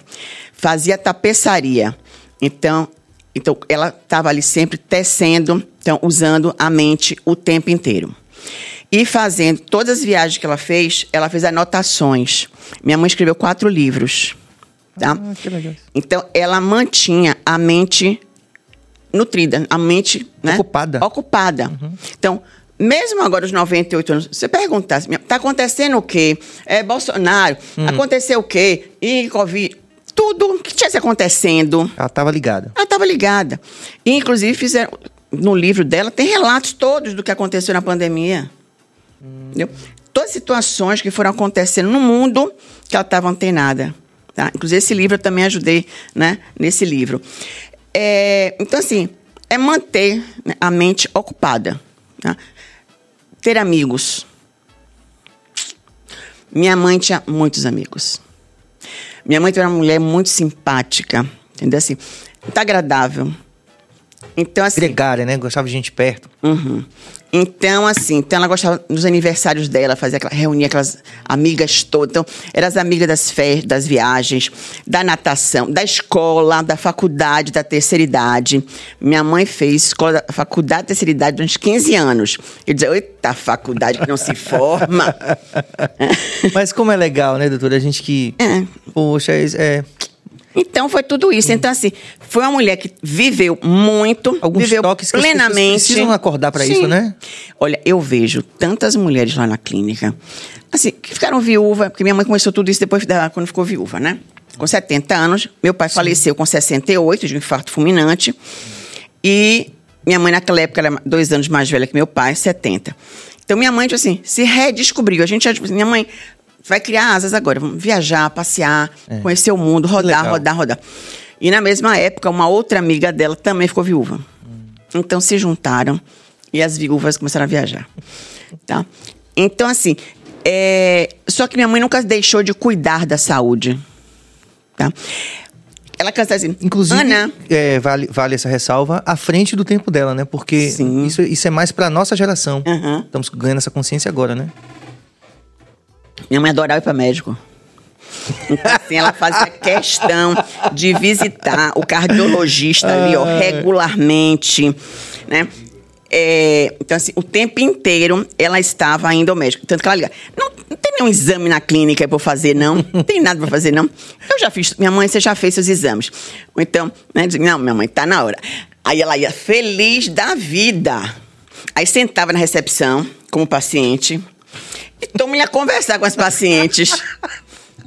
S2: Fazia tapeçaria. Então, então ela estava ali sempre tecendo, então, usando a mente o tempo inteiro. E fazendo todas as viagens que ela fez, ela fez anotações. Minha mãe escreveu quatro livros. Tá? Ah, que legal. Então, ela mantinha a mente nutrida, a mente né?
S1: ocupada.
S2: Ocupada. Uhum. Então, mesmo agora, aos 98 anos, você perguntar, está acontecendo o quê? É, Bolsonaro, uhum. aconteceu o quê? E Covid. Tudo que tinha acontecendo.
S1: Ela estava ligada.
S2: Ela estava ligada. E, inclusive, fizeram. No livro dela, tem relatos todos do que aconteceu na pandemia. Entendeu? Todas as situações que foram acontecendo no mundo que ela estava antenada. Tá? Inclusive, esse livro eu também ajudei né, nesse livro. É, então, assim, é manter né, a mente ocupada. Tá? Ter amigos. Minha mãe tinha muitos amigos. Minha mãe era uma mulher muito simpática, entendeu? Assim, muito agradável.
S1: Então, assim. Gregária, né? Gostava de gente perto.
S2: Uhum. Então, assim, então ela gostava dos aniversários dela, fazia aquela, reunia aquelas amigas todas. Então, eram as amigas das festas, das viagens, da natação, da escola, da faculdade, da terceira idade. Minha mãe fez escola da faculdade da terceira idade durante 15 anos. Eu dizia, eita, faculdade que não se forma.
S1: Mas como é legal, né, doutora? A gente que. É. Poxa, é.
S2: Então foi tudo isso. Então, assim, foi uma mulher que viveu muito,
S1: Alguns
S2: viveu
S1: toques
S2: que plenamente.
S1: As precisam acordar para isso, né?
S2: Olha, eu vejo tantas mulheres lá na clínica, assim, que ficaram viúva, porque minha mãe começou tudo isso depois da, quando ficou viúva, né? Com 70 anos. Meu pai Sim. faleceu com 68, de um infarto fulminante. E minha mãe, naquela época, era dois anos mais velha que meu pai, 70. Então, minha mãe, tipo assim, se redescobriu. A gente, tipo, minha mãe vai criar asas agora, vamos viajar, passear, é. conhecer o mundo, rodar, rodar, rodar. E na mesma época, uma outra amiga dela também ficou viúva. Hum. Então se juntaram e as viúvas começaram a viajar. Tá? Então, assim, é... só que minha mãe nunca deixou de cuidar da saúde. Tá? Ela canta assim,
S1: Inclusive, Ana. É, vale, vale essa ressalva à frente do tempo dela, né? Porque isso, isso é mais pra nossa geração. Uhum. Estamos ganhando essa consciência agora, né?
S2: Minha mãe adorava ir para médico. Então, assim, ela fazia questão de visitar o cardiologista ali, ó, regularmente, né? É, então, assim, o tempo inteiro ela estava indo ao médico. Tanto que ela liga, não, não tem nenhum exame na clínica para fazer, não. Não tem nada para fazer, não. Eu já fiz. Minha mãe, você já fez seus exames. Ou então, né, diz, não, minha mãe, tá na hora. Aí ela ia feliz da vida. Aí sentava na recepção, como paciente, e toma ia conversar com as pacientes.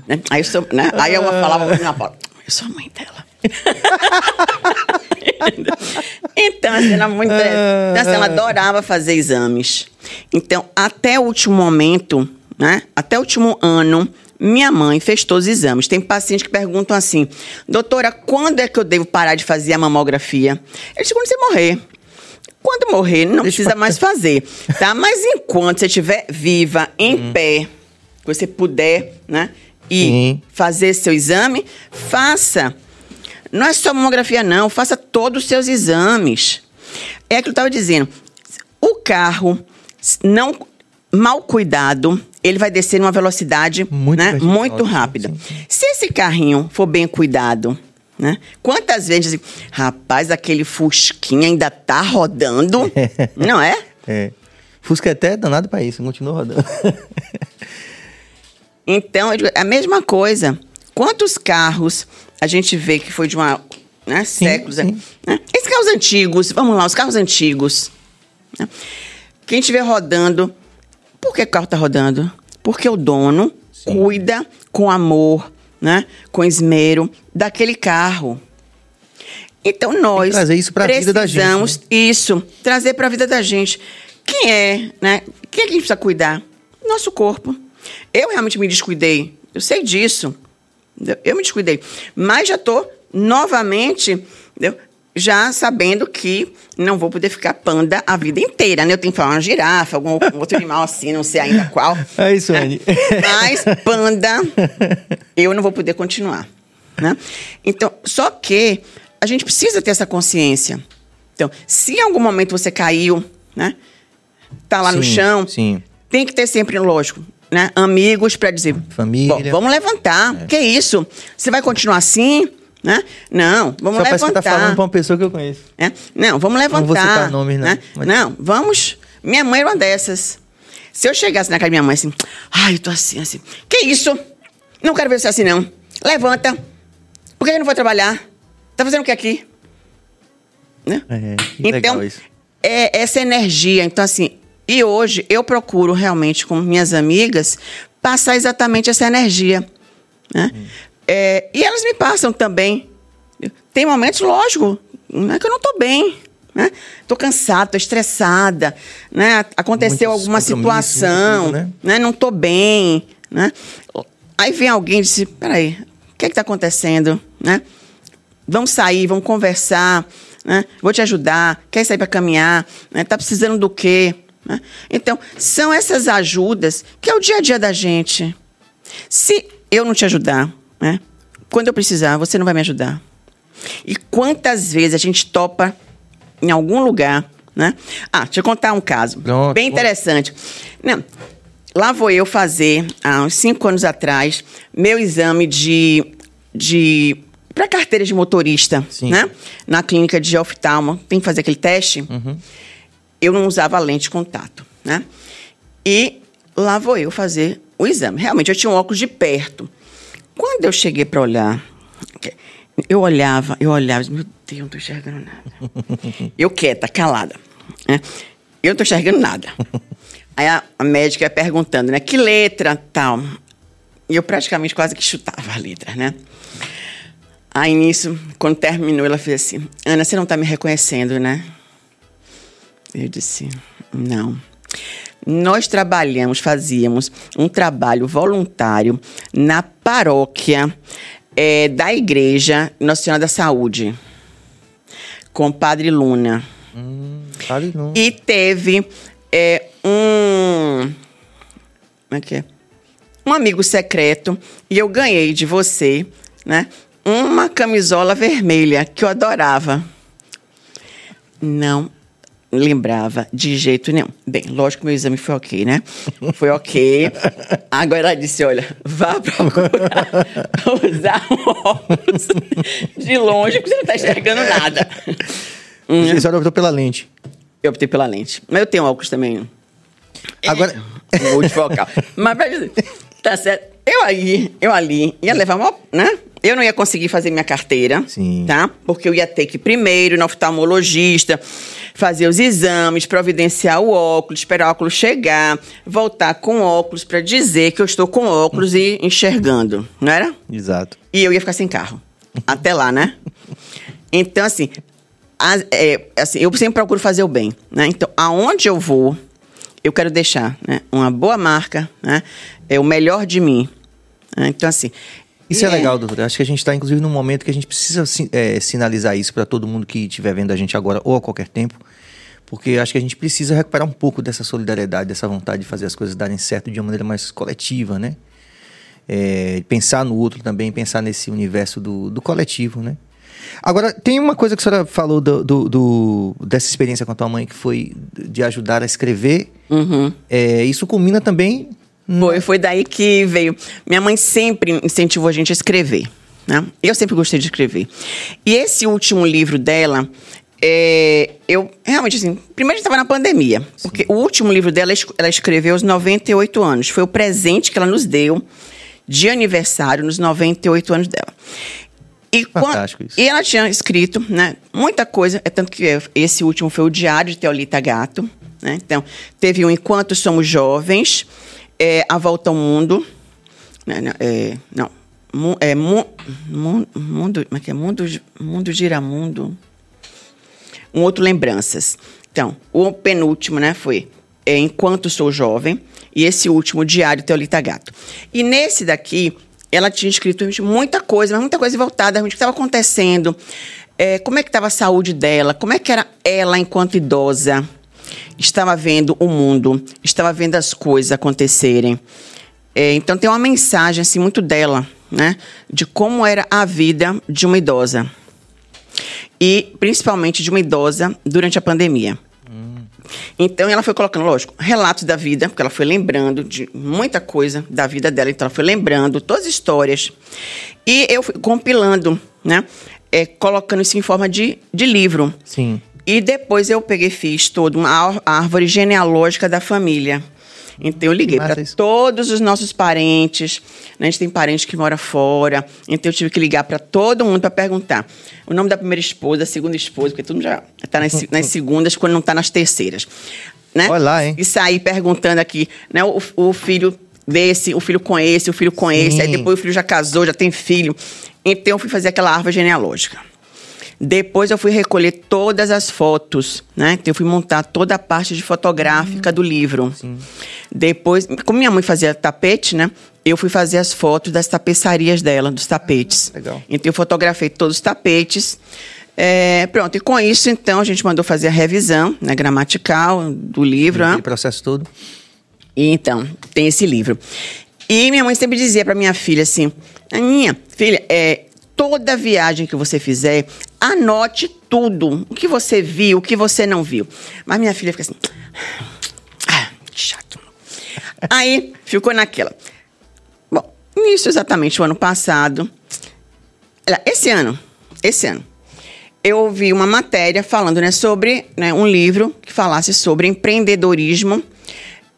S2: Né? Aí, eu sou, né? Aí eu falava pra minha avó, eu sou a mãe dela. então, assim, ela, muito, então, assim, ela adorava fazer exames. Então, até o último momento, né? Até o último ano, minha mãe fez todos os exames. Tem pacientes que perguntam assim, doutora, quando é que eu devo parar de fazer a mamografia? Eu disse, quando você morrer. Quando morrer, não precisa mais fazer, tá? Mas enquanto você estiver viva, em uhum. pé, você puder, né? E uhum. fazer seu exame, faça. Não é só mamografia, não. Faça todos os seus exames. É que eu estava dizendo. O carro, não mal cuidado, ele vai descer numa velocidade muito, né, muito rápida. Sim, sim. Se esse carrinho for bem cuidado, né? Quantas vezes, rapaz, aquele Fusquinha ainda tá rodando, não é?
S1: É. Fusca é até danado para isso, continua rodando.
S2: então, a mesma coisa. Quantos carros a gente vê que foi de uma. Né, sim, séculos. Sim. Né? Esses carros antigos, vamos lá, os carros antigos. Né? Quem estiver rodando, por que o carro está rodando? Porque o dono sim. cuida com amor, né, com esmero daquele carro. Então nós
S1: trazer isso para a vida da gente. Precisamos
S2: né? isso, trazer para a vida da gente. Quem é, né? Quem é que a gente precisa cuidar? Nosso corpo. Eu realmente me descuidei. Eu sei disso. Eu me descuidei. Mas já estou novamente entendeu? Já sabendo que não vou poder ficar panda a vida inteira, né? Eu tenho que falar uma girafa, algum outro animal assim, não sei ainda qual.
S1: É isso, Anne.
S2: Mas panda, eu não vou poder continuar, né? Então, só que a gente precisa ter essa consciência. Então, se em algum momento você caiu, né? Tá lá sim, no chão, sim. tem que ter sempre, lógico, né? Amigos para dizer, família. vamos levantar. É. Que isso? Você vai continuar assim? Né? Não, vamos Só levantar. Só
S1: que tá falando para uma pessoa que eu conheço.
S2: É? Não, vamos levantar. Não vou
S1: citar nomes, não. Né?
S2: Mas... Não, vamos... Minha mãe era uma dessas. Se eu chegasse na casa da minha mãe assim... Ai, eu tô assim, assim. Que isso? Não quero ver você assim, não. Levanta. Por que eu não vou trabalhar? Tá fazendo o que aqui? Né? É, então, é essa energia. Então, assim... E hoje eu procuro realmente com minhas amigas passar exatamente essa energia. Né? Hum. É, e elas me passam também. Tem momentos, lógico, né, que eu não estou bem. Né? Tô cansada, tô estressada, né? Aconteceu Muitos alguma situação, né? né? Não tô bem, né? Aí vem alguém e diz: peraí, o que é está acontecendo, né? Vamos sair, vamos conversar, né? Vou te ajudar. Quer sair para caminhar? Né? Tá precisando do quê? Né? Então, são essas ajudas que é o dia a dia da gente. Se eu não te ajudar, né? Quando eu precisar, você não vai me ajudar. E quantas vezes a gente topa em algum lugar, né? Ah, deixa eu contar um caso. Pronto. Bem interessante. Não, lá vou eu fazer, há uns cinco anos atrás, meu exame de. de para carteira de motorista, Sim. né? Na clínica de oftalmo. Tem que fazer aquele teste. Uhum. Eu não usava lente de contato, né? E lá vou eu fazer o exame. Realmente, eu tinha um óculos de perto. Quando eu cheguei para olhar, eu olhava, eu olhava, meu Deus, não tô enxergando nada. eu quieta, calada. Né? Eu não tô enxergando nada. Aí a, a médica ia perguntando, né? Que letra tal? E eu praticamente quase que chutava a letra, né? Aí nisso, quando terminou, ela fez assim: Ana, você não está me reconhecendo, né? Eu disse: Não. Nós trabalhamos, fazíamos um trabalho voluntário na paróquia é, da igreja Nossa Senhora da Saúde, com o Padre Luna. Hum, padre Luna. E teve é, um. Como é que é? Um amigo secreto, e eu ganhei de você, né? Uma camisola vermelha que eu adorava. Não lembrava de jeito nenhum. Bem, lógico que meu exame foi ok, né? Foi ok. Agora ela disse: olha, vá procurar usar um óculos de longe, porque você não está enxergando nada.
S1: Você só optou pela lente.
S2: Eu optei pela lente. Mas eu tenho óculos também.
S1: Agora.
S2: É, multifocal. Mas pra dizer, tá certo. Eu aí, eu ali, ia levar uma. né? Eu não ia conseguir fazer minha carteira,
S1: Sim.
S2: tá? Porque eu ia ter que ir primeiro no oftalmologista, fazer os exames, providenciar o óculos, esperar o óculos chegar, voltar com óculos para dizer que eu estou com óculos e enxergando, não era?
S1: Exato.
S2: E eu ia ficar sem carro. Até lá, né? Então, assim, a- é, assim, eu sempre procuro fazer o bem, né? Então, aonde eu vou, eu quero deixar né, uma boa marca, né? É o melhor de mim. né? Então, assim...
S1: Isso é legal, doutor. Acho que a gente está, inclusive, num momento que a gente precisa é, sinalizar isso para todo mundo que estiver vendo a gente agora ou a qualquer tempo. Porque acho que a gente precisa recuperar um pouco dessa solidariedade, dessa vontade de fazer as coisas darem certo de uma maneira mais coletiva, né? É, pensar no outro também, pensar nesse universo do, do coletivo, né? Agora, tem uma coisa que a senhora falou do, do- do- dessa experiência com a tua mãe, que foi de ajudar a escrever.
S2: Uhum.
S1: É, isso culmina também...
S2: Foi, foi daí que veio. Minha mãe sempre incentivou a gente a escrever. Né? Eu sempre gostei de escrever. E esse último livro dela, é, eu realmente assim. Primeiro estava na pandemia, porque o último livro dela ela escreveu aos 98 anos. Foi o presente que ela nos deu de aniversário nos 98 anos dela. E,
S1: Fantástico isso.
S2: e ela tinha escrito, né, muita coisa, é tanto que esse último foi o Diário de Teolita Gato, né? Então, teve o Enquanto Somos Jovens, é, A Volta ao Mundo, né, né, é, não, mu, é, mu, mu- mundo, como é que é? Mundo, mundo gira mundo. Um outro Lembranças. Então, o penúltimo, né, foi é, Enquanto Sou Jovem, e esse último, Diário Teolita Gato. E nesse daqui, ela tinha escrito muita coisa, mas muita coisa voltada o que estava acontecendo, é, como é que estava a saúde dela, como é que era ela enquanto idosa, estava vendo o mundo, estava vendo as coisas acontecerem. É, então tem uma mensagem assim muito dela, né, de como era a vida de uma idosa e principalmente de uma idosa durante a pandemia. Então ela foi colocando, lógico, relatos da vida, porque ela foi lembrando de muita coisa da vida dela, então ela foi lembrando todas as histórias. E eu fui compilando, né? é, colocando isso em forma de, de livro.
S1: Sim.
S2: E depois eu peguei fiz toda uma ár- árvore genealógica da família. Então eu liguei para todos os nossos parentes. né? A gente tem parente que mora fora. Então eu tive que ligar para todo mundo para perguntar o nome da primeira esposa, da segunda esposa, porque todo mundo já está nas, nas segundas quando não está nas terceiras. Né?
S1: Olha lá, hein?
S2: E sair perguntando aqui, né? O, o filho desse, o filho com esse, o filho com esse. Aí
S1: Sim.
S2: depois o filho já casou, já tem filho. Então eu fui fazer aquela árvore genealógica. Depois eu fui recolher todas as fotos, né? Então eu fui montar toda a parte de fotográfica do livro. Depois, como minha mãe fazia tapete, né? Eu fui fazer as fotos das tapeçarias dela, dos tapetes.
S1: legal.
S2: Então eu fotografei todos os tapetes. É, pronto, e com isso, então, a gente mandou fazer a revisão né, gramatical do livro.
S1: Aquele processo todo.
S2: E então, tem esse livro. E minha mãe sempre dizia para minha filha assim: Aninha, filha, é, toda viagem que você fizer, anote tudo. O que você viu, o que você não viu. Mas minha filha fica assim. Ah, que chato. Aí ficou naquela. Bom, nisso exatamente o ano passado. Esse ano, esse ano, eu ouvi uma matéria falando né, sobre né, um livro que falasse sobre empreendedorismo.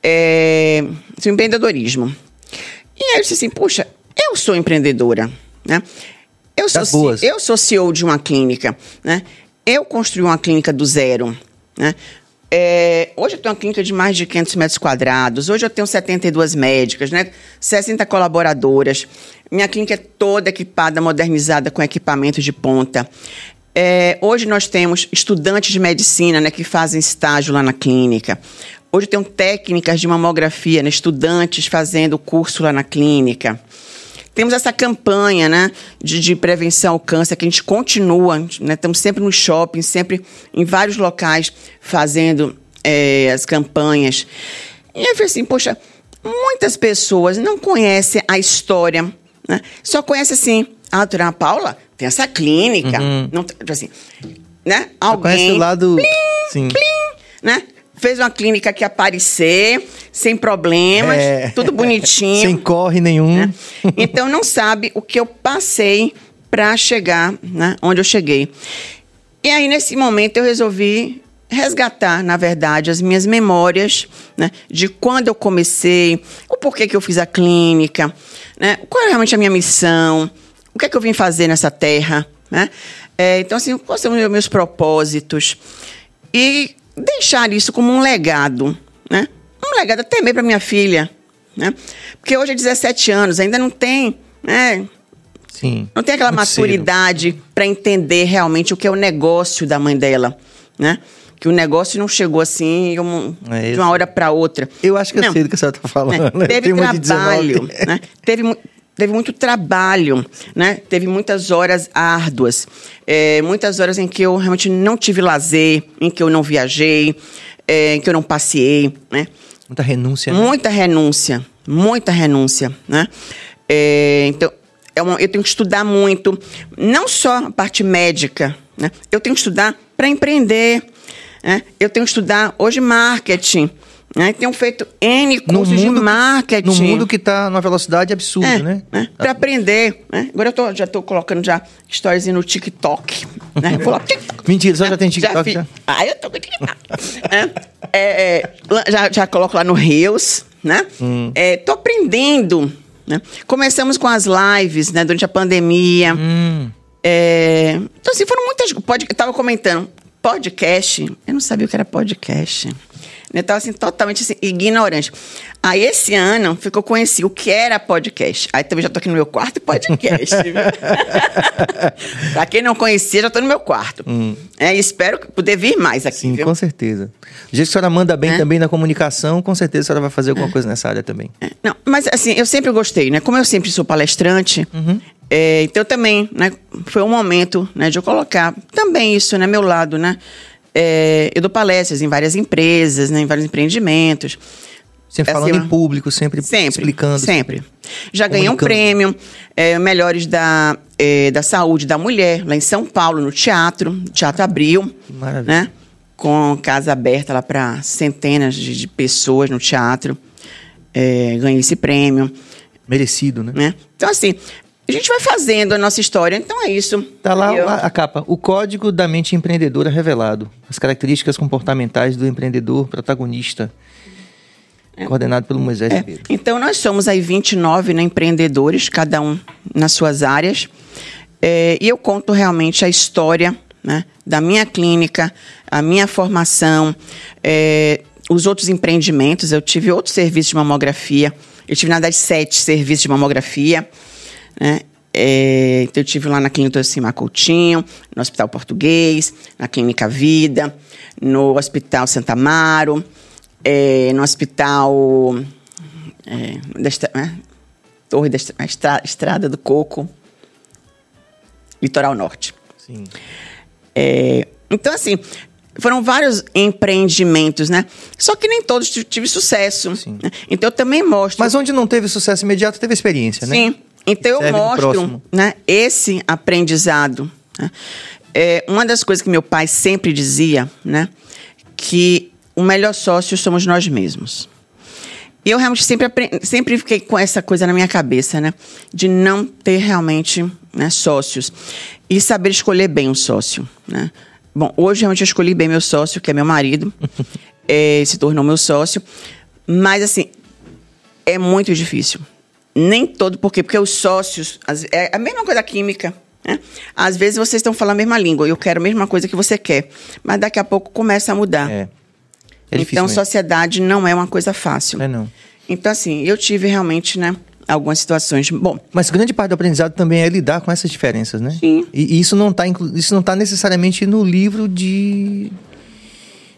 S2: É, empreendedorismo. E aí eu disse assim, puxa, eu sou empreendedora, né? Eu sou,
S1: boas.
S2: eu sou CEO de uma clínica, né? Eu construí uma clínica do zero, né? É, hoje eu tenho uma clínica de mais de 500 metros quadrados. Hoje eu tenho 72 médicas, né? 60 colaboradoras. Minha clínica é toda equipada, modernizada com equipamentos de ponta. É, hoje nós temos estudantes de medicina né, que fazem estágio lá na clínica. Hoje eu tenho técnicas de mamografia, né, estudantes fazendo curso lá na clínica. Temos essa campanha né, de, de prevenção ao câncer que a gente continua, né, estamos sempre no shopping, sempre em vários locais fazendo eh, as campanhas. E eu falei assim, poxa, muitas pessoas não conhecem a história, né? só conhecem assim, ah, doutora Ana Paula, tem essa clínica. Não, tem- tipo assim, né?
S1: Só conhece
S2: Alguém
S1: o lado. Sim.
S2: né? Fez uma clínica que aparecer, sem problemas, é. tudo bonitinho.
S1: sem corre nenhum. Né?
S2: Então não sabe o que eu passei para chegar né, onde eu cheguei. E aí, nesse momento, eu resolvi resgatar, na verdade, as minhas memórias né, de quando eu comecei, o porquê que eu fiz a clínica, né, qual é realmente a minha missão, o que é que eu vim fazer nessa terra. Né? É, então, assim, quais são os meus propósitos? E deixar isso como um legado, né? Um legado até mesmo para minha filha, né? Porque hoje é 17 anos, ainda não tem, né?
S1: Sim.
S2: Não tem aquela maturidade para entender realmente o que é o negócio da mãe dela, né? Que o negócio não chegou assim é de uma hora para outra.
S1: Eu acho que não. eu sei do que a senhora está falando.
S2: Né? Teve trabalho, né? Teve, teve muito trabalho, né? Teve muitas horas árduas, é, muitas horas em que eu realmente não tive lazer, em que eu não viajei, é, em que eu não passei, né?
S1: Muita renúncia. Né?
S2: Muita renúncia, muita renúncia, né? É, então, é eu tenho que estudar muito, não só a parte médica, né? Eu tenho que estudar para empreender, né? Eu tenho que estudar hoje marketing, né? Tenho feito N cursos de marketing.
S1: No mundo que está numa velocidade absurda,
S2: é,
S1: né?
S2: É, para aprender. Né? Agora eu tô, já estou colocando já stories no TikTok. Né?
S1: Vou lá, TikTok. Mentira, só já tem TikTok já? já?
S2: Ah, eu tô com TikTok. é, é, já, já coloco lá no Reels, né? Hum. É, tô aprendendo. Né? Começamos com as lives né, durante a pandemia. Hum. É, então, assim, foram muitas. Pode, eu tava comentando, podcast. Eu não sabia o que era podcast. Eu estava assim, totalmente assim, ignorante. Aí esse ano ficou conheci o que era podcast. Aí também já tô aqui no meu quarto podcast. pra quem não conhecia, já tô no meu quarto. Hum. É, espero poder vir mais aqui.
S1: Sim,
S2: viu?
S1: com certeza. Do jeito que a senhora manda bem é? também na comunicação, com certeza a senhora vai fazer alguma é. coisa nessa área também.
S2: É. Não, mas assim, eu sempre gostei, né? Como eu sempre sou palestrante, uhum. É, então também, né, foi um momento, né, de eu colocar também isso, né, meu lado, né, é, eu dou palestras em várias empresas, né, em vários empreendimentos.
S1: Sempre falando assim, em público, sempre, sempre explicando.
S2: Sempre. Já ganhei um prêmio, é, Melhores da, é, da Saúde da Mulher, lá em São Paulo, no teatro, Teatro Abril. Maravilha. Né? Com casa aberta lá para centenas de, de, pessoas no teatro. É, ganhei esse prêmio.
S1: Merecido, né?
S2: né? Então, assim, a gente vai fazendo a nossa história, então é isso.
S1: Tá lá eu... a capa. O código da mente empreendedora revelado. As características comportamentais do empreendedor protagonista. É. Coordenado pelo Moisés é.
S2: Então, nós somos aí 29 né, empreendedores, cada um nas suas áreas. É, e eu conto realmente a história né, da minha clínica, a minha formação, é, os outros empreendimentos. Eu tive outros serviços de mamografia. Eu tive, na verdade, sete serviços de mamografia. Né? É, então, eu tive lá na Clínica Cima Coutinho, no Hospital Português, na Clínica Vida, no Hospital Santa Amaro, é, no Hospital é, desta, né? Torre da Estrada, Estrada do Coco, Litoral Norte. Sim. É, então, assim, foram vários empreendimentos, né? Só que nem todos tive sucesso. Né? Então, eu também mostro...
S1: Mas onde não teve sucesso imediato, teve experiência, né?
S2: Sim. Então eu mostro né, esse aprendizado. Né? É, uma das coisas que meu pai sempre dizia, né, que o melhor sócio somos nós mesmos. E eu realmente sempre, sempre fiquei com essa coisa na minha cabeça, né? De não ter realmente né, sócios. E saber escolher bem um sócio, né? Bom, hoje realmente eu escolhi bem meu sócio, que é meu marido. é, se tornou meu sócio. Mas, assim, é muito difícil. Nem todo, por quê? Porque os sócios. É a mesma coisa da química. Né? Às vezes vocês estão falando a mesma língua, eu quero a mesma coisa que você quer. Mas daqui a pouco começa a mudar. É. é então, mesmo. sociedade não é uma coisa fácil.
S1: É não.
S2: Então, assim, eu tive realmente, né? Algumas situações. Bom.
S1: Mas grande parte do aprendizado também é lidar com essas diferenças, né?
S2: Sim.
S1: E, e isso não está isso não tá necessariamente no livro de.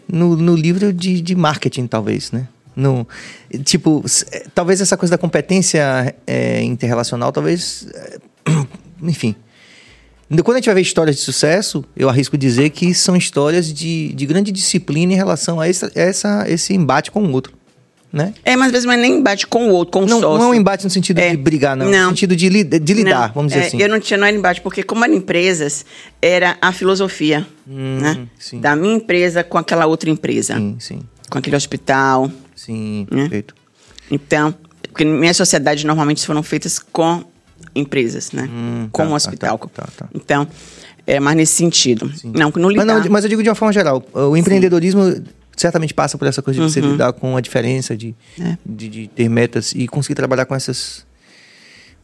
S1: No, no livro de, de marketing, talvez, né? No, tipo, é, talvez essa coisa da competência é, interrelacional, talvez. É, enfim. Quando a gente vai ver histórias de sucesso, eu arrisco dizer que são histórias de, de grande disciplina em relação a essa, essa, esse embate com o outro. né?
S2: É, mas às vezes não é nem embate com o outro, com o
S1: não,
S2: sócio.
S1: Não é um embate no sentido
S2: É.
S1: de brigar, não.
S2: Não.
S1: No sentido de, li- de lidar,
S2: Não,
S1: vamos dizer
S2: é,
S1: assim.
S2: Eu não tinha não era embate, porque como eram empresas, era a filosofia, né?
S1: Hum, sim.
S2: Da minha empresa com aquela outra empresa.
S1: Sim, sim,
S2: Com aquele hospital.
S1: Sim,
S2: Né?
S1: perfeito.
S2: Então, porque minhas sociedades normalmente foram feitas com empresas, né?
S1: Hum,
S2: com
S1: tá,
S2: um
S1: tá,
S2: hospital.
S1: tá, tá, tá.
S2: Então, é mais nesse sentido. Não, no
S1: Mas,
S2: lidar.
S1: não, mas eu digo de uma forma geral, o empreendedorismo certamente passa por essa coisa de você
S2: Uhum.
S1: lidar com a diferença, de,
S2: É.
S1: de, de ter metas e conseguir trabalhar com essas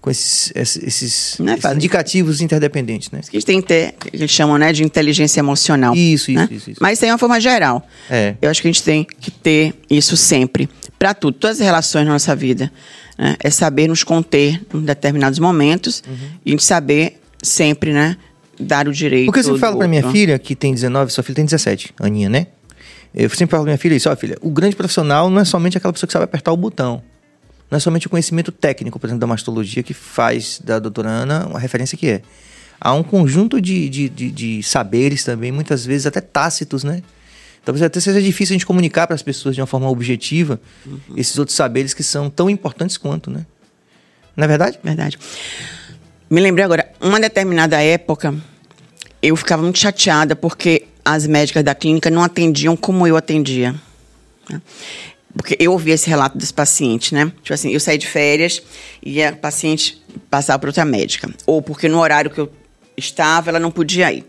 S1: com esses, esses,
S2: é
S1: esses indicativos interdependentes, né?
S2: que a gente tem que ter, que eles chamam né, de inteligência emocional.
S1: Isso, isso,
S2: né?
S1: isso, isso.
S2: Mas é uma forma geral.
S1: É.
S2: Eu acho que a gente tem que ter isso sempre. Para tudo, todas as relações na nossa vida. né? É saber nos conter em determinados momentos
S1: Uhum.
S2: e a gente saber sempre, né? Dar o direito.
S1: Porque eu falo pra minha filha, que tem 19, sua filha tem 17, Aninha, né? Eu sempre falo pra minha filha isso, ó, filha, o grande profissional não é somente aquela pessoa que sabe apertar o botão. Não é somente o conhecimento técnico, por exemplo, da mastologia, que faz da doutora Ana uma referência que é. Há um conjunto de, de, de, de saberes também, muitas vezes até tácitos, né? Talvez até seja difícil a gente comunicar para as pessoas de uma forma objetiva esses outros saberes que são tão importantes quanto, né? Não é verdade?
S2: Verdade. Me lembrei agora, uma determinada época, eu ficava muito chateada porque as médicas da clínica não atendiam como eu atendia. Né? Porque eu ouvia esse relato dos pacientes, né? Tipo assim, eu saí de férias e a paciente passava para outra médica. Ou porque no horário que eu estava, ela não podia ir.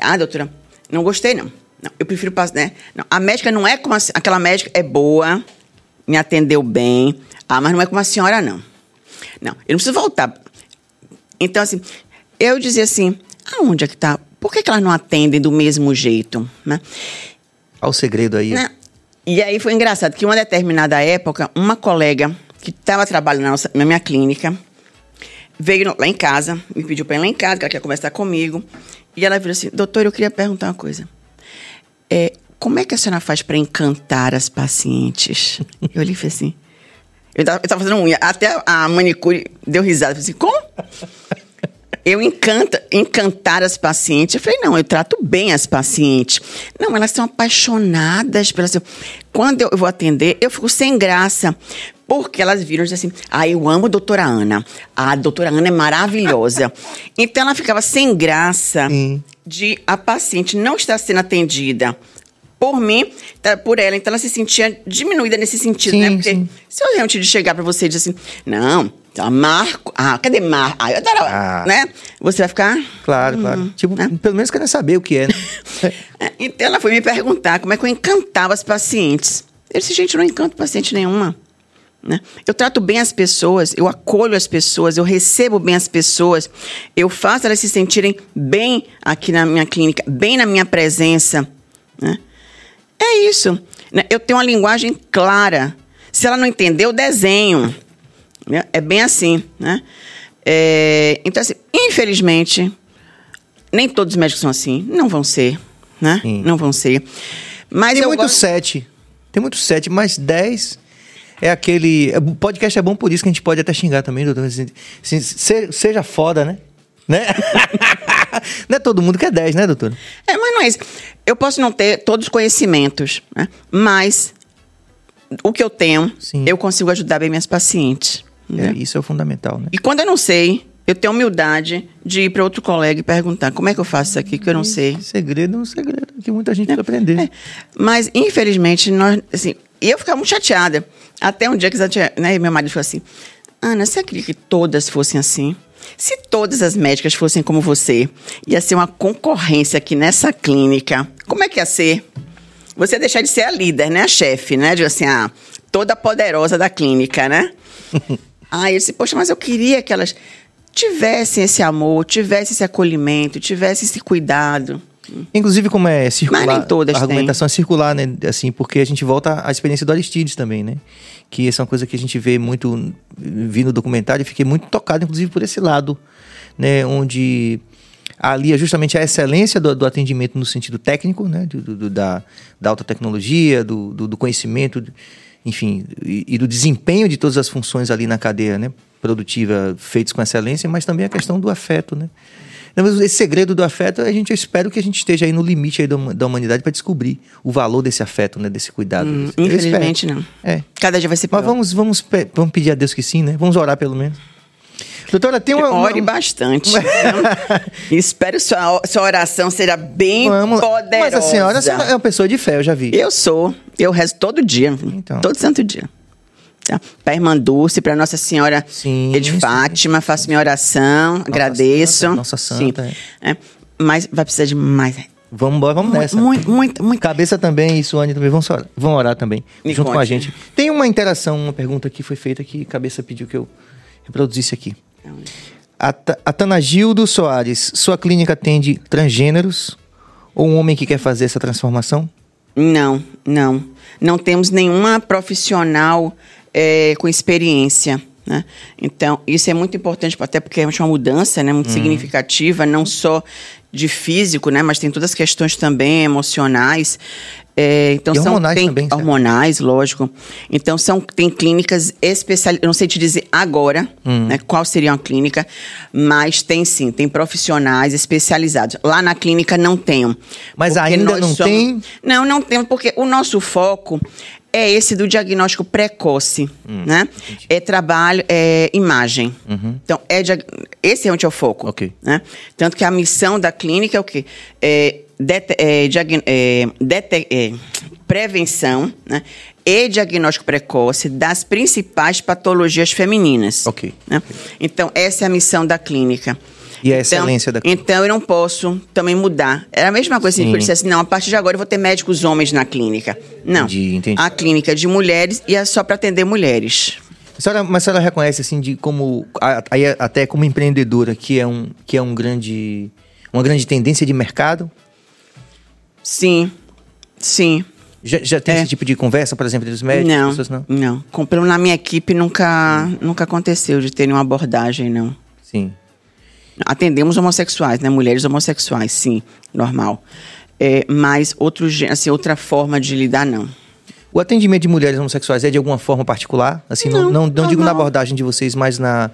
S2: Ah, doutora, não gostei, não. Não, eu prefiro passar, né? Não, a médica não é como a, aquela médica é boa, me atendeu bem. Ah, mas não é como a senhora, não. Não, eu não preciso voltar. Então, assim, eu dizia assim, aonde é que tá? Por que, que elas não atendem do mesmo jeito, né?
S1: Olha o segredo aí. ó.
S2: E aí foi engraçado que uma determinada época, uma colega que estava trabalhando na, minha clínica veio lá em casa, me pediu para ir lá em casa, que ela quer conversar comigo. E ela virou assim: Doutor, eu queria perguntar uma coisa. É, como é que a senhora faz para encantar as pacientes? Eu olhei e falei assim. Eu tava, eu tava fazendo unha. Até a manicure deu risada. Eu falei assim: Como? Eu encanta, encantar as pacientes. Eu falei, não, eu trato bem as pacientes. Não, elas são apaixonadas pelas. Quando eu vou atender, eu fico sem graça. Porque elas viram e assim: ah, eu amo a doutora Ana. A doutora Ana é maravilhosa. então ela ficava sem graça de a paciente não estar sendo atendida por mim, tá, por ela. Então ela se sentia diminuída nesse sentido,
S1: Sim,
S2: né? Porque
S1: sim.
S2: se eu realmente chegar pra você e dizer assim, não, Marco. Ah, cadê Marco? Ah, eu adoro,
S1: Ah.
S2: né? Você vai ficar.
S1: Claro, claro. Tipo, pelo menos querem saber o que é, né?
S2: É, Então ela foi me perguntar como é que eu encantava as pacientes. Eu disse, gente, eu não encanto paciente nenhuma. Né? Eu trato bem as pessoas, eu acolho as pessoas, eu recebo bem as pessoas, eu faço elas se sentirem bem aqui na minha clínica, bem na minha presença. Né? É isso. né? Eu tenho uma linguagem clara. Se ela não entender, eu desenho. Né? É bem assim. Né? É, então, assim, infelizmente, nem todos os médicos são assim. Não vão ser. Né?
S1: Sim.
S2: Não vão ser. Mas
S1: Tem muito
S2: gosto-
S1: sete. Tem muito sete, mas dez é aquele. O podcast é bom por isso que a gente pode até xingar também, doutor. Assim, assim, se- seja foda, né? Né? não é todo mundo que é dez, né, doutor?
S2: É, mas não é isso. Eu posso não ter todos os conhecimentos, né? mas o que eu tenho,
S1: Sim.
S2: eu consigo ajudar bem minhas pacientes.
S1: É,
S2: né?
S1: isso é o fundamental, né?
S2: E quando eu não sei, eu tenho humildade de ir para outro colega e perguntar como é que eu faço isso aqui que eu não sei.
S1: Segredo é um segredo que muita gente precisa aprender.
S2: É, mas, infelizmente, nós, assim, e eu ficava muito chateada. Até um dia que né, meu marido falou assim: Ana, você queria que todas fossem assim? Se todas as médicas fossem como você, ia ser uma concorrência aqui nessa clínica. Como é que ia ser? Você ia deixar de ser a líder, né? A chefe, né? De assim, a toda poderosa da clínica, né? Aí eu disse, poxa, mas eu queria que elas tivessem esse amor, tivessem esse acolhimento, tivessem esse cuidado.
S1: Inclusive, como é circular.
S2: Mas nem todas
S1: a argumentação é circular, né? Assim, porque a gente volta à experiência do Aristides também, né? Que essa é uma coisa que a gente vê muito, vi no documentário e fiquei muito tocado, inclusive, por esse lado, né? Onde ali é justamente a excelência do, do atendimento no sentido técnico, né? Do, do- da, da alta tecnologia, do, do conhecimento, enfim, e, e do desempenho de todas as funções ali na cadeia, né? Produtiva feitos com excelência, mas também a questão do afeto, né? Esse segredo do afeto, a gente, eu espero que a gente esteja aí no limite aí da humanidade para descobrir o valor desse afeto, né? Desse cuidado. Hum.
S2: Infelizmente, não. É. Cada dia vai ser pior.
S1: Mas vamos, vamos, vamos pedir a Deus que sim, né? Vamos orar pelo menos. Doutora, tem uma.
S2: Ore bastante. Espero sua, sua oração seja bem Vamos. poderosa.
S1: Mas a senhora, a senhora é uma pessoa de fé, eu já vi.
S2: Eu sou. Eu rezo todo dia. Então. Todo santo dia. Tá? Para irmã Dulce, para Nossa Senhora sim, de Fátima, sim. faço minha oração, nossa agradeço.
S1: Santa, nossa Santa.
S2: Sim. É. Mas vai precisar de mais.
S1: Vamos embora, vamos
S2: muito,
S1: nessa.
S2: Muito, muito, muito.
S1: Cabeça também e Suane também vão orar, vão orar também, Me junto conte. com a gente. Tem uma interação, uma pergunta que foi feita que Cabeça pediu que eu reproduzisse aqui. Atanagildo Soares, sua clínica atende transgêneros ou um homem que quer fazer essa transformação?
S2: Não, não. Não temos nenhuma profissional é, com experiência. Né? Então, isso é muito importante, até porque é uma mudança né, muito uhum. significativa, não só de físico, né, mas tem todas as questões também emocionais. É, então
S1: e
S2: são
S1: hormonais
S2: tem,
S1: também,
S2: hormonais, lógico. Então são tem clínicas especializadas. Eu não sei te dizer agora, hum. né, qual seria uma clínica, mas tem sim, tem profissionais especializados. Lá na clínica não tem.
S1: Mas ainda não somos... tem?
S2: Não, não tem, porque o nosso foco é esse do diagnóstico precoce, hum, né? Entendi. É trabalho, é imagem. Uhum. Então, é esse é onde eu foco.
S1: Okay.
S2: Né? Tanto que a missão da clínica é o quê? É, dete, é, é, dete, é, prevenção né? e diagnóstico precoce das principais patologias femininas.
S1: Ok.
S2: Né? Então, essa é a missão da clínica.
S1: E a então, excelência
S2: então, da Então, eu não posso também mudar. Era a mesma coisa se eu dissesse, não, a partir de agora eu vou ter médicos homens na clínica. Não.
S1: Entendi, entendi.
S2: A clínica de mulheres e é só para atender mulheres.
S1: A senhora, mas a senhora reconhece, assim, de como, até como empreendedora, que é, um, que é um grande, uma grande tendência de mercado?
S2: Sim, sim.
S1: Já, já tem é. esse tipo de conversa, por exemplo, entre os médicos?
S2: Não,
S1: pessoas, não.
S2: não. Pelo na minha equipe nunca, nunca aconteceu de ter uma abordagem, não.
S1: Sim.
S2: Atendemos homossexuais, né? Mulheres homossexuais, sim, normal. É, mas outro, assim, outra forma de lidar, não.
S1: O atendimento de mulheres homossexuais é de alguma forma particular? Assim, não, não, não, não digo na abordagem de vocês, mas na,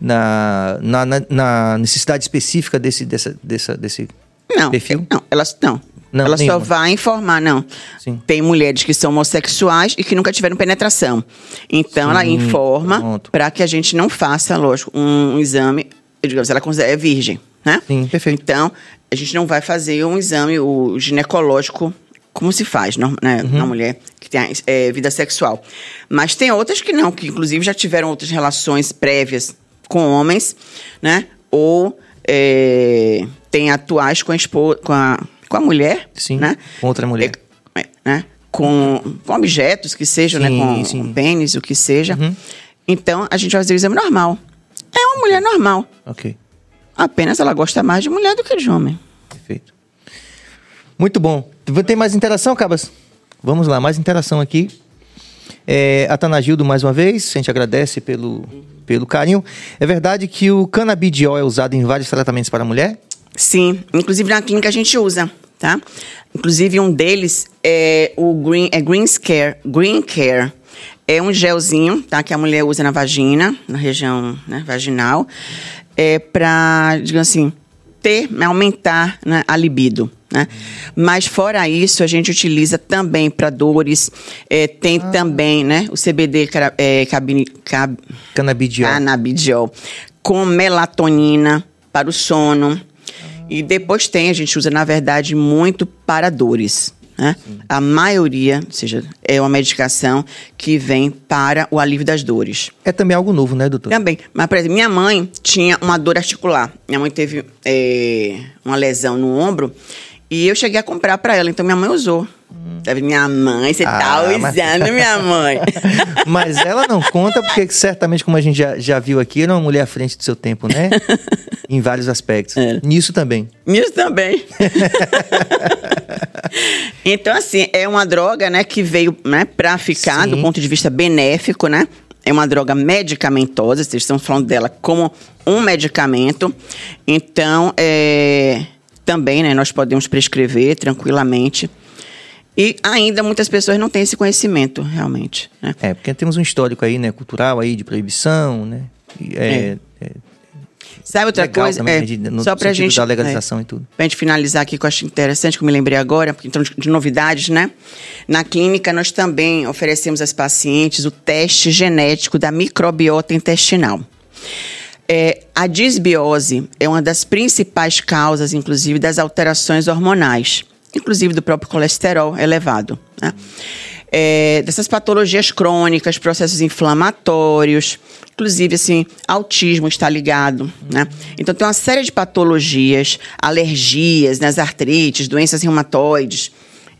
S1: na, na, na necessidade específica desse, dessa, dessa, desse
S2: não,
S1: perfil?
S2: Não, elas não. Não, ela nenhuma. só vai informar, não. Sim. Tem mulheres que são homossexuais e que nunca tiveram penetração. Então, Sim, ela informa para que a gente não faça, lógico, um, um exame digamos, ela é virgem, né?
S1: Sim, perfeito.
S2: Então, a gente não vai fazer um exame o ginecológico como se faz né, uhum. na mulher que tem é, vida sexual. Mas tem outras que não, que inclusive já tiveram outras relações prévias com homens, né? Ou é, tem atuais com a, esposa, com a, com a mulher,
S1: sim,
S2: né?
S1: Com outra mulher.
S2: É, né? Com, com objetos que sejam, né? sim, né? Com sim. pênis, o que seja. Uhum. Então, a gente vai fazer o exame normal. É uma mulher normal.
S1: Ok.
S2: Apenas ela gosta mais de mulher do que de homem.
S1: Perfeito. Muito bom. Tem mais interação, Cabas? Vamos lá, mais interação aqui. É, Atanagildo, mais uma vez, a gente agradece pelo, pelo carinho. É verdade que o canabidiol é usado em vários tratamentos para mulher?
S2: Sim, inclusive na clínica a gente usa, tá? Inclusive um deles é o Green, é Green Care, Green Care. É um gelzinho, tá? Que a mulher usa na vagina, na região né, vaginal, é para, digamos assim, ter, aumentar né, a libido. Né? Mas fora isso, a gente utiliza também para dores. É, tem ah. também né, o CBD é, cabine, cab,
S1: canabidiol.
S2: canabidiol com melatonina para o sono. Ah. E depois tem, a gente usa, na verdade, muito para dores. Né? A maioria, ou seja, é uma medicação que vem para o alívio das dores.
S1: É também algo novo, né, doutor?
S2: Também. Mas, por exemplo, minha mãe tinha uma dor articular. Minha mãe teve é, uma lesão no ombro e eu cheguei a comprar para ela, então minha mãe usou. Minha mãe, você tá ah, tá usando mas... minha mãe.
S1: mas ela não conta, porque certamente, como a gente já, já viu aqui, era uma mulher à frente do seu tempo, né? em vários aspectos. É. Nisso também.
S2: Nisso também. então, assim, é uma droga, né, que veio né, para ficar Sim. do ponto de vista benéfico, né? É uma droga medicamentosa, vocês estão falando dela como um medicamento. Então, é, também, né, nós podemos prescrever tranquilamente. E ainda muitas pessoas não têm esse conhecimento, realmente. Né?
S1: É, porque temos um histórico aí, né, cultural aí de proibição, né? É, é. É,
S2: Sabe outra coisa?
S1: Também,
S2: é,
S1: de, no
S2: só pra gente
S1: da legalização
S2: é,
S1: e tudo.
S2: Pra gente finalizar aqui, que eu acho interessante, que eu me lembrei agora, então de, de novidades, né? Na clínica, nós também oferecemos às pacientes o teste genético da microbiota intestinal. É, a disbiose é uma das principais causas, inclusive, das alterações hormonais, inclusive do próprio colesterol elevado. Né? É, dessas patologias crônicas, processos inflamatórios, inclusive assim, autismo está ligado, né? Então tem uma série de patologias, alergias, né, artrites, doenças reumatoides,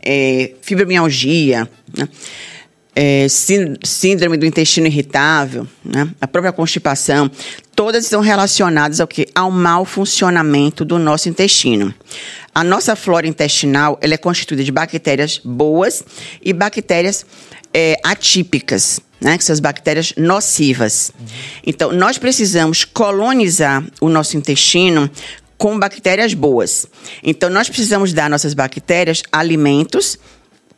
S2: é, fibromialgia, né? é, síndrome do intestino irritável, né? a própria constipação, todas estão relacionadas ao que? Ao mau funcionamento do nosso intestino. A nossa flora intestinal ela é constituída de bactérias boas e bactérias é, atípicas, né? que são as bactérias nocivas. Então, nós precisamos colonizar o nosso intestino com bactérias boas. Então, nós precisamos dar nossas bactérias alimentos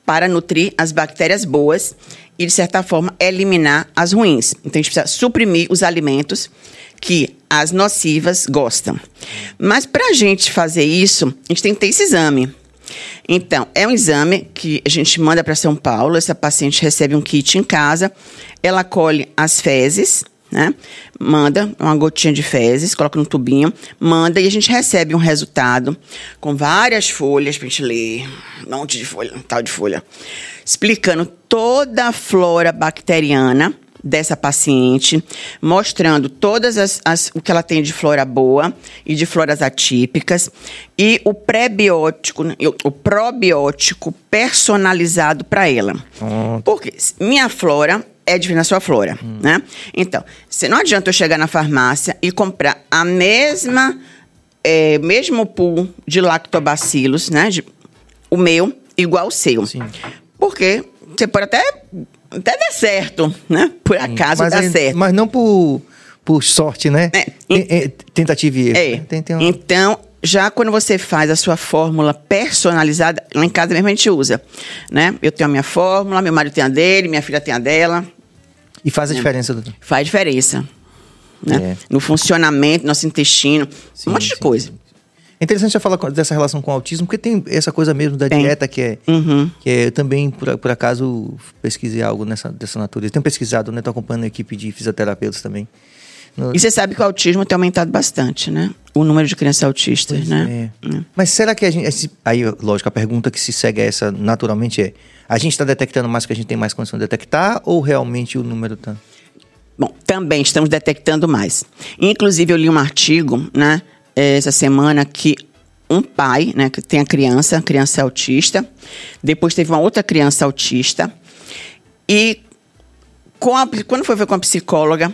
S2: para nutrir as bactérias boas e, de certa forma, eliminar as ruins. Então, a gente precisa suprimir os alimentos que as nocivas gostam. Mas, para a gente fazer isso, a gente tem que ter esse exame. Então, é um exame que a gente manda para São Paulo, essa paciente recebe um kit em casa, ela colhe as fezes, né? Manda uma gotinha de fezes, coloca no tubinho, manda e a gente recebe um resultado com várias folhas pra gente ler, um monte de folha, um tal de folha, explicando toda a flora bacteriana dessa paciente, mostrando todas as, as, o que ela tem de flora boa e de floras atípicas e o pré-biótico, o probiótico personalizado para ela. Porque minha flora é diferente da sua flora, hum. né? Então, se não adianta eu chegar na farmácia e comprar a mesma, é, mesmo pool de lactobacilos, né? De, o meu, igual o seu. Sim. Porque você pode até, até dar certo, né? Por acaso mas, dá certo.
S1: Mas não por, por sorte, né? É, é, tentativa e erro.
S2: É. Tem, tem uma... Então, já quando você faz a sua fórmula personalizada, lá em casa mesmo a gente usa, né? Eu tenho a minha fórmula, meu marido tem a dele, minha filha tem a dela.
S1: E faz a é. diferença, doutor?
S2: Faz diferença. Né? É. No funcionamento, nosso intestino, sim, um monte de sim, coisa. Sim.
S1: Interessante você falar dessa relação com o autismo, porque tem essa coisa mesmo da tem. dieta que é. Uhum. Que é, eu também, por, por acaso, pesquisei algo nessa, dessa natureza. Tenho pesquisado, né? Estou acompanhando a equipe de fisioterapeutas também.
S2: No... E você sabe que o autismo tem aumentado bastante, né? O número de crianças autistas, pois né?
S1: É. É. Mas será que a gente. Aí, lógico, a pergunta que se segue a essa naturalmente é: a gente está detectando mais que a gente tem mais condição de detectar ou realmente o número está?
S2: Bom, também estamos detectando mais. Inclusive, eu li um artigo, né, essa semana, que um pai, né, que tem a criança, criança é autista, depois teve uma outra criança autista, e a, quando foi ver com a psicóloga,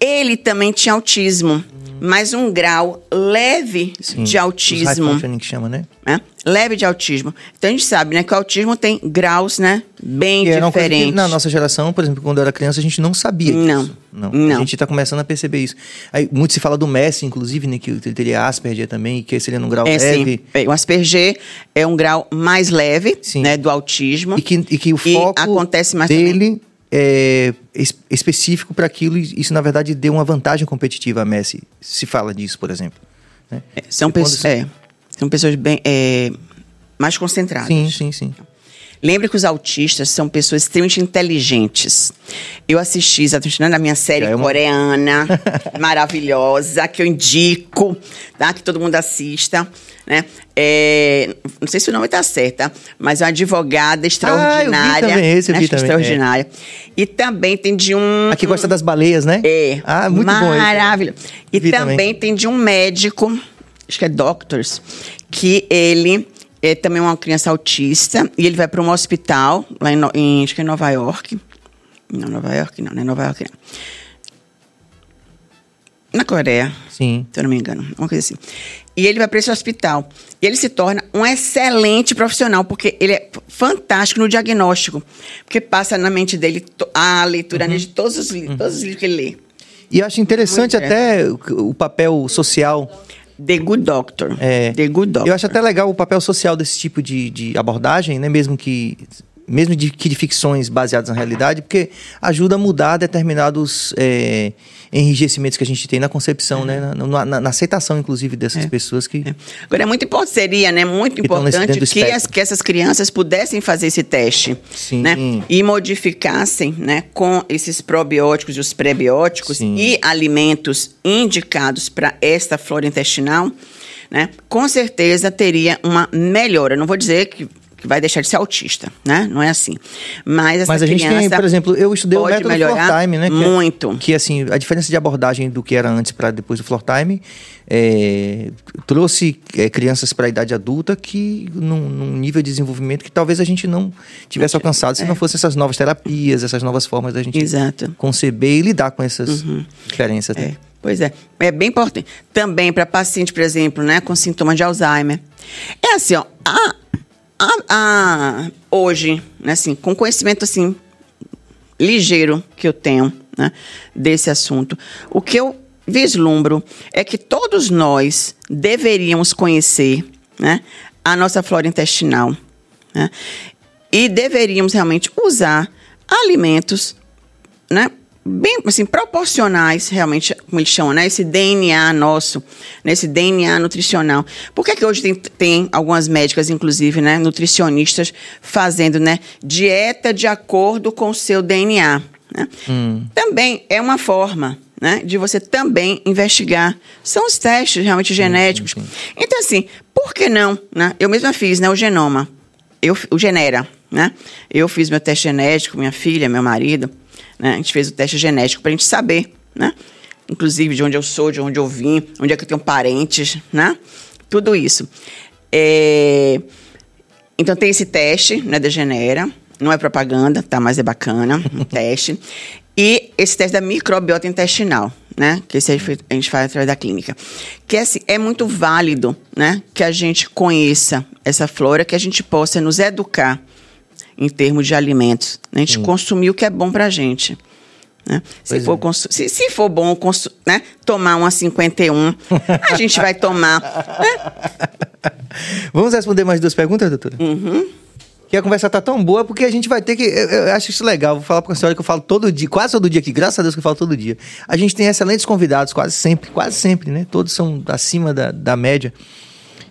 S2: ele também tinha autismo, mas um grau leve Sim, de autismo.
S1: High que chama, né?
S2: É? Leve de autismo. Então a gente sabe, né, que o autismo tem graus, né, bem e diferentes.
S1: na nossa geração, por exemplo, quando eu era criança, a gente não sabia
S2: não,
S1: isso. Não. não. A gente está começando a perceber isso. Aí, muito se fala do Messi, inclusive, né, que ele teria Asperger também, que seria num grau
S2: é,
S1: leve.
S2: Sim. É, o Asperger é um grau mais leve, sim. né, do autismo.
S1: E que, e que o foco acontece mais dele também é, específico para aquilo, e isso na verdade deu uma vantagem competitiva a Messi. Se fala disso, por exemplo.
S2: Né? É, são, pessoas, é, são pessoas bem é, mais concentradas.
S1: Sim, sim, sim.
S2: Lembre que os autistas são pessoas extremamente inteligentes. Eu assisti exatamente na minha série é uma... coreana, maravilhosa, que eu indico, tá? Que todo mundo assista. Né? É, não sei se o nome está certo, tá? mas é uma advogada extraordinária. Ah, eu também, esse eu né? também. Extraordinária. É. E também tem de um.
S1: A que gosta das baleias, né?
S2: É.
S1: Ah, muito bom.
S2: Maravilhoso. E também, também tem de um médico, acho que é Doctors, que ele é também uma criança autista e ele vai para um hospital lá em, em, acho que é Nova York. Não, Nova York não, não é Nova York não. Na Coreia.
S1: Sim.
S2: Se eu não me engano, uma coisa assim. E ele vai para esse hospital. E ele se torna um excelente profissional, porque ele é fantástico no diagnóstico. Porque passa na mente dele a leitura uhum. de todos os, uhum. todos os livros que ele lê.
S1: E eu acho interessante até o papel social
S2: The Good Doctor.
S1: É.
S2: The Good Doctor.
S1: Eu acho até legal o papel social desse tipo de, de abordagem, né? Mesmo que mesmo de, que de ficções baseadas na realidade, porque ajuda a mudar determinados é, enrijecimentos que a gente tem na concepção, é. né? Na, na, na, aceitação, inclusive, dessas é. pessoas que.
S2: É. Agora, é muito importante, seria, né? Muito importante que, as, que essas crianças pudessem fazer esse teste. Sim. Né? E modificassem, né? Com esses probióticos e os prebióticos Sim. e alimentos indicados para esta flora intestinal, né? Com certeza teria uma melhora. Não vou dizer que que vai deixar de ser autista, né? Não é assim. Mas
S1: Mas a gente tem, por exemplo, eu estudei o método melhorar Floor Time, né?
S2: Que é muito.
S1: É, que, assim, a diferença de abordagem do que era antes para depois do Floor Time é, trouxe é, crianças para a idade adulta que num, num, nível de desenvolvimento que talvez a gente não tivesse alcançado se é. não fossem essas novas terapias, essas novas formas da gente
S2: Exato.
S1: conceber e lidar com essas uhum. diferenças. Né?
S2: É. Pois é, é bem importante. Também para paciente, por exemplo, né, com sintomas de Alzheimer. É assim, ó, a, a, a, hoje, né, assim, com conhecimento assim ligeiro que eu tenho né, desse assunto, o que eu vislumbro é que todos nós deveríamos conhecer né, a nossa flora intestinal né, e deveríamos realmente usar alimentos né, bem assim, proporcionais, realmente, como eles chamam, né? Esse DNA nosso, nesse né? DNA nutricional. Por que, que hoje tem, tem algumas médicas, inclusive, né, nutricionistas, fazendo né, dieta de acordo com o seu DNA? Né? Hum. Também é uma forma né, de você também investigar. São os testes realmente genéticos. Sim, sim, sim. Então, assim, por que não? Né? Eu mesma fiz né, o genoma, eu, o Genera. Né? Eu fiz meu teste genético, minha filha, meu marido. Né? A gente fez o teste genético para a gente saber, né? Inclusive de onde eu sou, de onde eu vim, onde é que eu tenho parentes, né? Tudo isso. É... Então tem esse teste, né, da Genera. Não é propaganda, tá? Mas é bacana, um teste. E esse teste da microbiota intestinal, né? Que esse a gente faz através da clínica. Que assim, é muito válido, né? Que a gente conheça essa flora, que a gente possa nos educar em termos de alimentos. A gente Sim. consumir o que é bom para a gente. Né? Se, for é. se, se, for bom né? tomar uma 51, a gente vai tomar. Né?
S1: Vamos responder mais duas perguntas, doutora?
S2: Uhum.
S1: Que a conversa tá tão boa, porque a gente vai ter que. Eu, eu acho isso legal. Vou falar para a senhora que eu falo todo dia, quase todo dia aqui, graças a Deus que eu falo todo dia. A gente tem excelentes convidados, quase sempre, quase sempre, né? Todos são acima da, da média.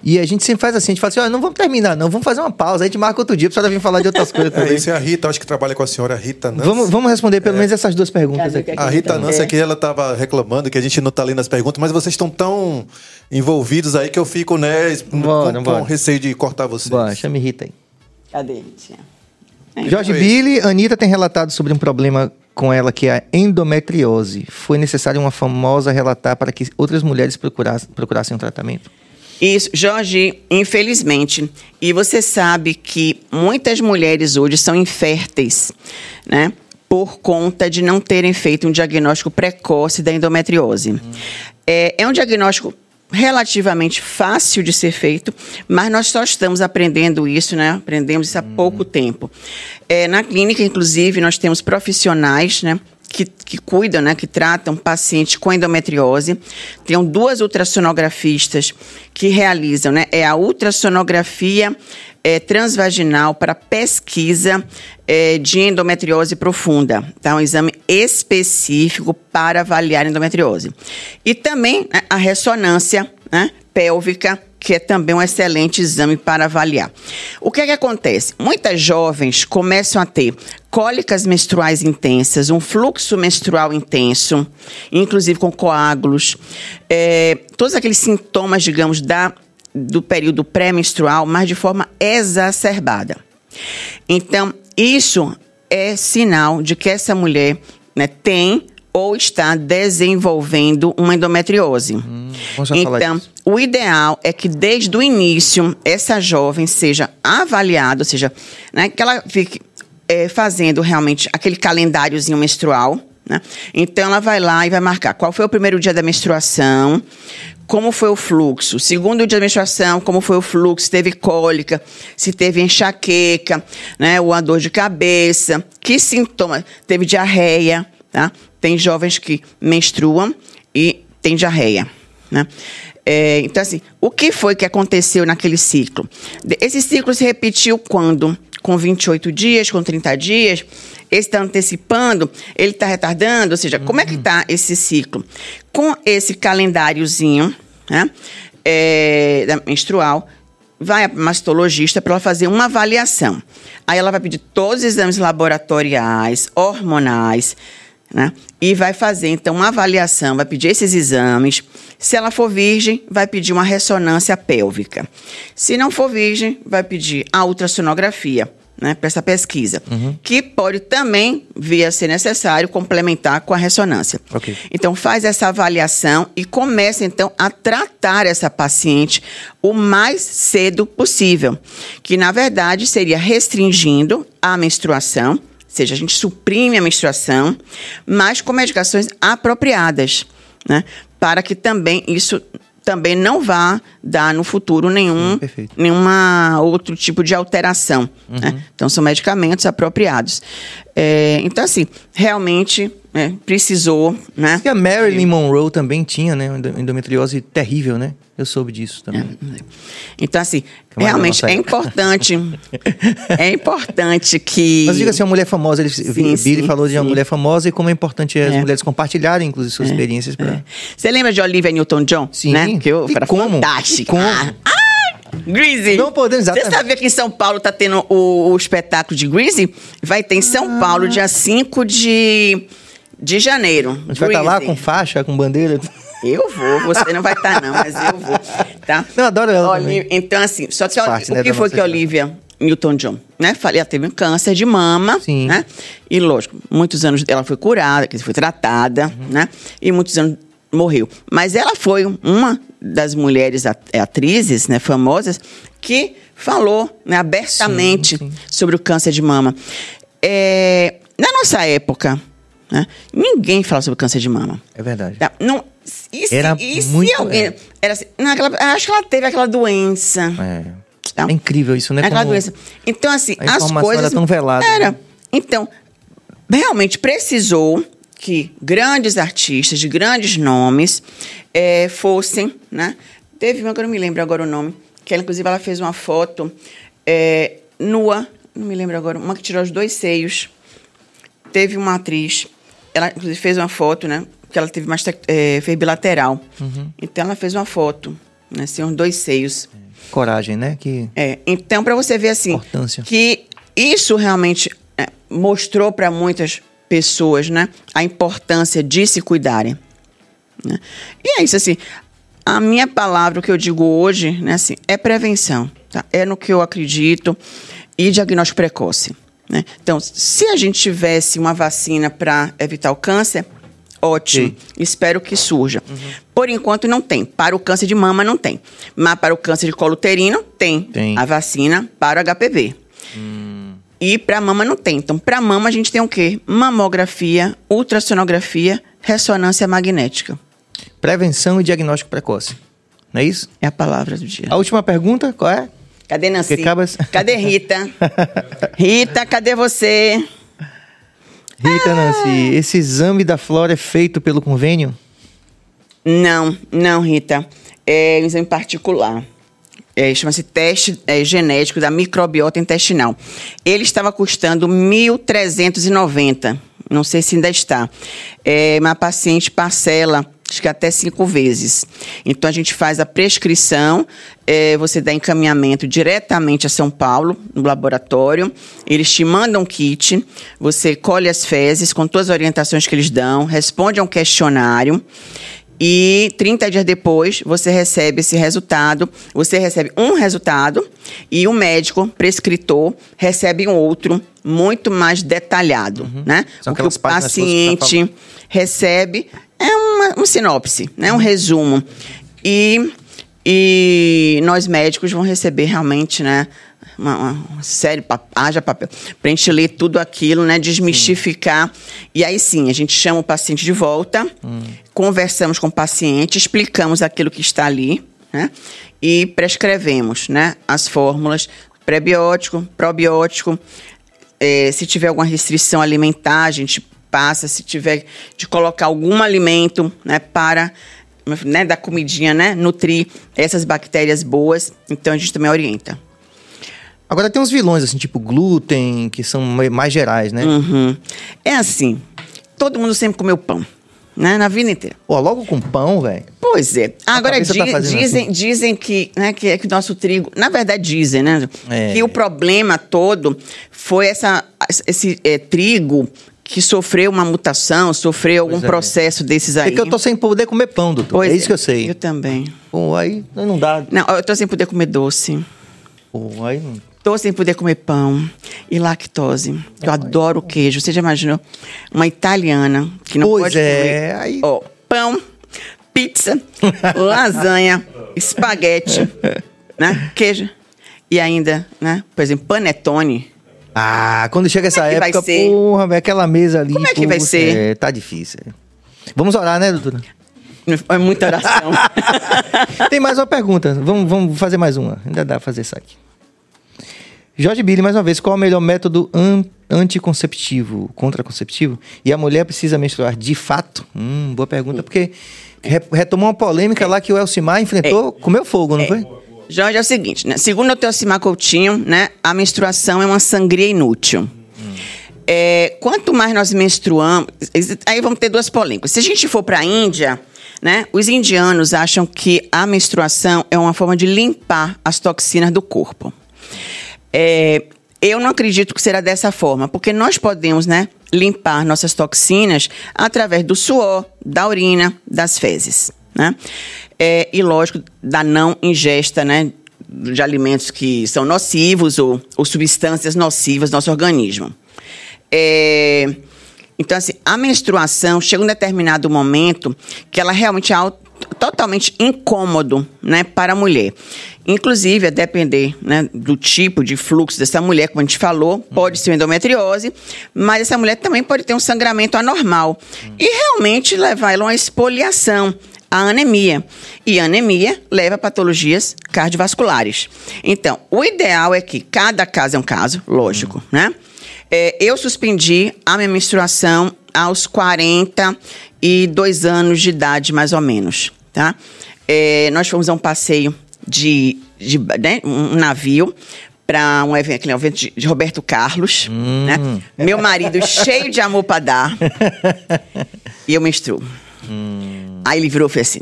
S1: E a gente sempre faz assim, a gente fala assim, ó, não vamos terminar, não, vamos fazer uma pausa, a gente marca outro dia pra senhora vir falar de outras coisas também.
S3: É, isso é a Rita, acho que trabalha com a senhora Rita Nancy.
S1: Vamos, vamos responder pelo é. menos essas duas perguntas aqui.
S3: A Rita Nancy aqui, ela tava reclamando que a gente não tá lendo as perguntas, mas vocês estão tão envolvidos aí que eu fico, né, bora, com, bora. com receio de cortar vocês.
S1: Bora, chame Rita aí.
S2: Cadê, Ritinha?
S1: Jorge Billy, Anitta tem relatado sobre um problema com ela que é a endometriose. Foi necessário uma famosa relatar para que outras mulheres procurassem, procurassem um tratamento?
S2: Isso, Jorge, infelizmente. E você sabe que muitas mulheres hoje são inférteis, né? Por conta de não terem feito um diagnóstico precoce da endometriose. Hum. É, é um diagnóstico relativamente fácil de ser feito, mas nós só estamos aprendendo isso, né? Aprendemos isso há pouco tempo. É, na clínica, inclusive, nós temos profissionais, né? Que, que cuidam, né, que tratam pacientes com endometriose. Tem duas ultrassonografistas que realizam, né, é a ultrassonografia é, transvaginal para pesquisa é, de endometriose profunda. Tá? Um exame específico para avaliar endometriose. E também né, a ressonância né, pélvica que é também um excelente exame para avaliar. O que é que acontece? Muitas jovens começam a ter cólicas menstruais intensas, um fluxo menstrual intenso, inclusive com coágulos, é, todos aqueles sintomas, digamos, da, do período pré-menstrual, mas de forma exacerbada. Então, isso é sinal de que essa mulher né, tem ou está desenvolvendo uma endometriose. Hum, então, o ideal é que desde o início essa jovem seja avaliada, ou seja, né, que ela fique é, fazendo realmente aquele calendáriozinho menstrual. Né? Então, ela vai lá e vai marcar qual foi o primeiro dia da menstruação, como foi o fluxo. Segundo dia da menstruação, como foi o fluxo, se teve cólica, se teve enxaqueca, né, ou a dor de cabeça, que sintoma, teve diarreia, tá? Tem jovens que menstruam e tem diarreia, né? É, então, assim, o que foi que aconteceu naquele ciclo? Esse ciclo se repetiu quando? com 28 dias, com 30 dias, esse está antecipando, ele está retardando, ou seja, uhum. como é que está esse ciclo? Com esse calendáriozinho né, é, menstrual, vai a mastologista para ela fazer uma avaliação. Aí ela vai pedir todos os exames laboratoriais, hormonais, né? E vai fazer então uma avaliação, vai pedir esses exames. Se ela for virgem, vai pedir uma ressonância pélvica. Se não for virgem, vai pedir a ultrassonografia né, para essa pesquisa, uhum. que pode também vir a ser necessário complementar com a ressonância. Okay. Então faz essa avaliação e começa então a tratar essa paciente o mais cedo possível, que na verdade seria restringindo a menstruação, ou seja, a gente suprime a menstruação, mas com medicações apropriadas, né, para que também isso também não vá dar no futuro nenhum hum, nenhuma outro tipo de alteração. Né? Uhum. Né? Então são medicamentos apropriados. É, então assim, realmente é, precisou, né?
S1: E a Marilyn Monroe também tinha, né, endometriose terrível, né? Eu soube disso também. É.
S2: Então, assim, é realmente é importante. é importante que.
S1: Mas diga assim, uma mulher famosa, ele, sim, Billy sim, falou de uma mulher famosa e como é importante as é. mulheres compartilharem, inclusive, suas é. experiências. Pra...
S2: Você lembra de Olivia Newton-John?
S1: Sim. Né?
S2: Que eu,
S1: e como?
S2: fantástica.
S1: E como?
S2: Ah! Greasy.
S1: Não podemos,
S2: exatamente. Você sabia que em São Paulo tá tendo o, o espetáculo de Greasy? Vai ter em São ah. Paulo, dia 5 de, de janeiro.
S1: A gente vai estar tá lá com faixa, com bandeira.
S2: Eu vou, você não vai estar, tá, não, mas eu vou. Tá?
S1: Não, adoro ela. Olivia,
S2: então, assim, só que Parte, o né, que foi que a Olivia Newton John, né? Falei, ela teve um câncer de mama, Sim. né? E lógico, muitos anos ela foi curada, que foi tratada, uhum. né? E muitos anos morreu. Mas ela foi uma das mulheres atrizes, né, famosas, que falou né, abertamente sim, sim. sobre o câncer de mama. É, na nossa época, né, ninguém fala sobre câncer de mama.
S1: É verdade.
S2: Tá? Não,
S1: e se, era e muito,
S2: alguém. É. Era assim, não, aquela, acho que ela teve aquela doença.
S1: É. Tá? é incrível isso, né?
S2: Aquela doença. Então, assim, as coisas.
S1: Era tão velada.
S2: Era. Né? Então, realmente precisou que grandes artistas de grandes nomes é, fossem, né? Teve uma que eu não me lembro agora o nome, que ela, inclusive, ela fez uma foto é, nua, não me lembro agora, uma que tirou os dois seios. Teve uma atriz, ela, inclusive, fez uma foto, né? que ela teve mais é, fez bilateral. Uhum. Então ela fez uma foto, né, assim, uns dois seios.
S1: Coragem, né? Que
S2: é. Então para você ver assim,
S1: Importância.
S2: que isso realmente é, mostrou para muitas pessoas, né, a importância de se cuidarem. Né? E é isso assim. A minha palavra, o que eu digo hoje, né, assim, é prevenção. Tá? É no que eu acredito e diagnóstico precoce. Né? Então, se a gente tivesse uma vacina para evitar o câncer, Ótimo. Sim. Espero que surja. Uhum. Por enquanto não tem. Para o câncer de mama não tem. Mas para o câncer de colo uterino tem, tem. a vacina para o HPV. Hum. E para mama não tem. Então, para mama a gente tem o quê? Mamografia, ultrassonografia, ressonância magnética.
S1: Prevenção e diagnóstico precoce. Não é isso?
S2: É a palavra do dia.
S1: A última pergunta, qual é?
S2: Cadê Nancy? Cadê Rita? Rita, cadê você?
S1: Rita Nancy, esse exame da flora é feito pelo convênio?
S2: Não, não, Rita. É um exame particular. É, Chama-se teste é, genético da microbiota intestinal. Ele estava custando 1.390. Não sei se ainda está. É, uma paciente parcela acho que até cinco vezes. Então a gente faz a prescrição, é, você dá encaminhamento diretamente a São Paulo, no laboratório, eles te mandam um kit, você colhe as fezes com todas as orientações que eles dão, responde a um questionário. E 30 dias depois, você recebe esse resultado. Você recebe um resultado e o médico prescritor recebe um outro muito mais detalhado, uhum. né? São o que o paciente recebe é uma, uma sinopse, né? um resumo. E, e nós médicos vamos receber realmente, né? Uma, uma série, haja papel, para a gente ler tudo aquilo, né? Desmistificar. Sim. E aí sim, a gente chama o paciente de volta, hum. conversamos com o paciente, explicamos aquilo que está ali, né? E prescrevemos, né? As fórmulas prebiótico, probiótico. É, se tiver alguma restrição alimentar, a gente passa, se tiver de colocar algum alimento, né, para né, da comidinha, né, nutrir essas bactérias boas, então a gente também orienta.
S1: Agora tem uns vilões, assim, tipo glúten, que são mais gerais, né?
S2: Uhum. É assim, todo mundo sempre comeu pão, né? Na vida inteira.
S1: Pô, logo com pão, velho.
S2: Pois é. Agora di tá dizem, assim. dizem que, né, que, que o nosso trigo. Na verdade, dizem, né? É. Que o problema todo foi essa, esse é, trigo que sofreu uma mutação, sofreu algum é. processo desses aí.
S1: É que eu tô sem poder comer pão, doutor. Pois é isso que eu sei.
S2: Eu também.
S1: Pô, aí não dá.
S2: Não, eu tô sem poder comer doce.
S1: Pô, aí não.
S2: Tô sem poder comer pão e lactose. Eu adoro queijo. Você já imaginou? Uma italiana que não
S1: pois
S2: pode
S1: é,
S2: comer aí... oh, pão, pizza, lasanha, espaguete, né? Queijo. E ainda, né? Por exemplo, panetone.
S1: Ah, quando chega essa é época, porra, véio, aquela mesa ali.
S2: Como é que vai ser?
S1: É, tá difícil. Vamos orar, né, doutora?
S2: É muita oração.
S1: Tem mais uma pergunta. Vamos, vamos fazer mais uma. Ainda dá pra fazer isso aqui. Jorge Billy, mais uma vez, qual é o melhor método an anticonceptivo, contraconceptivo? E a mulher precisa menstruar de fato? Hum, boa pergunta, porque retomou uma polêmica é. lá que o Elcimar enfrentou, é. comeu fogo, não é. foi?
S2: Jorge, é o seguinte, né? Segundo o Teocimar Coutinho, né, a menstruação é uma sangria inútil. Hum. É, quanto mais nós menstruamos, aí vamos ter duas polêmicas. Se a gente for para a Índia, né, os indianos acham que a menstruação é uma forma de limpar as toxinas do corpo. É, eu não acredito que será dessa forma, porque nós podemos, né, limpar nossas toxinas através do suor, da urina, das fezes, né? É, e lógico, da não ingesta, né, de alimentos que são nocivos ou, ou substâncias nocivas no nosso organismo. É, então, assim, a menstruação chega um determinado momento que ela realmente é totalmente incômodo né, para a mulher. Inclusive, a depender né, do tipo de fluxo dessa mulher, como a gente falou, pode ser endometriose, mas essa mulher também pode ter um sangramento anormal e realmente levar ela a uma expoliação a anemia. E anemia leva a patologias cardiovasculares. Então, o ideal é que cada caso é um caso, lógico, hum. né? É, eu suspendi a minha menstruação aos 42 anos de idade, mais ou menos tá? É, nós fomos a um passeio de, de né, um navio para um evento, um evento de, de Roberto Carlos, hum. né? Meu marido cheio de amor para dar e eu menstruo. Hum. Aí ele virou e fez assim: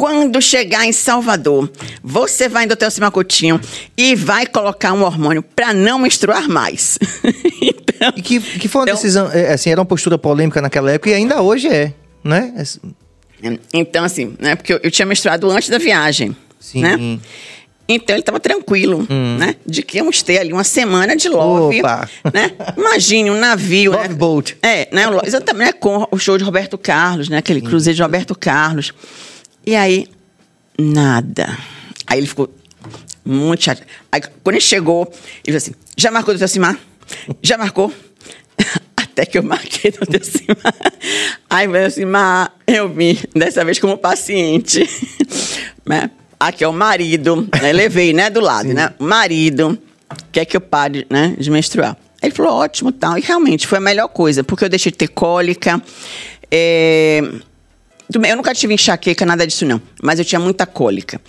S2: quando chegar em Salvador, você vai no Hotel Simacotinho e vai colocar um hormônio para não menstruar mais.
S1: então, e que, que foi uma então, decisão, é, assim, era uma postura polêmica naquela época e ainda hoje é, né?
S2: Então, assim, né? Porque eu, eu tinha menstruado antes da viagem. Sim. Né? Então ele estava tranquilo, hum. né? De que íamos ter ali uma semana de love, Opa. né? Imagine um navio,
S1: love
S2: né?
S1: boat.
S2: É, né? Exatamente, né? com o show de Roberto Carlos, né? Aquele cruzeiro de Roberto Carlos. E aí, nada. Aí ele ficou muito chato. Aí quando ele chegou, ele falou assim, já marcou do Tecimar? Já marcou? Até que eu marquei no Tecimar. Aí eu assim, mas eu vim dessa vez como paciente. né? Aqui é o marido, né? Levei, né, do lado, Sim. né? O marido quer que eu pare, né, de menstruar. Ele falou, ótimo, tal. E realmente foi a melhor coisa, porque eu deixei de ter cólica. É... Eu nunca tive enxaqueca, nada disso não. Mas eu tinha muita cólica.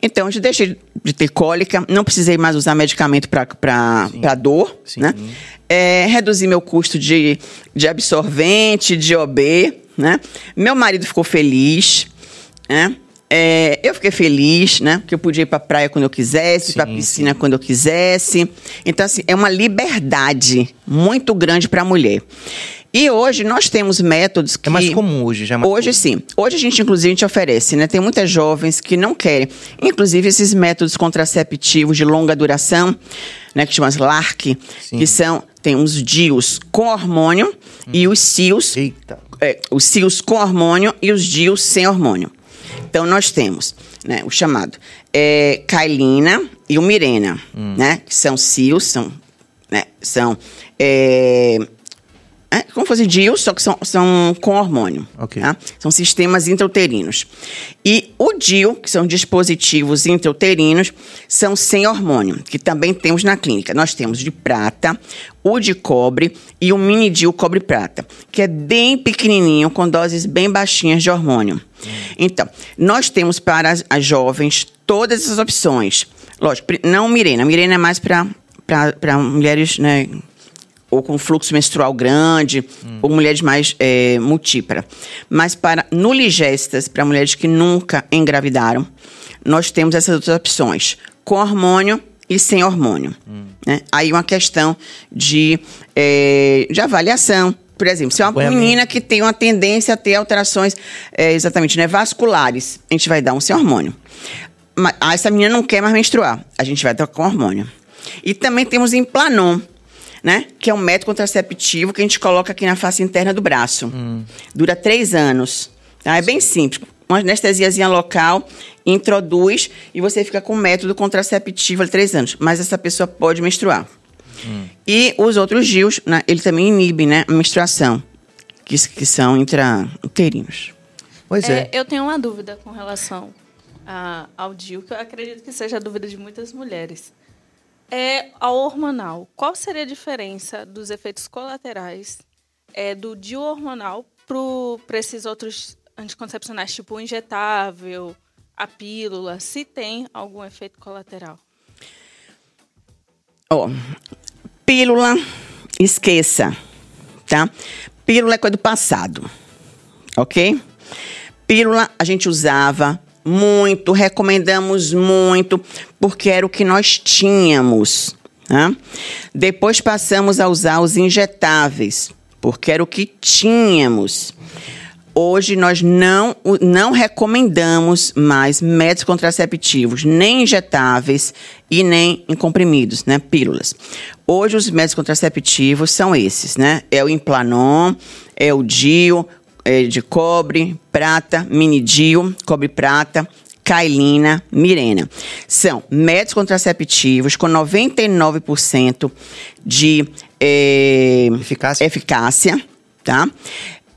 S2: Então, eu deixei de ter cólica, não precisei mais usar medicamento para dor, Sim. né? É, reduzi meu custo de, de absorvente, de OB, né? Meu marido ficou feliz, né? É, eu fiquei feliz, né? Porque eu podia ir para praia quando eu quisesse, para piscina sim. quando eu quisesse. Então, assim, é uma liberdade muito grande para a mulher. E hoje nós temos métodos que.
S1: É mais comum hoje, já é mais
S2: Hoje
S1: comum.
S2: sim. Hoje a gente, inclusive, a gente oferece, né? Tem muitas jovens que não querem. Inclusive, esses métodos contraceptivos de longa duração, né? Que chamam LARC, sim. que são. Tem os DIUs com hormônio hum. e os CIOs. Eita. É, os CIOs com hormônio e os DIUs sem hormônio. Então, nós temos né, o chamado é, Kailina e o Mirena, hum. né? Que são CIOs, são. Né, são é, é, como fosse DIU, só que são, são com hormônio. Okay. Tá? São sistemas intrauterinos. E o DIU, que são dispositivos intrauterinos, são sem hormônio, que também temos na clínica. Nós temos de prata, o de cobre e o mini DIU cobre-prata, que é bem pequenininho, com doses bem baixinhas de hormônio. Então, nós temos para as, as jovens todas essas opções. Lógico, não Mirena. Mirena é mais para para mulheres, né? Ou com fluxo menstrual grande, hum. ou mulheres mais é, multípara. Mas para nuligestas, para mulheres que nunca engravidaram, nós temos essas outras opções: com hormônio e sem hormônio. Hum. Né? Aí uma questão de, é, de avaliação. Por exemplo, se é uma menina que tem uma tendência a ter alterações é, exatamente né, vasculares, a gente vai dar um sem hormônio. Mas, ah, essa menina não quer mais menstruar, a gente vai dar com hormônio. E também temos Implanon, né? Que é um método contraceptivo que a gente coloca aqui na face interna do braço. Hum. Dura três anos. Tá? É bem simples. Uma anestesiazinha local, introduz e você fica com o método contraceptivo há três anos. Mas essa pessoa pode menstruar. Hum. E os outros GIOs, né, ele também inibe né, a menstruação, que, que são intrauterinos.
S4: Pois é. é. Eu tenho uma dúvida com relação a, ao DIU, que eu acredito que seja a dúvida de muitas mulheres. É a hormonal. Qual seria a diferença dos efeitos colaterais é, do DIU hormonal para esses outros anticoncepcionais, tipo o injetável, a pílula, se tem algum efeito colateral?
S2: Oh, pílula, esqueça, tá? Pílula é coisa do passado, ok? Pílula a gente usava muito, recomendamos muito, porque era o que nós tínhamos. Tá? Depois passamos a usar os injetáveis, porque era o que tínhamos. Hoje nós não, não recomendamos mais métodos contraceptivos, nem injetáveis e nem em comprimidos, né, pílulas. Hoje os métodos contraceptivos são esses, né? É o Implanon, é o DIO, é de cobre, prata, minidio, cobre prata, Kailina, Mirena. São métodos contraceptivos com 99% de é, eficácia. eficácia, tá?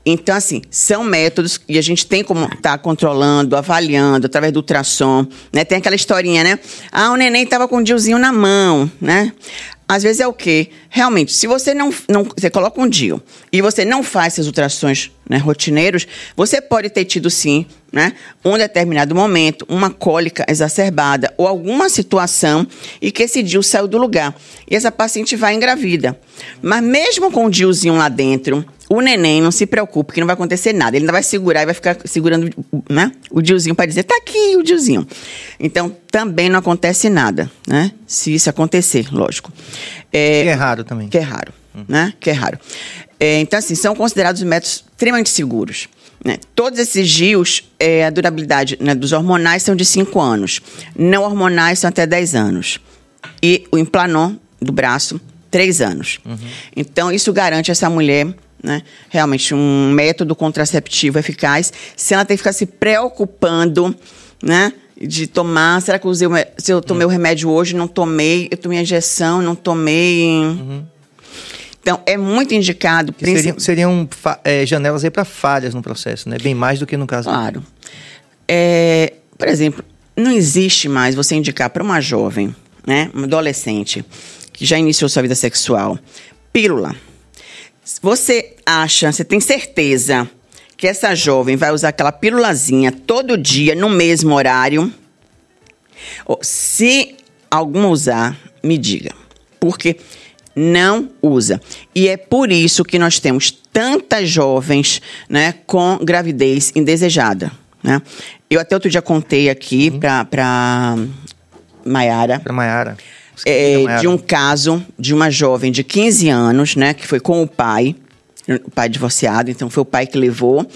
S2: Então, assim, são métodos e a gente tem como estar tá controlando, avaliando, através do ultrassom, né? Tem aquela historinha, né? Ah, o neném estava com o diozinho na mão, né? Às vezes é o quê? Realmente, se você não, não você coloca um DIU e você não faz esses ultrassons né, rotineiros, você pode ter tido sim, né, um determinado momento, uma cólica exacerbada ou alguma situação e que esse DIU saiu do lugar. E essa paciente vai engravida. Mas mesmo com o DIUzinho lá dentro, o neném não se preocupe que não vai acontecer nada. Ele ainda vai segurar e vai ficar segurando né, o diozinho para dizer, tá aqui o diozinho. Então, também não acontece nada, né? Se isso acontecer, lógico.
S1: É, é raro também.
S2: Que é raro, hum. né? Que é raro. É, então, assim, são considerados métodos extremamente seguros. Né? Todos esses GIOs, é, a durabilidade né, dos hormonais são de 5 anos. Não hormonais são até 10 anos. E o implanon do braço, 3 anos. Uhum. Então, isso garante essa mulher né? Realmente um método contraceptivo eficaz, se ela tem que ficar se preocupando, né? De tomar, será que eu usei, se eu tomei uhum. o remédio hoje, não tomei, eu tomei a injeção, não tomei. Uhum. Então, é muito indicado.
S1: Seriam, seriam é, janelas aí para falhas no processo, né? Bem mais do que no caso.
S2: Claro. É, por exemplo, não existe mais você indicar para uma jovem, né, uma adolescente, que já iniciou sua vida sexual, pílula você acha, você tem certeza que essa jovem vai usar aquela pílulazinha todo dia, no mesmo horário? Se alguma usar, me diga. Porque não usa. E é por isso que nós temos tantas jovens né, com gravidez indesejada. Né? Eu até outro dia contei aqui uhum. para Maiara.
S1: Para Maiara
S2: é, de um caso de uma jovem de 15 anos, né, que foi com o pai, o pai divorciado, então foi o pai que levou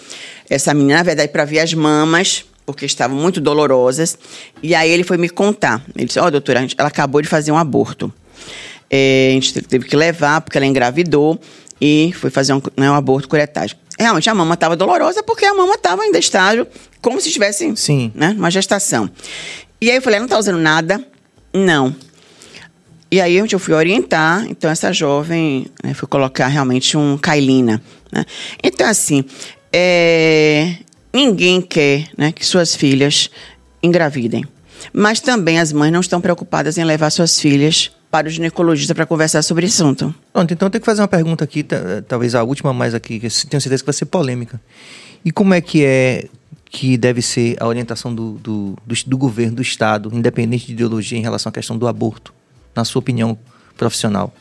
S2: essa menina, na verdade, para ver as mamas, porque estavam muito dolorosas. E aí ele foi me contar. Ele disse: Ó, oh, doutora, ela acabou de fazer um aborto. É, a gente teve que levar, porque ela engravidou e foi fazer um, né, um aborto curetagem. Realmente a mama estava dolorosa porque a mama estava ainda estágio, como se estivesse Sim. Né, uma gestação. E aí eu falei: não está usando nada? Não. E aí eu fui orientar, então essa jovem né, fui colocar realmente um Kailina. Né? Então, assim, é, ninguém quer né, que suas filhas engravidem. Mas também as mães não estão preocupadas em levar suas filhas para o ginecologista para conversar sobre esse assunto.
S1: Pronto, então tem que fazer uma pergunta aqui, talvez a última mais aqui, que tenho certeza que vai ser polêmica. E como é que é que deve ser a orientação do, do, do, do governo, do Estado, independente de ideologia, em relação à questão do aborto? Na sua opinião, profissional?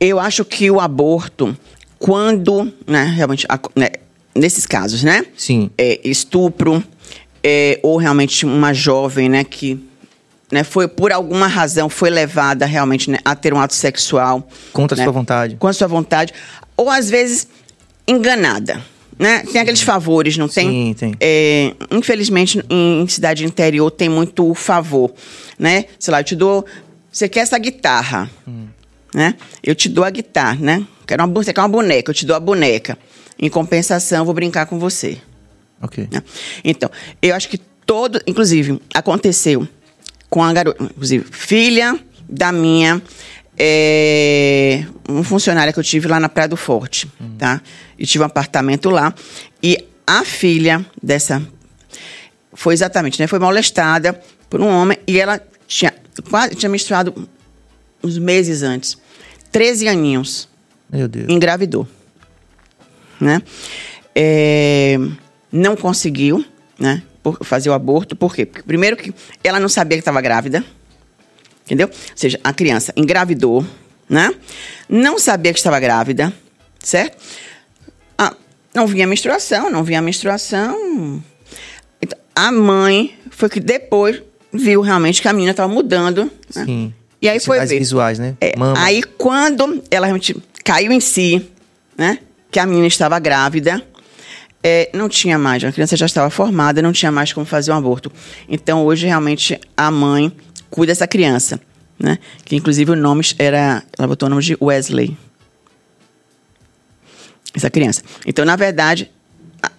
S2: Eu acho que o aborto, quando, né, realmente, né, nesses casos, né?
S1: Sim.
S2: É, estupro, é, ou realmente uma jovem, né, que né, foi por alguma razão foi levada realmente né, a ter um ato sexual
S1: contra
S2: né,
S1: sua vontade,
S2: contra sua vontade, ou às vezes enganada. Né? Tem aqueles favores, não tem?
S1: Sim, tem.
S2: É, infelizmente, em cidade interior tem muito favor, né? Sei lá, eu te dou... Você quer essa guitarra, hum. né? Eu te dou a guitarra, né? Quero uma, você quer uma boneca, eu te dou a boneca. Em compensação, eu vou brincar com você.
S1: Ok.
S2: Né? Então, eu acho que todo... Inclusive, aconteceu com a garota... Inclusive, filha da minha é, um funcionário que eu tive lá na Praia do Forte, hum. tá? E tive um apartamento lá. E a filha dessa foi exatamente, né? Foi molestada por um homem e ela tinha quase tinha menstruado uns meses antes. 13 aninhos.
S1: Meu Deus.
S2: Engravidou. Né? É, não conseguiu, né? fazer o aborto. Por quê? Porque, primeiro que ela não sabia que estava grávida. Entendeu? Ou seja, a criança engravidou, né? Não sabia que estava grávida, certo? Ah, não vinha menstruação, não vinha menstruação. Então, a mãe foi que depois viu realmente que a menina estava mudando.
S1: Né? Sim.
S2: E aí foi ver.
S1: visuais, né?
S2: É, aí quando ela realmente caiu em si, né? Que a menina estava grávida, é, não tinha mais, a criança já estava formada, não tinha mais como fazer um aborto. Então hoje realmente a mãe cuida dessa criança, né? Que inclusive o nome era, ela botou o nome de Wesley. Essa criança. Então, na verdade,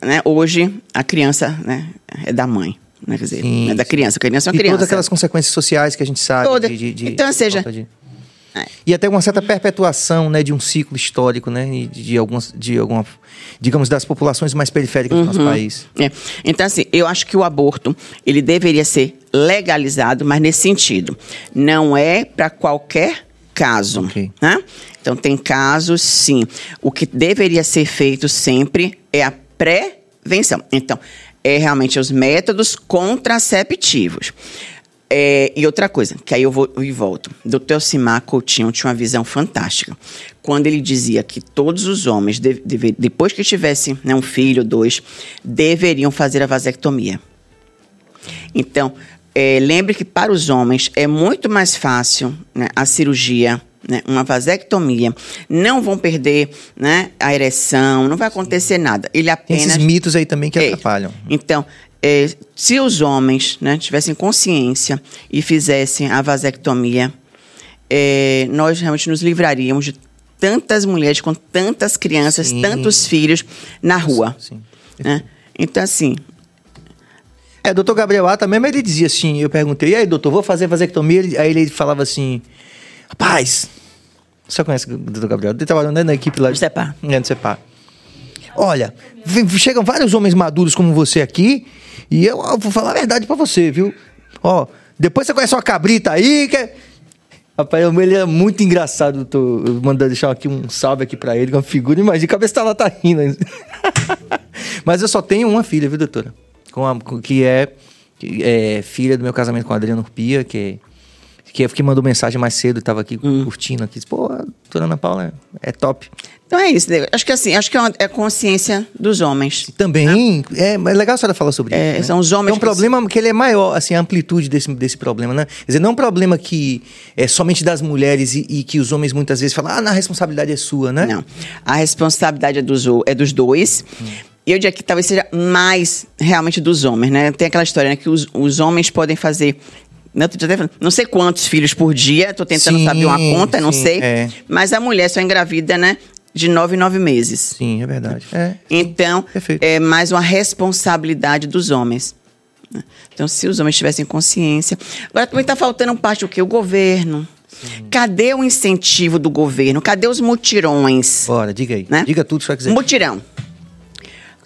S2: né, hoje a criança né, é da mãe. Né, quer dizer, sim, é da criança. A criança é uma
S1: e
S2: criança.
S1: todas aquelas consequências sociais que a gente sabe.
S2: Toda.
S1: De, de, de,
S2: então, seja. De...
S1: É. E até uma certa perpetuação né, de um ciclo histórico, né? De, de, algumas, de alguma, digamos, das populações mais periféricas uhum. do nosso uhum. país.
S2: É. Então, assim, eu acho que o aborto ele deveria ser legalizado, mas nesse sentido. Não é para qualquer caso. Okay. Né? Então, tem casos, sim. O que deveria ser feito sempre é a prevenção. Então, é realmente os métodos contraceptivos. É, e outra coisa, que aí eu vou e volto. Dr. Simar Coutinho tinha uma visão fantástica. Quando ele dizia que todos os homens, de, de, depois que tivessem né, um filho, dois, deveriam fazer a vasectomia. Então, é, lembre que para os homens é muito mais fácil né, a cirurgia né, uma vasectomia, não vão perder né, a ereção, não vai acontecer nada. Ele apenas.
S1: Tem esses mitos aí também que
S2: é.
S1: atrapalham.
S2: Então, é, se os homens né, tivessem consciência e fizessem a vasectomia, é, nós realmente nos livraríamos de tantas mulheres com tantas crianças, sim. tantos filhos na rua. Sim. Né? Então, assim.
S1: É, doutor Gabriel A também, mas ele dizia assim: eu perguntei, e aí, doutor, vou fazer vasectomia? Aí ele falava assim: rapaz, você conhece o doutor Gabriel? Ele trabalhando na equipe lá
S2: do CEPAR.
S1: É, do CEPAR. Olha, chegam vários homens maduros como você aqui e eu, eu vou falar a verdade para você, viu? Ó, depois você conhece uma cabrita aí que é... Rapaz, ele é muito engraçado. Tô mandando deixar aqui um salve aqui pra ele, uma figura. Imagina, a cabeça tá lá, tá rindo. Mas eu só tenho uma filha, viu, doutora? Com a, que é, é filha do meu casamento com a Adriana Urpia, que é que, que mandou mensagem mais cedo, estava aqui hum. curtindo aqui. Pô, a doutora Ana Paula é, é top.
S2: Então é isso. Acho que assim, acho que é, a é consciência dos homens.
S1: Também. É, é legal a senhora falar sobre
S2: é,
S1: isso. Né?
S2: São os homens.
S1: É um que problema que ele é maior, assim, a amplitude desse, desse problema, né? Quer dizer, não é um problema que é somente das mulheres e, e que os homens muitas vezes falam, ah, a responsabilidade é sua, né?
S2: Não. A responsabilidade é dos, é dos dois. Hum. E eu diria que talvez seja mais realmente dos homens, né? Tem aquela história né, que os, os homens podem fazer não, não sei quantos filhos por dia, estou tentando sim, saber uma conta, não sim, sei. É. Mas a mulher só engravida, né? De nove em nove meses.
S1: Sim, é verdade. É,
S2: então, Perfeito. é mais uma responsabilidade dos homens. Né? Então, se os homens tivessem consciência. Agora também está faltando parte o quê? O governo. Sim. Cadê o incentivo do governo? Cadê os mutirões?
S1: Bora, diga aí. Né? Diga tudo que você quiser.
S2: Mutirão.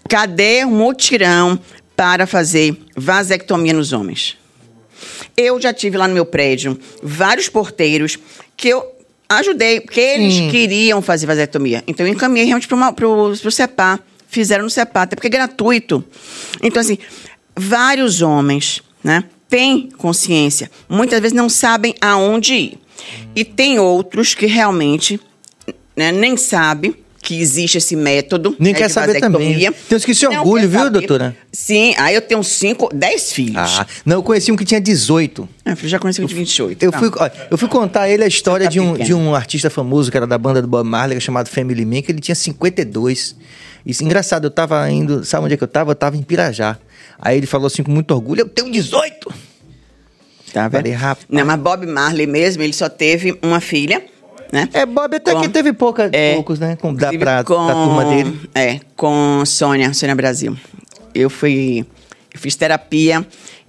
S2: Cadê o mutirão para fazer vasectomia nos homens? Eu já tive lá no meu prédio vários porteiros que eu ajudei, porque eles hum. queriam fazer vasectomia. Então eu encaminhei realmente para o CEPA. Fizeram no CEPA, até porque é gratuito. Então, assim, vários homens, né? Têm consciência. Muitas vezes não sabem aonde ir. E tem outros que realmente né, nem sabe que existe esse método.
S1: Nem
S2: né,
S1: quer saber também.
S2: vasectomia.
S1: Tem uns que se
S2: quer
S1: viu,
S2: saber.
S1: doutora?
S2: Sim, aí eu tenho cinco, dez filhos.
S1: Ah, não, eu conheci um que tinha 18.
S2: Ah, eu já conheci um de 28.
S1: Eu
S2: tá.
S1: fui, ó, eu fui contar ele a história
S2: tá
S1: de um,
S2: pequeno.
S1: de um artista famoso que era da banda do Bob Marley, chamado Family Man, que ele tinha 52. Isso, engraçado, eu tava indo, sabe onde é que eu tava? Eu tava em Pirajá. Aí ele falou assim com muito orgulho, eu tenho 18!
S2: Tá vendo?
S1: Falei, rapaz.
S2: Não, mas Bob Marley mesmo, ele só teve uma filha, né?
S1: É, Bob até
S2: Com-
S1: que teve pouca,
S2: É,
S1: poucos, né? Com, da, pra,
S2: com-
S1: da turma dele.
S2: É, com Sônia, Sônia Brasil. Eu fui. Eu fiz terapia,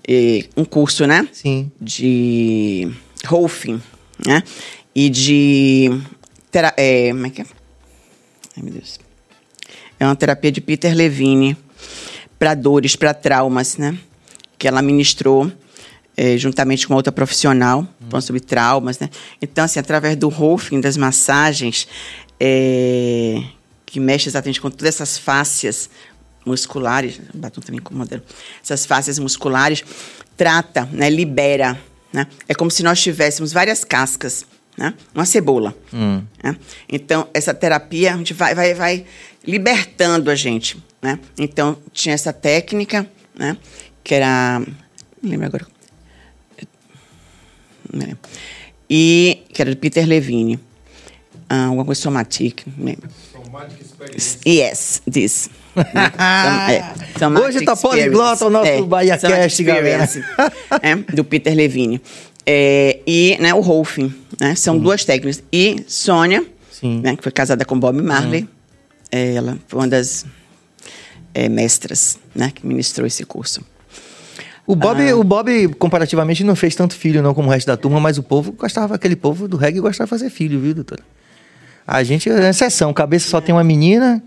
S2: eh, um curso, né?
S1: Sim.
S2: De Rolfing, né? E de. Tera, é, como é que é? Ai, meu Deus. É uma terapia de Peter Levine para dores, para traumas, né? Que ela ministrou eh, juntamente com outra profissional, falando sobre traumas, né? Então, assim, através do Rolfing, das massagens, eh, que mexe exatamente com todas essas fáscias musculares, batom também incomodando, essas fáscias musculares, trata, né? Libera, né? É como se nós tivéssemos várias cascas, né? Uma cebola. né? Então, essa terapia, a gente vai, vai, vai libertando a gente, né? Então, tinha essa técnica, né? Que era... Não lembro agora. Lembro. E que era do Peter Levine. Ah, alguma coisa somatic, não lembro. Yes, this. Né? Som- é, somatic
S1: Hoje tá poliglota o nosso Bahia
S2: somatic
S1: Cast, galera.
S2: é, do Peter Levine. É, e né, o Rolfing, né? São duas técnicas. E Sônia, né, que foi casada com Bob Marley, é, ela foi uma das é, mestras né, que ministrou esse curso.
S1: O Bob,
S2: Ah.
S1: o Bob, comparativamente, não fez tanto filho não como o resto da turma, mas o povo gostava, aquele povo do reggae gostava de fazer filho, viu, doutora? A gente é exceção, cabeça só tem uma menina,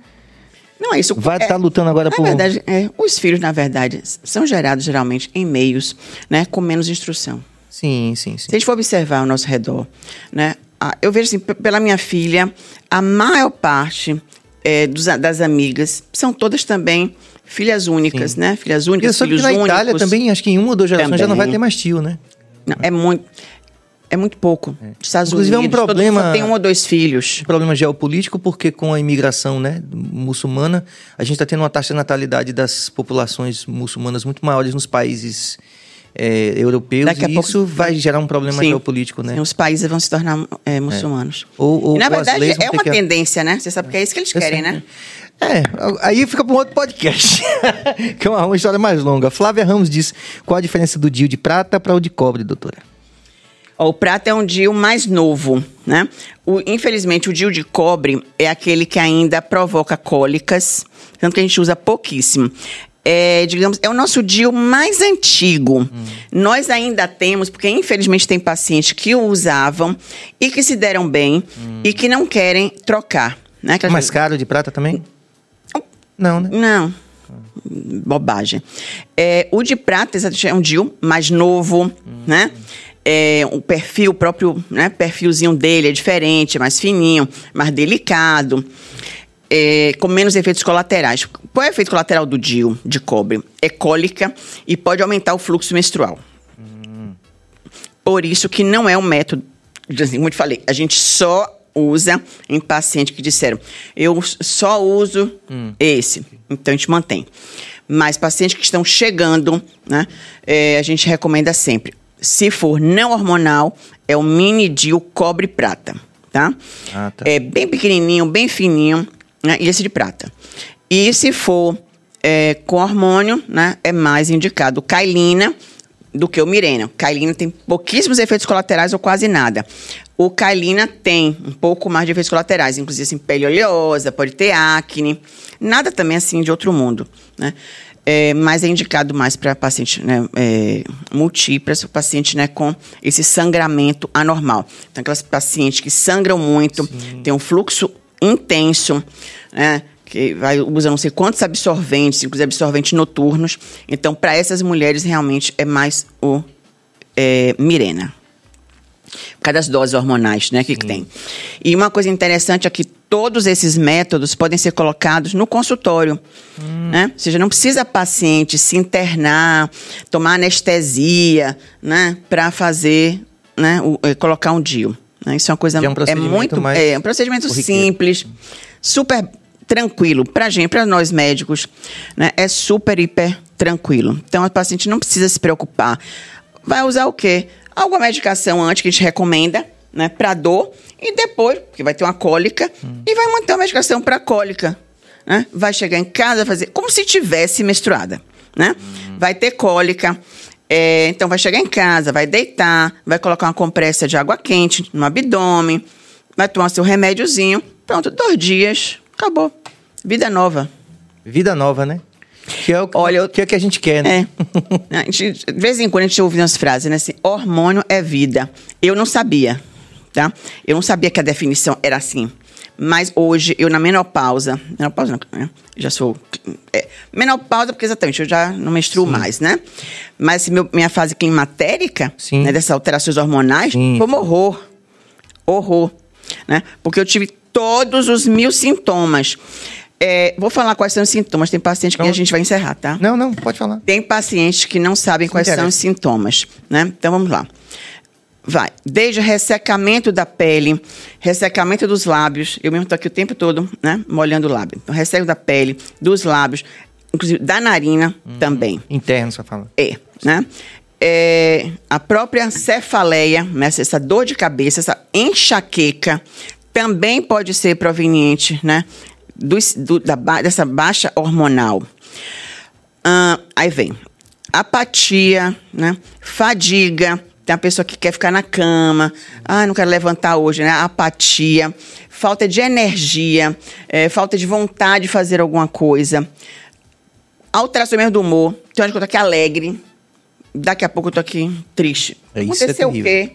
S2: Não, é isso.
S1: vai
S2: é,
S1: estar lutando agora por...
S2: verdade, é, os filhos, na verdade, são gerados geralmente em meios né, com menos instrução.
S1: Sim, sim, sim.
S2: Se a gente for observar ao nosso redor, né, a- eu vejo assim, pela minha filha, a maior parte é, dos das amigas são todas também filhas únicas, né? Filhas
S1: E eu
S2: únicas,
S1: soube que
S2: filhos
S1: na
S2: únicos.
S1: Itália também, acho que em uma ou duas gerações já não vai
S2: Também.
S1: ter mais tio, né?
S2: Não, é muito, é muito pouco. Nos Estados
S1: Inclusive, é um
S2: Unidos, todo mundo
S1: problema-
S2: só tem um ou dois filhos.
S1: Um problema geopolítico, porque com a imigração né, muçulmana, a gente está tendo uma taxa de natalidade das populações muçulmanas muito maiores nos países é, europeus,
S2: Daqui a
S1: e
S2: pouco-
S1: isso vai gerar um problema
S2: Sim.
S1: geopolítico, né?
S2: Os países vão se tornar é, muçulmanos.
S1: Ou- ou-
S2: E, na verdade, é uma
S1: que-
S2: tendência, né? Você sabe que é isso que eles querem, né?
S1: É, aí fica para um outro podcast, que é uma, uma história mais longa. Flávia Ramos diz qual a diferença do DIU de prata para o de cobre, doutora.
S2: Ó, o prata é um DIU mais novo, né? O- infelizmente, o DIU de cobre é aquele que ainda provoca cólicas, tanto que a gente usa pouquíssimo. É, digamos, é o nosso DIU mais antigo. Nós ainda temos, porque infelizmente tem pacientes que o usavam e que se deram bem e que não querem trocar. Né? Que
S1: É mais
S2: gente-
S1: caro de prata também? Não, né?
S2: Não. Bobagem. É, o de prata é um DIU mais novo, né? É, o perfil, o próprio né, perfilzinho dele é diferente, é mais fininho, mais delicado, é, com menos efeitos colaterais. Qual é o efeito colateral do DIU de cobre? É cólica e pode aumentar o fluxo menstrual. Por isso que não é um método, assim, como eu te falei, a gente só usa em pacientes que disseram, eu só uso esse. Então a gente mantém. Mas pacientes que estão chegando, né, é, a gente recomenda sempre. Se for não hormonal, é o mini DIU cobre prata, tá?
S1: Ah, tá.
S2: É bem pequenininho, bem fininho, né, e esse de prata. E se for é, com hormônio, né, é mais indicado Kailina do que o Mirena. Kailina tem pouquíssimos efeitos colaterais ou quase nada. O Kailina tem um pouco mais de efeitos colaterais, inclusive assim, pele oleosa, pode ter acne, nada também assim de outro mundo, né? É, mas é indicado mais para paciente né, é, múltiplas, paciente né, com esse sangramento anormal. Então, aquelas pacientes que sangram muito, tem um fluxo intenso, né? Que vai, usa não sei quantos absorventes, inclusive absorventes noturnos. Então, para essas mulheres, realmente é mais o é, Mirena. Por causa das doses hormonais, né, que, que tem. E uma coisa interessante é que todos esses métodos podem ser colocados no consultório, né? Ou seja, não precisa paciente se internar, tomar anestesia, né, para fazer né, o, é, colocar um DIU. Né? Isso é uma coisa
S1: é, um é muito
S2: é um procedimento simples, super tranquilo para gente, para nós médicos, né? É super hiper tranquilo. Então a paciente não precisa se preocupar. Vai usar o quê? Alguma medicação antes que a gente recomenda, né, para dor e depois, porque vai ter uma cólica hum. e vai manter uma medicação para cólica, né? Vai chegar em casa fazer como se tivesse menstruada, né? Hum. Vai ter cólica, é, então vai chegar em casa, vai deitar, vai colocar uma compressa de água quente no abdômen, vai tomar seu remédiozinho, pronto, dois dias, acabou. Vida nova.
S1: Vida nova, né? Que é o Olha, que, é que a gente quer, né?
S2: É. Gente, de vez em quando a gente ouve umas frases, né? Assim, hormônio é vida. Eu não sabia, tá? Eu não sabia que a definição era assim. Mas hoje, eu na menopausa. Menopausa não, né? Já sou. É, menopausa, porque exatamente, eu já não menstruo Sim. mais, né? Mas meu, minha fase climatérica, Sim. né, dessas alterações hormonais, Sim. foi um horror. Horror. Né? Porque eu tive todos os mil sintomas. É, vou falar quais são os sintomas. Tem pacientes que a gente vai encerrar, tá?
S1: Não, não, pode falar.
S2: Tem pacientes que não sabem quais são os sintomas, né? Então vamos lá. Vai. Desde ressecamento da pele, ressecamento dos lábios. Eu mesmo estou aqui o tempo todo, né? Molhando o lábio. Então, resseco da pele, dos lábios, inclusive da narina uhum. também.
S1: Interno, você fala.
S2: É, né? É, a própria cefaleia, né? essa dor de cabeça, essa enxaqueca, também pode ser proveniente, né? Do, do, da, dessa baixa hormonal. Aí vem apatia, né? Fadiga, tem a pessoa que quer ficar na cama, ah, não quero levantar hoje, né? Apatia, falta de energia, é, falta de vontade de fazer alguma coisa. Alteração mesmo do humor. Tem hora que eu tô aqui alegre, daqui a pouco eu tô aqui triste.
S1: É, isso é Aconteceu é o quê?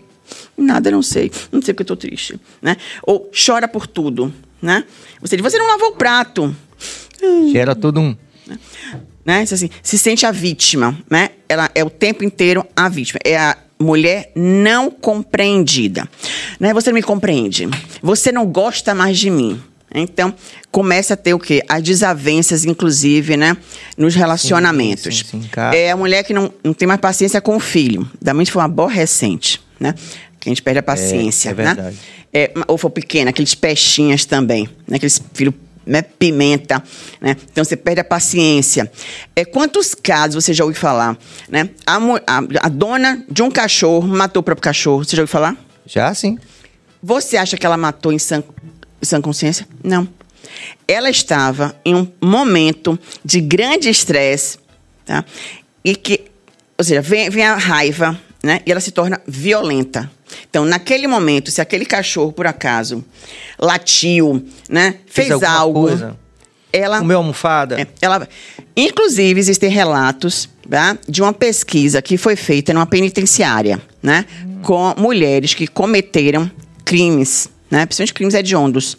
S2: Nada, não sei. Não sei porque eu tô triste, né? Ou chora por tudo, né? Você diz, você não lavou o prato.
S1: Gera todo um...
S2: Né? Assim, se sente a vítima, né? Ela é o tempo inteiro a vítima. É a mulher não compreendida. Né? Você não me compreende. Você não gosta mais de mim. Então, começa a ter o quê? As desavenças, inclusive, né? Nos relacionamentos. Sim, sim, sim, é a mulher que não, não tem mais paciência com o filho. Da mente foi uma aborrecente, né? Que a gente perde a paciência, é, é verdade. né? É, ou for pequena, aqueles peixinhas também, né? Aqueles filhos né, pimenta, né? Então você perde a paciência. É, quantos casos você já ouviu falar, né? A, a, a dona de um cachorro matou o próprio cachorro. Você já ouviu falar?
S1: Já, sim.
S2: Você acha que ela matou em sã, em sã consciência? Não. Ela estava em um momento de grande estresse, tá? E que, ou seja, vem, vem a raiva, né? E ela se torna violenta. Então, naquele momento, se aquele cachorro, por acaso, latiu, né? Fez, fez algo. Coisa. Ela.
S1: Comeu almofada.
S2: É, ela, inclusive, existem relatos tá, de uma pesquisa que foi feita numa penitenciária, né? Hum. Com mulheres que cometeram crimes, né? Principalmente crimes hediondos.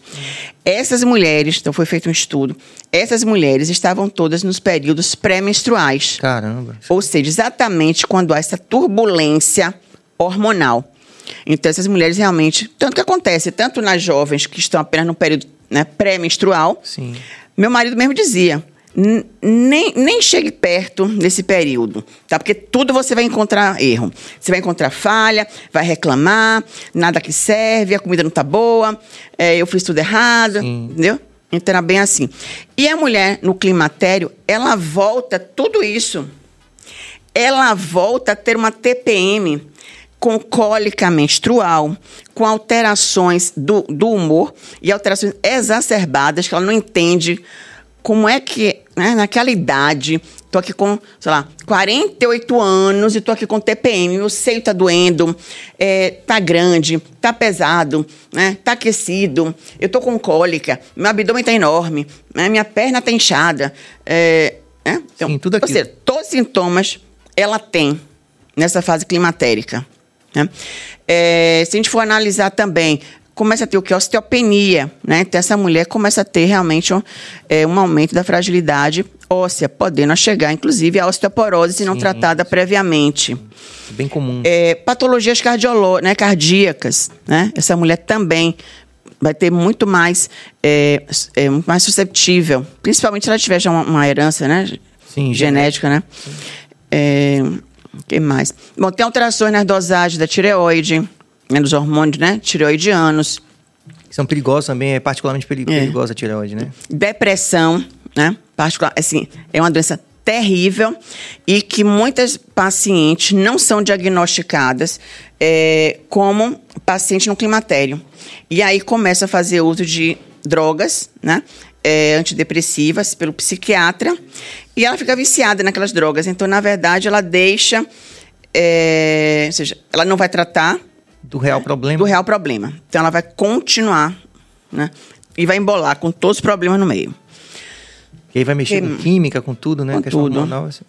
S2: Essas mulheres, então foi feito um estudo, essas mulheres estavam todas nos períodos pré-menstruais.
S1: Caramba.
S2: Ou seja, exatamente quando há essa turbulência hormonal. Então, essas mulheres realmente. Tanto que acontece, tanto nas jovens que estão apenas no período né, pré-menstrual.
S1: Sim.
S2: Meu marido mesmo dizia. Nem, nem chegue perto desse período, tá? Porque tudo você vai encontrar erro. Você vai encontrar falha, vai reclamar, nada que serve, a comida não tá boa, é, eu fiz tudo errado, Sim. entendeu? Então era bem assim. E a mulher no climatério, ela volta tudo isso. Ela volta a ter uma TPM com cólica menstrual, com alterações do, do humor e alterações exacerbadas que ela não entende como é que, né, naquela idade, tô aqui com, sei lá, 48 anos e tô aqui com TPM, meu seio tá doendo, é, tá grande, tá pesado, né, tá aquecido, eu tô com cólica, meu abdômen tá enorme, né, minha perna tá inchada, é, né? Então,
S1: Sim, tudo aquilo. Ou seja,
S2: todos os sintomas ela tem nessa fase climatérica. Né? É, se a gente for analisar também, começa a ter o que? Osteopenia, né? Então, essa mulher começa a ter realmente um, é, um aumento da fragilidade óssea, podendo chegar, inclusive, à osteoporose se não tratada sim. previamente.
S1: Bem comum.
S2: É, patologias né, cardíacas, né? Essa mulher também vai ter muito mais, é, é, muito mais susceptível, principalmente se ela tiver já uma, uma herança, né? Sim, genética, né? Sim. É, que mais? Bom, tem alterações nas dosagens da tireoide, dos hormônios, né, tireoidianos.
S1: São perigosos também, é particularmente perigosa a tireoide, né?
S2: Depressão, né? Particular, assim, é uma doença terrível e que muitas pacientes não são diagnosticadas é, como paciente no climatério. E aí começa a fazer uso de drogas, né? É, antidepressivas pelo psiquiatra e ela fica viciada naquelas drogas. Então, na verdade, ela deixa, é, ou seja, ela não vai tratar
S1: do real problema.
S2: Do real problema. Então, ela vai continuar, né? E vai embolar com todos os problemas no meio.
S1: E aí vai mexer com química, com tudo, né?
S2: Com tudo. Hormonal, assim.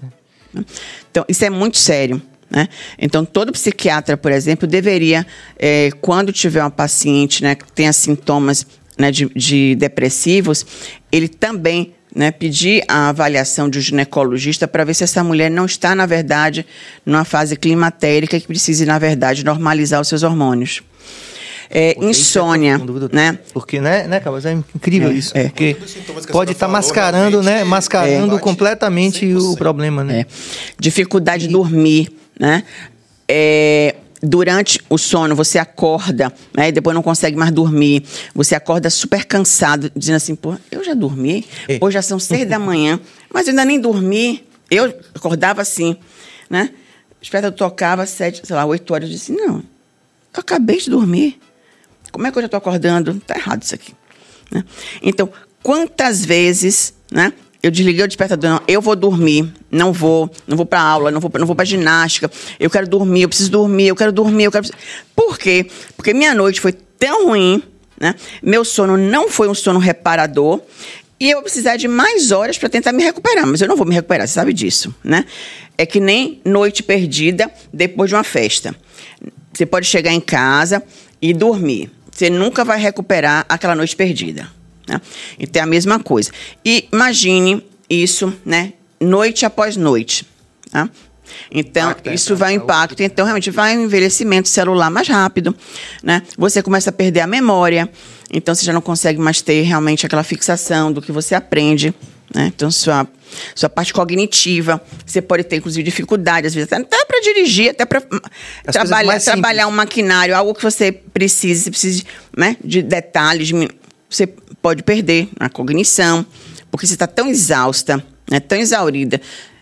S2: Então, isso é muito sério. Né? Então, todo psiquiatra, por exemplo, deveria, é, quando tiver uma paciente né, que tenha sintomas né, de, de depressivos, ele também né, pedir a avaliação de um ginecologista para ver se essa mulher não está, na verdade, numa fase climatérica que precise, na verdade, normalizar os seus hormônios. É, insônia, é né?
S1: Porque, né, né, Cabas? É incrível é, isso. É. Porque pode estar tá mascarando, né? Mascarando é. completamente 100%. o problema, né? É.
S2: Dificuldade de dormir, né? É, durante o sono você acorda, né? E depois não consegue mais dormir. Você acorda super cansado, dizendo assim, pô, eu já dormi, é. pô, já são seis da manhã, mas eu ainda nem dormi. Eu acordava assim, né? Espera, eu tocava sete, sei lá, oito horas, eu disse, não, eu acabei de dormir. Como é que eu já estou acordando? Tá errado isso aqui. Né? Então, quantas vezes, né? Eu desliguei o despertador, não, eu vou dormir, não vou, não vou para aula, não vou, não vou para ginástica, eu quero dormir, eu preciso dormir, eu quero dormir, eu quero. Por quê? Porque minha noite foi tão ruim, né? Meu sono não foi um sono reparador e eu vou precisar de mais horas para tentar me recuperar, mas eu não vou me recuperar, você sabe disso, né? É que nem noite perdida depois de uma festa. Você pode chegar em casa e dormir você nunca vai recuperar aquela noite perdida. Né? Então é a mesma coisa. E imagine isso, né? Noite após noite. Tá? Então, isso vai impacto. Então, realmente, vai um envelhecimento celular mais rápido, né? Você começa a perder a memória. Então, você já não consegue mais ter realmente aquela fixação do que você aprende. Né? Então, sua, sua parte cognitiva, você pode ter, inclusive, dificuldade, às vezes, até, até para dirigir, até para trabalhar, trabalhar um maquinário, algo que você precise, você precisa né, de detalhes, você pode perder a cognição, porque você está tão exausta, né, tão exaurida,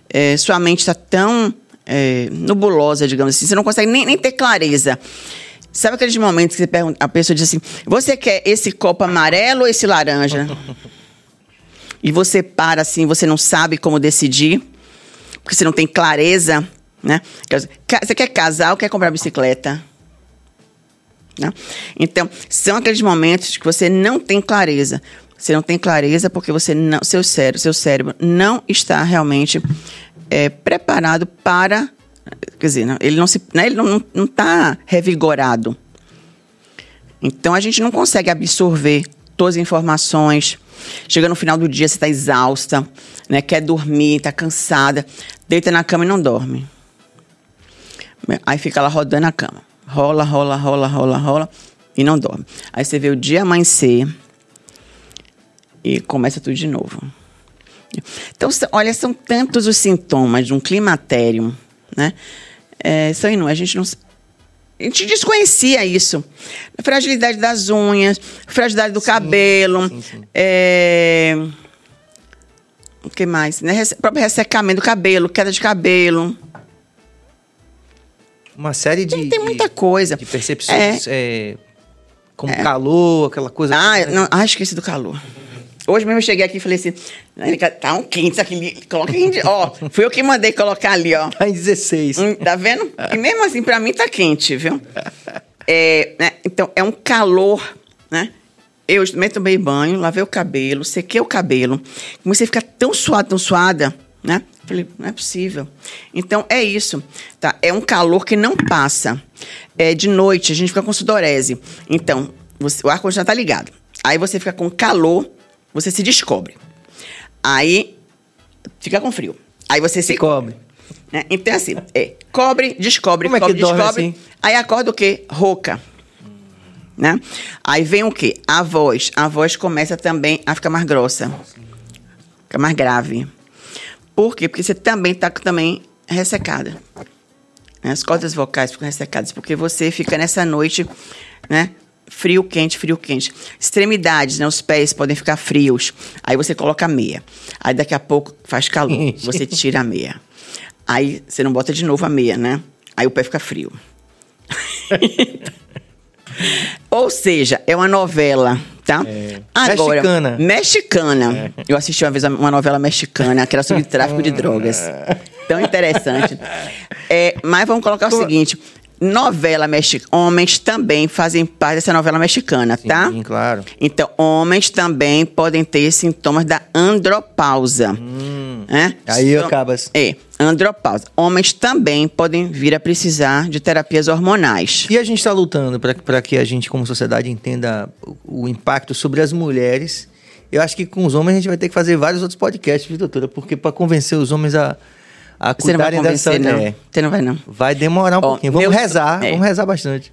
S2: é, sua mente está tão é, nebulosa, digamos assim, você não consegue nem, nem ter clareza. Sabe aqueles momentos que você pergunta, a pessoa diz assim: você quer esse copo amarelo ou esse laranja? e você para assim, você não sabe como decidir, porque você não tem clareza, né? Você quer casar ou quer comprar bicicleta? Né? Então, são aqueles momentos que você não tem clareza. Você não tem clareza porque você não, seu cérebro, seu cérebro não está realmente é, preparado para, quer dizer, não, ele não se, né, ele não não está revigorado. Então a gente não consegue absorver todas as informações, Chega no final do dia, você está exausta, né? quer dormir, está cansada, deita na cama e não dorme. Aí fica lá rodando a cama. Rola, rola, rola, rola, rola e não dorme. Aí você vê o dia amanhecer e começa tudo de novo. Então, olha, são tantos os sintomas de um climatério, né? É, são inúmeros. A gente não, a gente desconhecia isso. A fragilidade das unhas, fragilidade do sim, cabelo. Sim, sim. É... O que mais? Né? Próprio ressecamento do cabelo, queda de cabelo.
S1: Uma série de.
S2: Tem, tem muita coisa.
S1: De percepções. É. É, como é. calor, aquela coisa.
S2: Ah, assim, né? não, ah, esqueci do calor. Hoje mesmo eu cheguei aqui e falei assim, tá um quente aqui, coloca aqui, ó, fui eu que mandei colocar ali, ó.
S1: Tá em 16.
S2: Hum, tá vendo? E mesmo assim, pra mim tá quente, viu? É, né? Então, é um calor, né? Eu também tomei banho, lavei o cabelo, sequei o cabelo, comecei a ficar tão suada, tão suada, né? Falei, não é possível. Então, é isso, tá? É um calor que não passa. É, de noite, a gente fica com sudorese. Então, você, o ar-condicionado tá ligado. Aí você fica com calor você se descobre. Aí fica com frio. Aí você se,
S1: se cobre.
S2: Né? Então, assim, é, cobre, descobre, Como cobre, é que descobre. Assim? Aí acorda o quê? Rouca. Né? Aí vem o quê? A voz. A voz começa também a ficar mais grossa. Fica mais grave. Por quê? Porque você também está também ressecada. As cordas vocais ficam ressecadas porque você fica nessa noite, né? Frio, quente, frio, quente. Extremidades, né? Os pés podem ficar frios. Aí você coloca a meia. Aí daqui a pouco faz calor. Você tira a meia. Aí você não bota de novo a meia, né? Aí o pé fica frio. Ou seja, é uma novela, tá? É.
S1: Agora, mexicana.
S2: Mexicana. É. Eu assisti uma vez uma novela mexicana que era sobre tráfico de drogas. Tão interessante. É, mas vamos colocar o seguinte: novela mexicana. Homens também fazem parte dessa novela mexicana, Sim, tá?
S1: Sim, claro.
S2: Então, homens também podem ter sintomas da andropausa. Hum.
S1: Né? Aí então, acabas.
S2: É, andropausa. Homens também podem vir a precisar de terapias hormonais.
S1: E a gente está lutando para que a gente, como sociedade, entenda o, o impacto sobre as mulheres. Eu acho que com os homens a gente vai ter que fazer vários outros podcasts, viu, doutora? Porque para convencer os homens a a
S2: Você não vai dessa. Não. É, Você não vai, não.
S1: Vai demorar um Ó, pouquinho. Vamos rezar, é. vamos rezar bastante.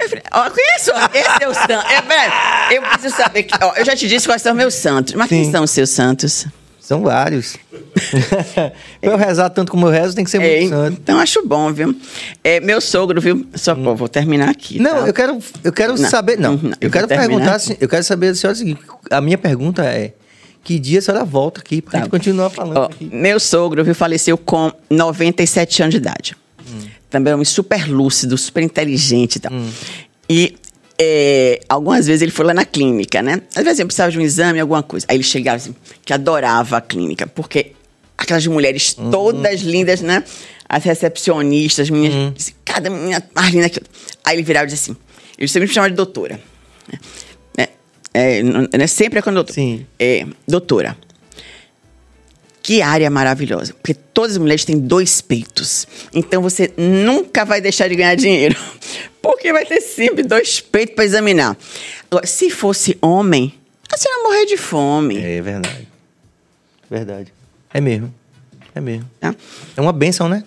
S2: Eu conheço, esse é o santo. É, eu preciso saber que. Ó, eu já te disse quais são meus santos. Mas Sim. quem são os seus santos?
S1: São vários. eu rezar tanto como eu rezo, tem que ser é, muito santo.
S2: Então acho bom, viu? É, meu sogro, viu? Só pô, vou terminar aqui.
S1: Não, tá? eu quero, eu quero não, saber. Não, não eu, eu quero perguntar. Eu quero saber da senhora o seguinte: a minha pergunta é: que dia a senhora volta aqui pra tá. gente continuar falando Ó, aqui.
S2: Meu sogro viu, faleceu com 97 anos de idade. Hum. Também é um homem super lúcido, super inteligente e tal. Hum. E é, algumas vezes ele foi lá na clínica, né? Às vezes ele precisava de um exame, alguma coisa. Aí ele chegava assim, que adorava a clínica, porque aquelas mulheres uhum. todas lindas, né? As recepcionistas, meninas, uhum. cada menina mais linda que Aí ele virava e dizia assim, ele sempre me chamava de doutora. Né? É, não é sempre é quando.
S1: Sim.
S2: É, doutora. Que área maravilhosa. Porque todas as mulheres têm dois peitos. Então você nunca vai deixar de ganhar dinheiro. Porque vai ter sempre dois peitos para examinar. Agora, se fosse homem, a senhora morrer de fome.
S1: É verdade. Verdade. É mesmo. É mesmo. Tá? É uma benção, né?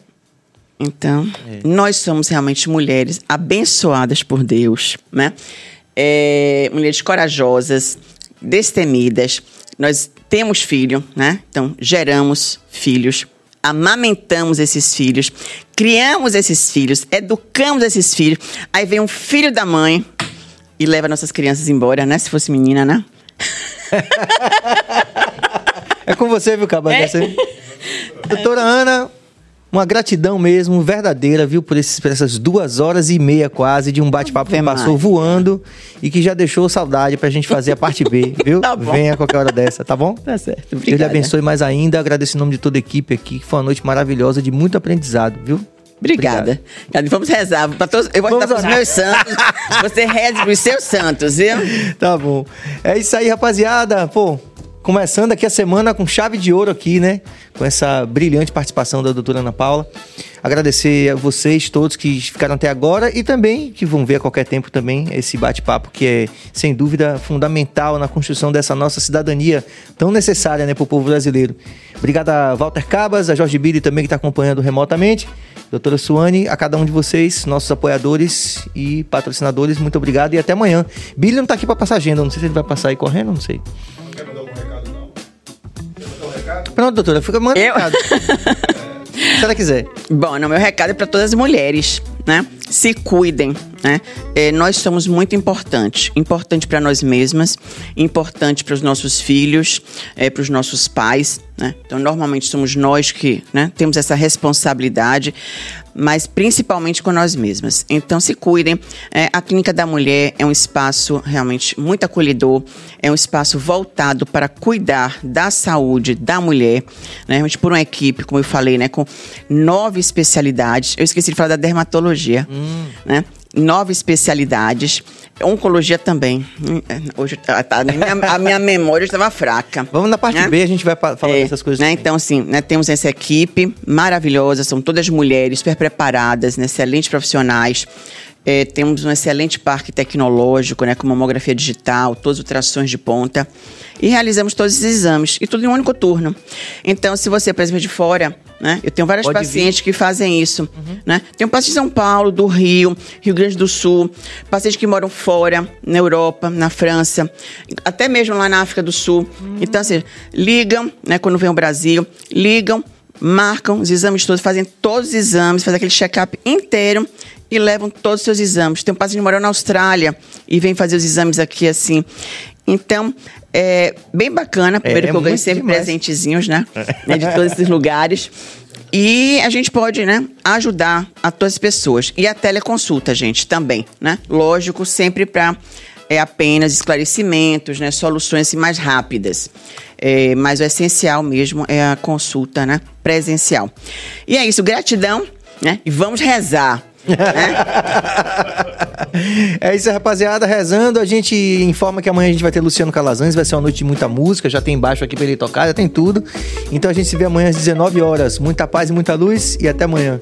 S2: Então, é. nós somos realmente mulheres abençoadas por Deus, né? É, mulheres corajosas, destemidas. Nós temos filho, né? Então, geramos filhos, amamentamos esses filhos, criamos esses filhos, educamos esses filhos. Aí vem um filho da mãe e leva nossas crianças embora, né? Se fosse menina, né?
S1: é com você, viu, Caba? É. Doutora Ana, uma gratidão mesmo, verdadeira, viu, por, esses, por essas duas horas e meia quase de um bate-papo que passou voando e que já deixou saudade pra gente fazer a parte B, viu? tá bom. Venha a qualquer hora dessa, tá bom?
S2: Tá certo.
S1: Obrigada. Deus lhe abençoe mais ainda. Agradeço em nome de toda a equipe aqui, que foi uma noite maravilhosa, de muito aprendizado, viu?
S2: Obrigada. Obrigado. Vamos rezar. Pra todos, eu vou Vamos rezar para os meus santos. Você reze os seus santos, viu?
S1: Tá bom. É isso aí, rapaziada. Pô, começando aqui a semana com chave de ouro aqui, né? Com essa brilhante participação da doutora Ana Paula. Agradecer a vocês todos que ficaram até agora e também que vão ver a qualquer tempo também esse bate-papo que é, sem dúvida, fundamental na construção dessa nossa cidadania tão necessária né, para o povo brasileiro. Obrigado a Walter Cabas, a Jorge Billy também que está acompanhando remotamente. Doutora Suane, a cada um de vocês, nossos apoiadores e patrocinadores, muito obrigado e até amanhã. Billy não está aqui para passar agenda, não sei se ele vai passar aí correndo, não sei. Pronto, doutora, fica mandando Eu... Se ela quiser.
S2: Bom, no meu recado é para todas as mulheres, né? Se cuidem, né? É, nós somos muito importantes. Importante para nós mesmas, importante para os nossos filhos, é, para os nossos pais, né? Então, normalmente somos nós que né, temos essa responsabilidade mas principalmente com nós mesmas. Então, se cuidem. É, a Clínica da Mulher é um espaço realmente muito acolhedor, é um espaço voltado para cuidar da saúde da mulher, né? Realmente por uma equipe, como eu falei, né? Com nove especialidades. Eu esqueci de falar da dermatologia, hum. né? Nove especialidades. Oncologia também. Hoje tá, tá, a, minha, a minha memória estava fraca.
S1: Vamos na parte né? B, a gente vai falar é, dessas coisas.
S2: Né? Então, assim, né, temos essa equipe maravilhosa, são todas mulheres super preparadas, né, excelentes profissionais. É, temos um excelente parque tecnológico, né, com mamografia digital, todas as ultrações de ponta. E realizamos todos esses exames, e tudo em um único turno. Então, se você, por exemplo, de fora, né? Eu tenho vários Pode pacientes vir. que fazem isso. Uhum. Né? Tem um paciente de São Paulo, do Rio, Rio Grande do Sul, pacientes que moram fora, na Europa, na França, até mesmo lá na África do Sul. Uhum. Então, assim, ligam, né, quando vem ao Brasil, ligam, marcam os exames todos, fazem todos os exames, fazem aquele check-up inteiro e levam todos os seus exames. Tem um paciente que mora na Austrália e vem fazer os exames aqui assim. Então, é bem bacana. Primeiro
S1: É,
S2: que eu ganho sempre
S1: demais.
S2: presentezinhos, né? né, De todos esses lugares. E a gente pode, né, ajudar a todas as pessoas. E a teleconsulta, gente, também, né? Lógico, sempre para é, apenas esclarecimentos, né? Soluções assim, mais rápidas. É, mas o essencial mesmo é a consulta, né? Presencial. E é isso, gratidão, né? E vamos rezar.
S1: É isso, rapaziada. Rezando, a gente informa que amanhã a gente vai ter Luciano Calazans. Vai ser uma noite de muita música. Já tem baixo aqui pra ele tocar, já tem tudo. Então a gente se vê amanhã às 19 horas. Muita paz e muita luz. E até amanhã.